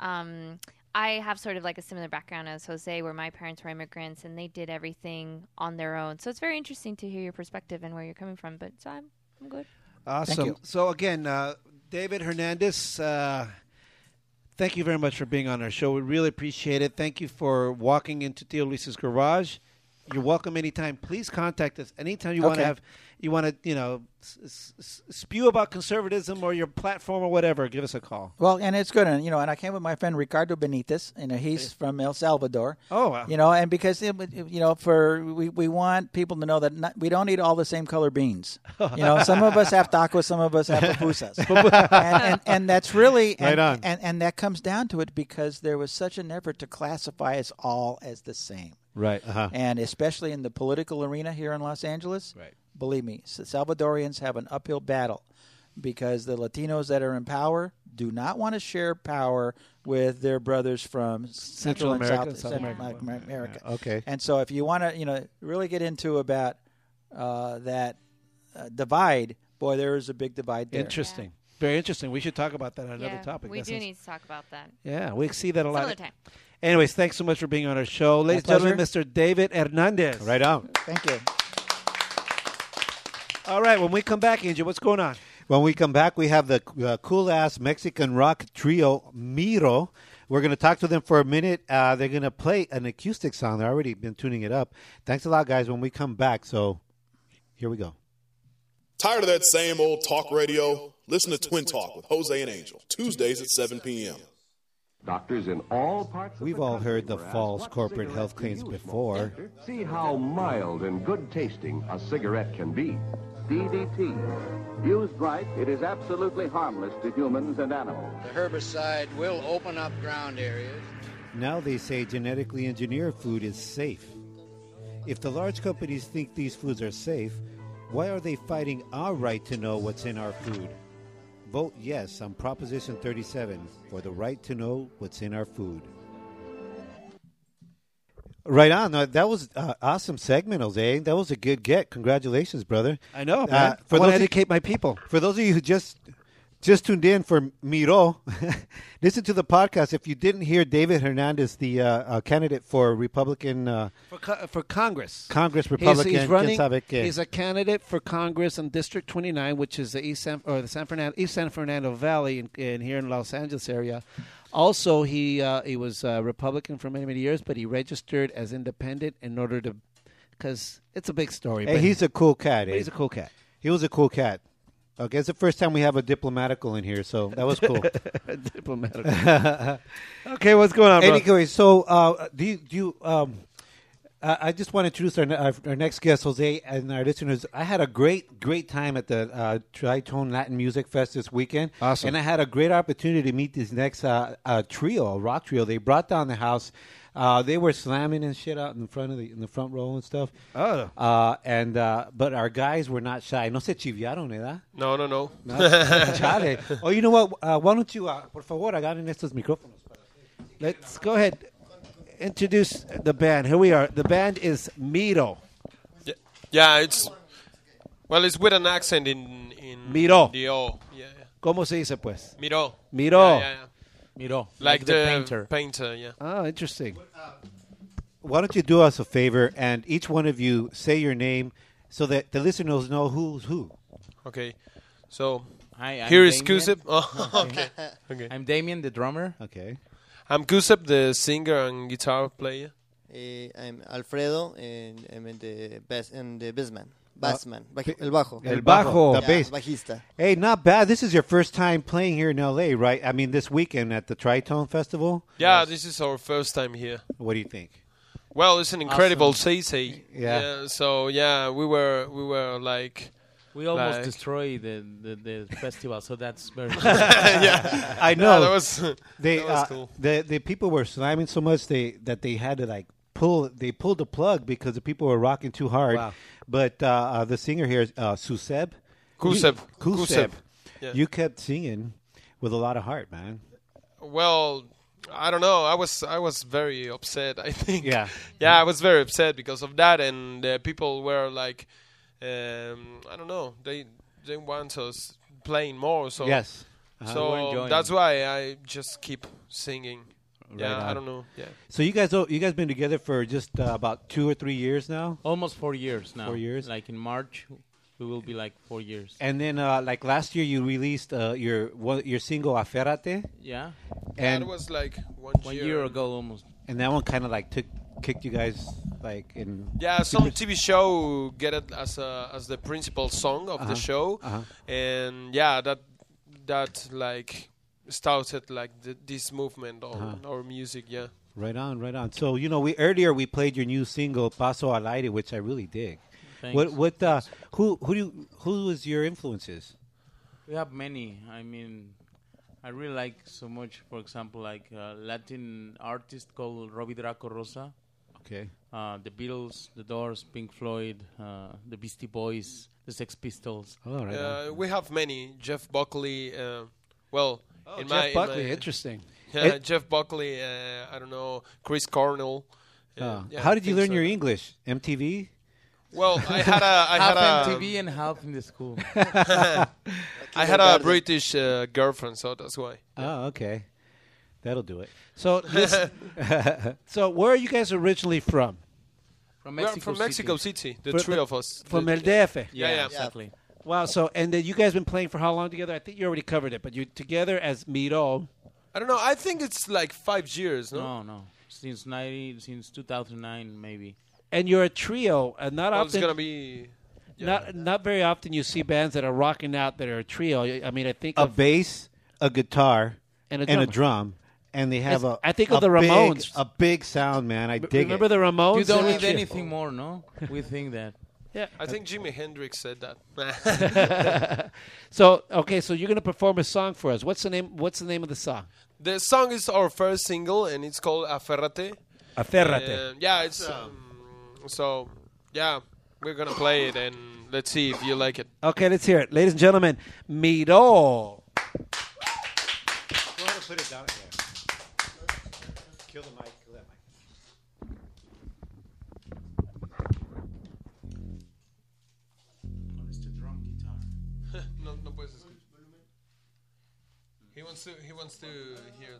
Um, I have sort of like a similar background as Jose, where my parents were immigrants and they did everything on their own. So it's very interesting to hear your perspective and where you're coming from. But so I'm I'm good. Awesome. you. So again, uh, David Hernandez, uh, thank you very much for being on our show. We really appreciate it. Thank you for walking into Tio Luis's garage. You're welcome anytime. Please contact us anytime you want to have you want to you know s- s- spew about conservatism or your platform or whatever. Give us a call. Well, and it's good, and you know, and I came with my friend Ricardo Benitez. You know, he's from El Salvador. Oh, wow. You know, and because it, you know, for we, we want people to know that not, we don't eat all the same color beans. [laughs] You know, some of us have tacos, some of us have pupusas, [laughs] and, and and that's really [laughs] and, Right on. And and that comes down to it because there was such an effort to classify us all as the same. right. Uh-huh. and especially in the political arena here in Los Angeles. Right. Believe me, Salvadorians have an uphill battle because the Latinos that are in power do not want to share power with their brothers from Central, and America, South, South Central America. America. America. Okay. And so, if you want to, you know, really get into about uh, that uh, divide, boy, there is a big divide there. Interesting. very interesting. We should talk about that on another topic. we That do sounds- need to talk about that Yeah, we see that a some lot. other time. Anyways, thanks so much for being on our show, ladies and gentlemen. Mr. David Hernandez. Right on. Thank you. All right. When we come back, Angel, what's going on? When we come back, we have the uh, cool ass Mexican rock trio Miro. We're going to talk to them for a minute. Uh, they're going to play an acoustic song. They've already been tuning it up. Thanks a lot, guys. When we come back, so here we go. Tired of that same old talk radio? Listen to Twin Talk with Jose and Angel, Tuesdays at 7 p.m. Doctors in all parts of We've the all country heard the false corporate health claims before. See how mild and good tasting a cigarette can be. DDT. Used right, it is absolutely harmless to humans and animals. The herbicide will open up ground areas. Now they say genetically engineered food is safe. If the large companies think these foods are safe, why are they fighting our right to know what's in our food? Vote yes on Proposition 37 for the right to know what's in our food. Right on. Uh, that was uh, awesome segment, Jose. That was a good get. Congratulations, brother. I know, Uh, man. for I want to educate my people. For those of you who just just tuned in for Miro, [laughs] listen to the podcast. If you didn't hear David Hernandez, the uh, uh, candidate for Republican uh, For, co- for Congress. Congress He's, Republican, he's running. sabe qué. He's a candidate for Congress in District 29, which is the East San, or the San Fernando East San Fernando Valley in, in here in Los Angeles area. Also, he uh, he was a Republican for many many years, but he registered as independent in order to, because it's a big story. Hey, but he's a cool cat. eh? he's a cool cat. he was a cool cat. Okay, it's the first time we have a diplomatical in here, so that was cool. [laughs] Diplomatic. [laughs] okay, what's going on, bro? anyway, so uh, do you, do you, um, I I just want to introduce our, our, our next guest, Jose, and our listeners. I had a great, great time at the uh, Tritone Latin Music Fest this weekend. Awesome. And I had a great opportunity to meet this next uh, uh, trio, a rock trio. They brought down the house. Uh, they were slamming and shit out in front of the in the front row and stuff. Oh. Uh, and uh, but our guys were not shy. No se chiviaron, ¿verdad? No, no, no. No, [laughs] chale. Oh, you know what? Uh, why don't you, uh, por favor, agarren estos micrófonos. Let's go ahead. Introduce the band. Here we are. The band is Miro. Yeah, yeah, it's well, it's with an accent in in Miro. the O. Yeah, yeah. ¿Cómo se dice, pues? Miro. Miro. Yeah, yeah, yeah. Miro, Like, the, painter. painter. Yeah. Oh, interesting. Why don't you do us a favor and each one of you say your name so that the listeners know who's who? Okay. So Hi, I'm here is Damien. Kusip. [laughs] Oh, okay. Okay. I'm Damien, the drummer. Okay. I'm Kusip, the singer and guitar player. Eh, I'm Alfredo and I'm in the bass and the bassman. Bassman. Baji- el bajo. El bajo. Yeah, The bass. Bajista. Hey, not bad. This is your first time playing here in L.A., right? I mean, this weekend at the Tritone Festival. Yeah, this is our first time here. What do you think? Well, it's an incredible Awesome. CC. Yeah. So yeah, we were we were like. We almost Like- destroyed the, the, the festival, so that's very [laughs] yeah. I Yeah, know. that was They that was uh, cool. the the people were slamming so much they that they had to like pull they pulled the plug because the people were rocking too hard. Wow. But uh, uh, the singer here, uh, Suseb, Kuseb. You, Kuseb, Kuseb. Yeah. you kept singing with a lot of heart, man. Well, I don't know. I was I was very upset. I think. Yeah. [laughs] Yeah, I was very upset because of that, and uh, people were like, um, I don't know. They they want us playing more. So yes. Uh-huh. So that's why I just keep singing. yeah, on. I don't know. Yeah. So you guys, oh, you guys been together for just uh, about two or three years now, almost four years now. Four years? Like in March, we will be like four years. and then uh, like last year you released uh, your one, your single "Aferrate," Yeah, and that was like one, one year. year ago almost. and that one kind of like took kicked you guys like in. Yeah, some TV show get it as a as the principal song of Uh-huh, the show, uh-huh. and yeah, that that like started like the, this movement on Uh-huh. our music. Yeah. Right on, right on. So you know, we earlier we played your new single "Paso al Aire," which I really dig. Thanks. What what uh, who who do you, who was your influences? We have many. I mean, I really like so much. For example, like a Latin artist called Robi Draco Rosa. Okay. Uh, the Beatles, The Doors, Pink Floyd, uh, the Beastie Boys, the Sex Pistols. Oh, right. Uh, we have many. Jeff Buckley. Uh, well, in my Jeff in Buckley, my- interesting. Yeah, It- Jeff Buckley. Uh, I don't know Chris Cornell. uh, Uh, yeah, how did you things learn your English? MTV. Well, I had a I half had a MTV and half in the school. [laughs] I had a British uh, girlfriend, so that's why. Oh, okay. That'll do it. So, this, [laughs] so where are you guys originally from? From We're Mexico from Mexico City, the Fr- three of us. From The- El DF. Yeah, yeah. exactly. Wow. So, and then you guys been playing for how long together? I think you already covered it, but you together as Miro. I don't know. I think it's like five years, no? No, no. Since ninety, since two thousand nine, maybe. and you're a trio, and not Well, it's gonna be. yeah. Not not very often you see bands that are rocking out that are a trio. I mean, I think A of, bass, a guitar, And a and a drum, and they have Yes, a. I think of a the big- Ramones. a big sound, man. I dig it. remember it. the Ramones? You don't They were need trio. anything more, no? We think that. [laughs] Yeah. I think Jimi Hendrix said that. [laughs] So okay, so you're gonna perform a song for us. What's the name? What's the name of the song? the song is our first single, and it's called Aferrate. Aferrate. And, yeah, it's um, so yeah. We're gonna play it, and let's see if you like it. Okay, let's hear it, ladies and gentlemen. Miro. Go ahead and put it down there. Wants to. He wants to hear.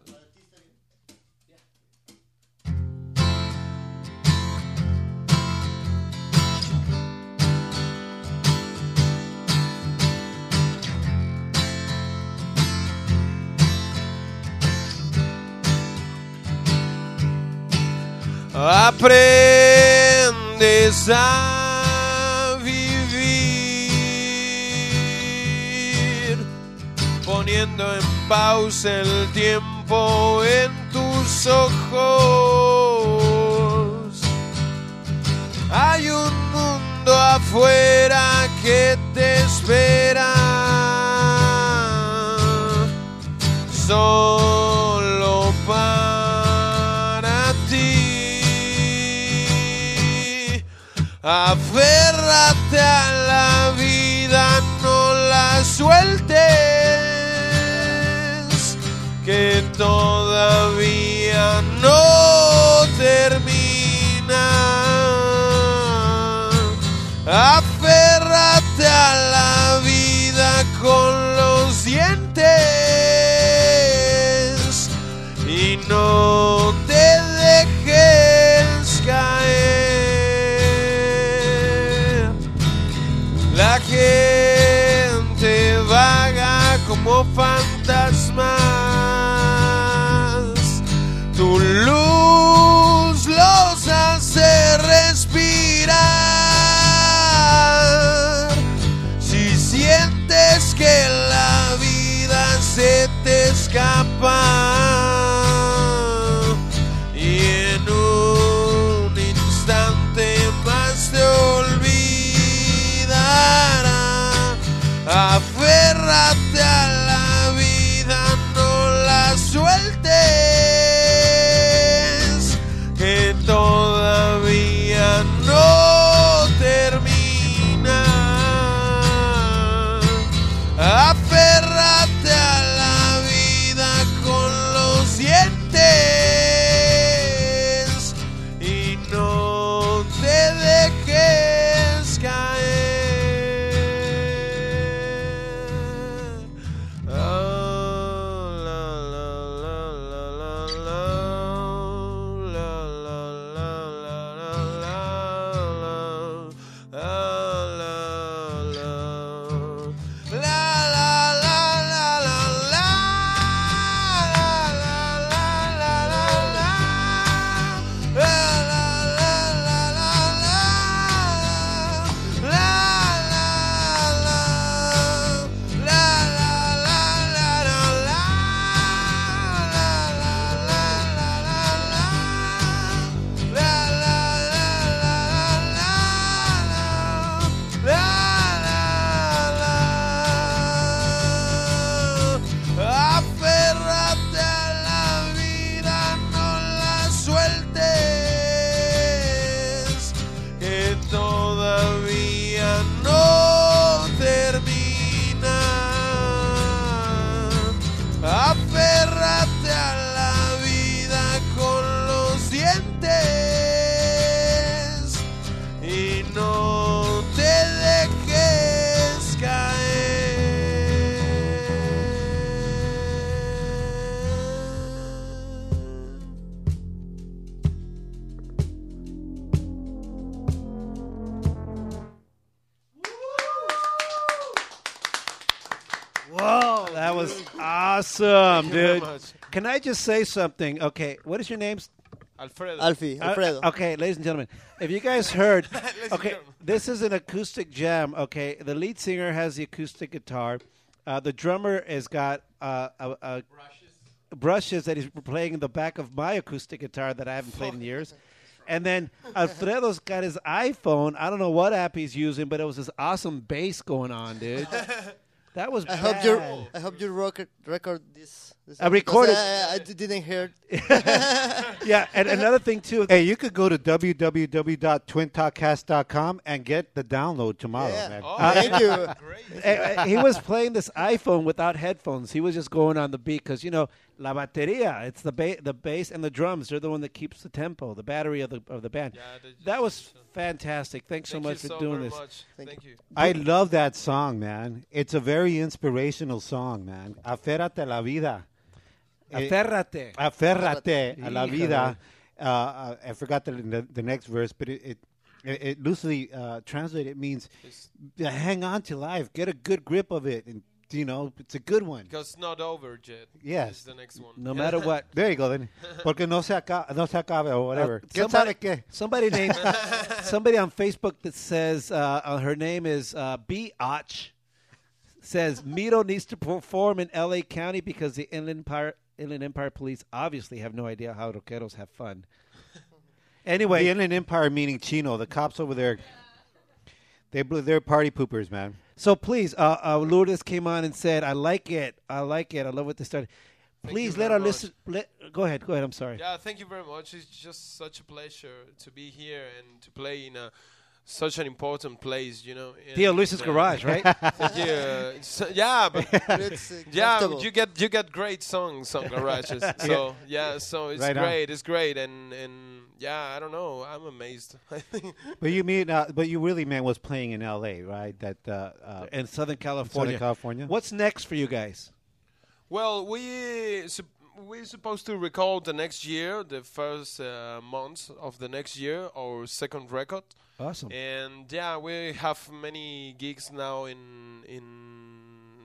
Aprendes a poniendo en pausa el tiempo en tus ojos. Hay un mundo afuera que te espera. Solo para ti. Aférrate que I just say something? Okay, what is your name? Alfredo. Alfie, Uh, Alfredo. okay, ladies and gentlemen, if you guys heard, [laughs] okay, this is an acoustic jam. Okay, the lead singer has the acoustic guitar. Uh, the drummer has got uh, a, a brushes that he's playing in the back of my acoustic guitar that I haven't played in years. And then Alfredo's got his iPhone. I don't know what app he's using, but it was this awesome bass going on, dude. [laughs] That was I hope you bad. I hope you record record this. This I recorded- I, I didn't hear. [laughs] [laughs] yeah, and another thing too. Hey, you could go to www.twintalkcast.com and get the download tomorrow, Yeah. man. Oh, Thank you. [laughs] Eh, eh, he was playing this iPhone without headphones. He was just going on the beat because you know la bateria. It's the ba- the bass and the drums. They're the one that keeps the tempo, the battery of the of the band. Yeah, that was fantastic. Thanks so much for so doing this. Much. Thank, you. I love that song, man. It's a very inspirational song, man. Aférrate a la vida. Eh, Aférrate. Aférrate a la vida. Uh, uh, I forgot the, the, the next verse, but it, it, it, loosely uh, translated it means hang on to life, get a good grip of it, and you know it's a good one. Because it's not over yet. Yes. Is the next one. No matter [laughs] what. There you go, then. [laughs] Porque no se acaba, no se acabe or whatever. Uh, ¿Quién somebody, sabe qué? somebody [laughs] named somebody on Facebook that says uh, uh, her name is uh, B. Och says Miro needs to perform in L.A. County because the Inland Empire Inland Empire Police obviously have no idea how rockeros have fun. Anyway, The Inland Empire meaning Chino. The cops over there, they bl- they're party poopers, man. So please, uh, uh, Lourdes came on and said, "I like it. I like it. I love what they started." Thank Please let our listen. Let, go ahead. Go ahead. I'm sorry. Yeah, thank you very much. It's just such a pleasure to be here and to play in a, such an important place, you know. Tio and, Luis's uh, garage, right? Thank you. Uh, yeah, but [laughs] It's, yeah, you get you get great songs on garages. [laughs] So yeah, so it's Right on. great. It's great, and and yeah, I don't know. I'm amazed. [laughs] But you mean, uh, but you really meant was playing in L.A., right? That uh, uh, in Southern California. California. What's next for you guys? Well, we sup- we're supposed to record the next year, the first uh, month of the next year, our second record. Awesome. And yeah, we have many gigs now in in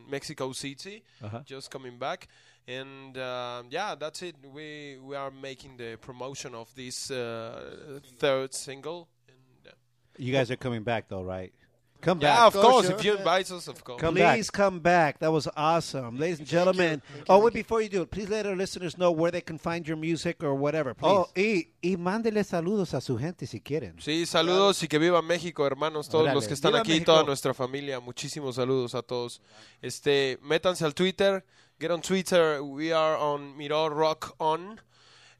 Mexico City, Uh-huh. just coming back. And um, yeah, that's it. We we are making the promotion of this uh, third single. And, uh, You guys are coming back, though, right? Come yeah, back. of course. sure. If you invite us, of course. Come please back. come back. That was awesome, ladies and gentlemen. oh, wait, before you do it, please let our listeners know where they can find your music or whatever. Oh, please. Oh, y, y mándele saludos a su gente si quieren. Sí, saludos y que viva México, hermanos, todos Órale. los que están Viva aquí, México. toda nuestra familia. Muchísimos saludos a todos. Este, métanse al Twitter, get on Twitter. We are on Miro Rock On.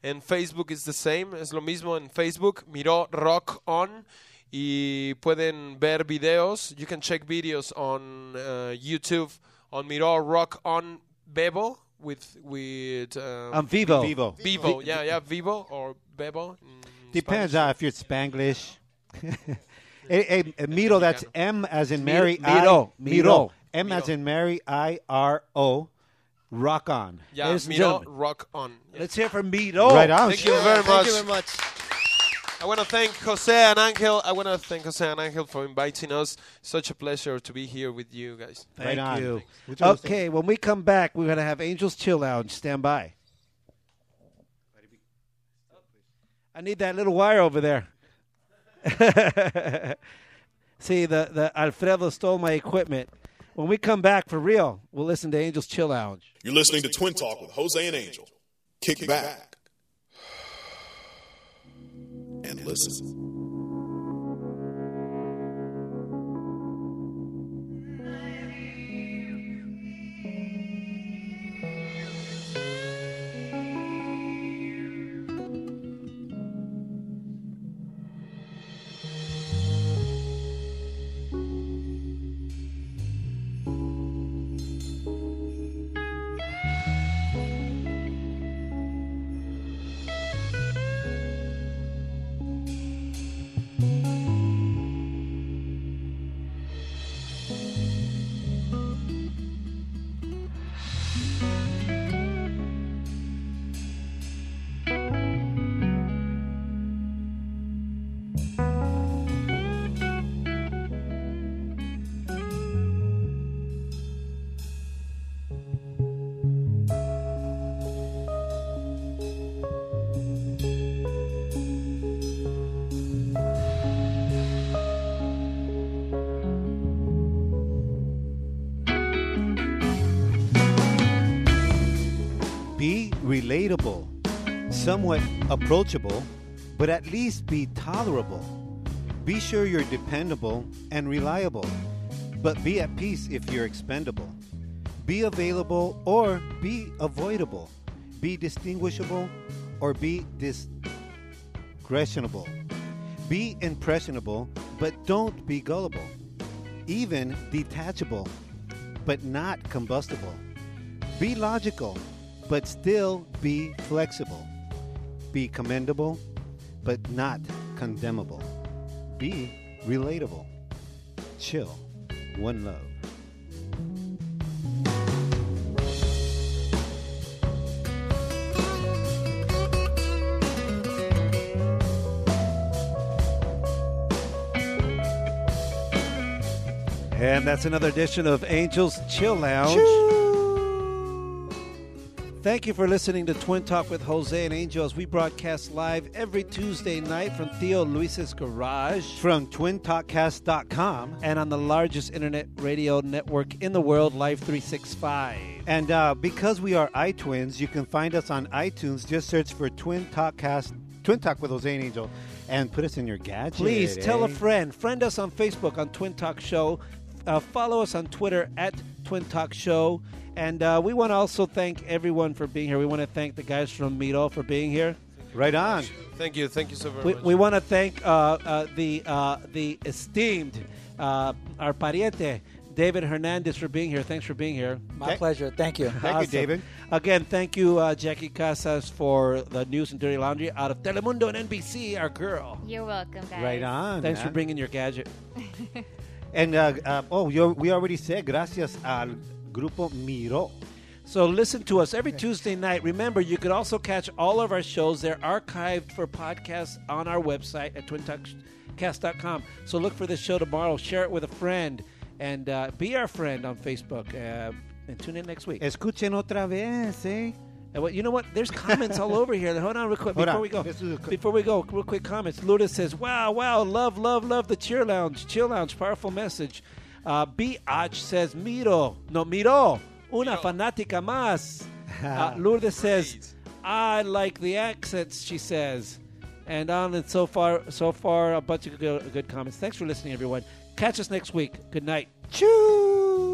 En Facebook is the same, es lo mismo en Facebook, Miro Rock On. Y pueden ver videos. You can check videos on uh, YouTube on Miro Rock On Bebo with with um, On Vivo. Vivo. Vivo, yeah, yeah, Vivo or Bebo. Depends Spanish. uh, if you're Spanglish. hey, hey, uh, Miro, that's M as in Mary. Miro, I, Miro. M as in Mary. I R O. Rock on. Yeah, Ladies and Miro. Rock On. Yeah. Let's hear from Mito. Right on. Thank you very Thank you very much. I want to thank Jose and Angel. I want to thank Jose and Angel for inviting us. Such a pleasure to be here with you guys. Thank Right you. Okay, when we come back, we're going to have Angels Chill Lounge. Stand by. I need that little wire over there. [laughs] See, the, the Alfredo stole my equipment. When we come back for real, we'll listen to Angels Chill Lounge. You're listening to Twin Talk with Jose and Angel. Kick back and listen. Relatable, somewhat approachable, but at least be tolerable. Be sure you're dependable and reliable, but be at peace if you're expendable. Be available or be avoidable. Be distinguishable or be discretionable. Be impressionable, but don't be gullible. Even detachable, but not combustible. Be logical, but still be flexible. Be commendable, but not condemnable. Be relatable. Chill. One love. And that's another edition of Angels Chill Lounge. Thank you for listening to Twin Talk with Jose and Angel as we broadcast live every Tuesday night from Tio Luis's garage. From twintalkcast.com. And on the largest internet radio network in the world, Live 365. And uh, because we are iTwins, you can find us on iTunes. Just search for Twin Talkcast, Twin Talk with Jose and Angel, and put us in your gadget. Please tell a eh? friend. Friend us on Facebook on Twin Talk Show. Uh, follow us on Twitter at Twin Talk Show. And uh, we want to also thank everyone for being here. We want to thank the guys from Miro for being here. Right on. Thank you. Thank you so very We, much. we want to thank uh, uh, the uh, the esteemed uh, our pariente David Hernandez for being here. Thanks for being here. My pleasure. Thank you. Thank awesome. You, David. Again, thank you, uh, Jackie Casas, for the news and dirty laundry out of Telemundo and NBC. Our girl. You're welcome, guys. Right on. Thanks for bringing your gadget. [laughs] And uh, uh, oh, you we already said gracias al grupo Miro. So listen to us every Tuesday night. Remember, you could also catch all of our shows. They're archived for podcasts on our website at twintalkcast.com. So look for this show tomorrow. Share it with a friend. And uh, be our friend on Facebook. Uh, and tune in next week. Escuchen otra vez, eh? And you know what? There's comments all over here. Hold on real quick before we go. Let's do the- Before we go, real quick comments. Lourdes says, "Wow, wow, love, love, love the cheer lounge, chill lounge, powerful message." Uh, B. Och says, "Miro, no miro, una fanática más." [laughs] Uh, Lourdes says, "I like the accents." She says, and on and so far, so far, a bunch of good, good comments. Thanks for listening, everyone. Catch us next week. Good night. Choo!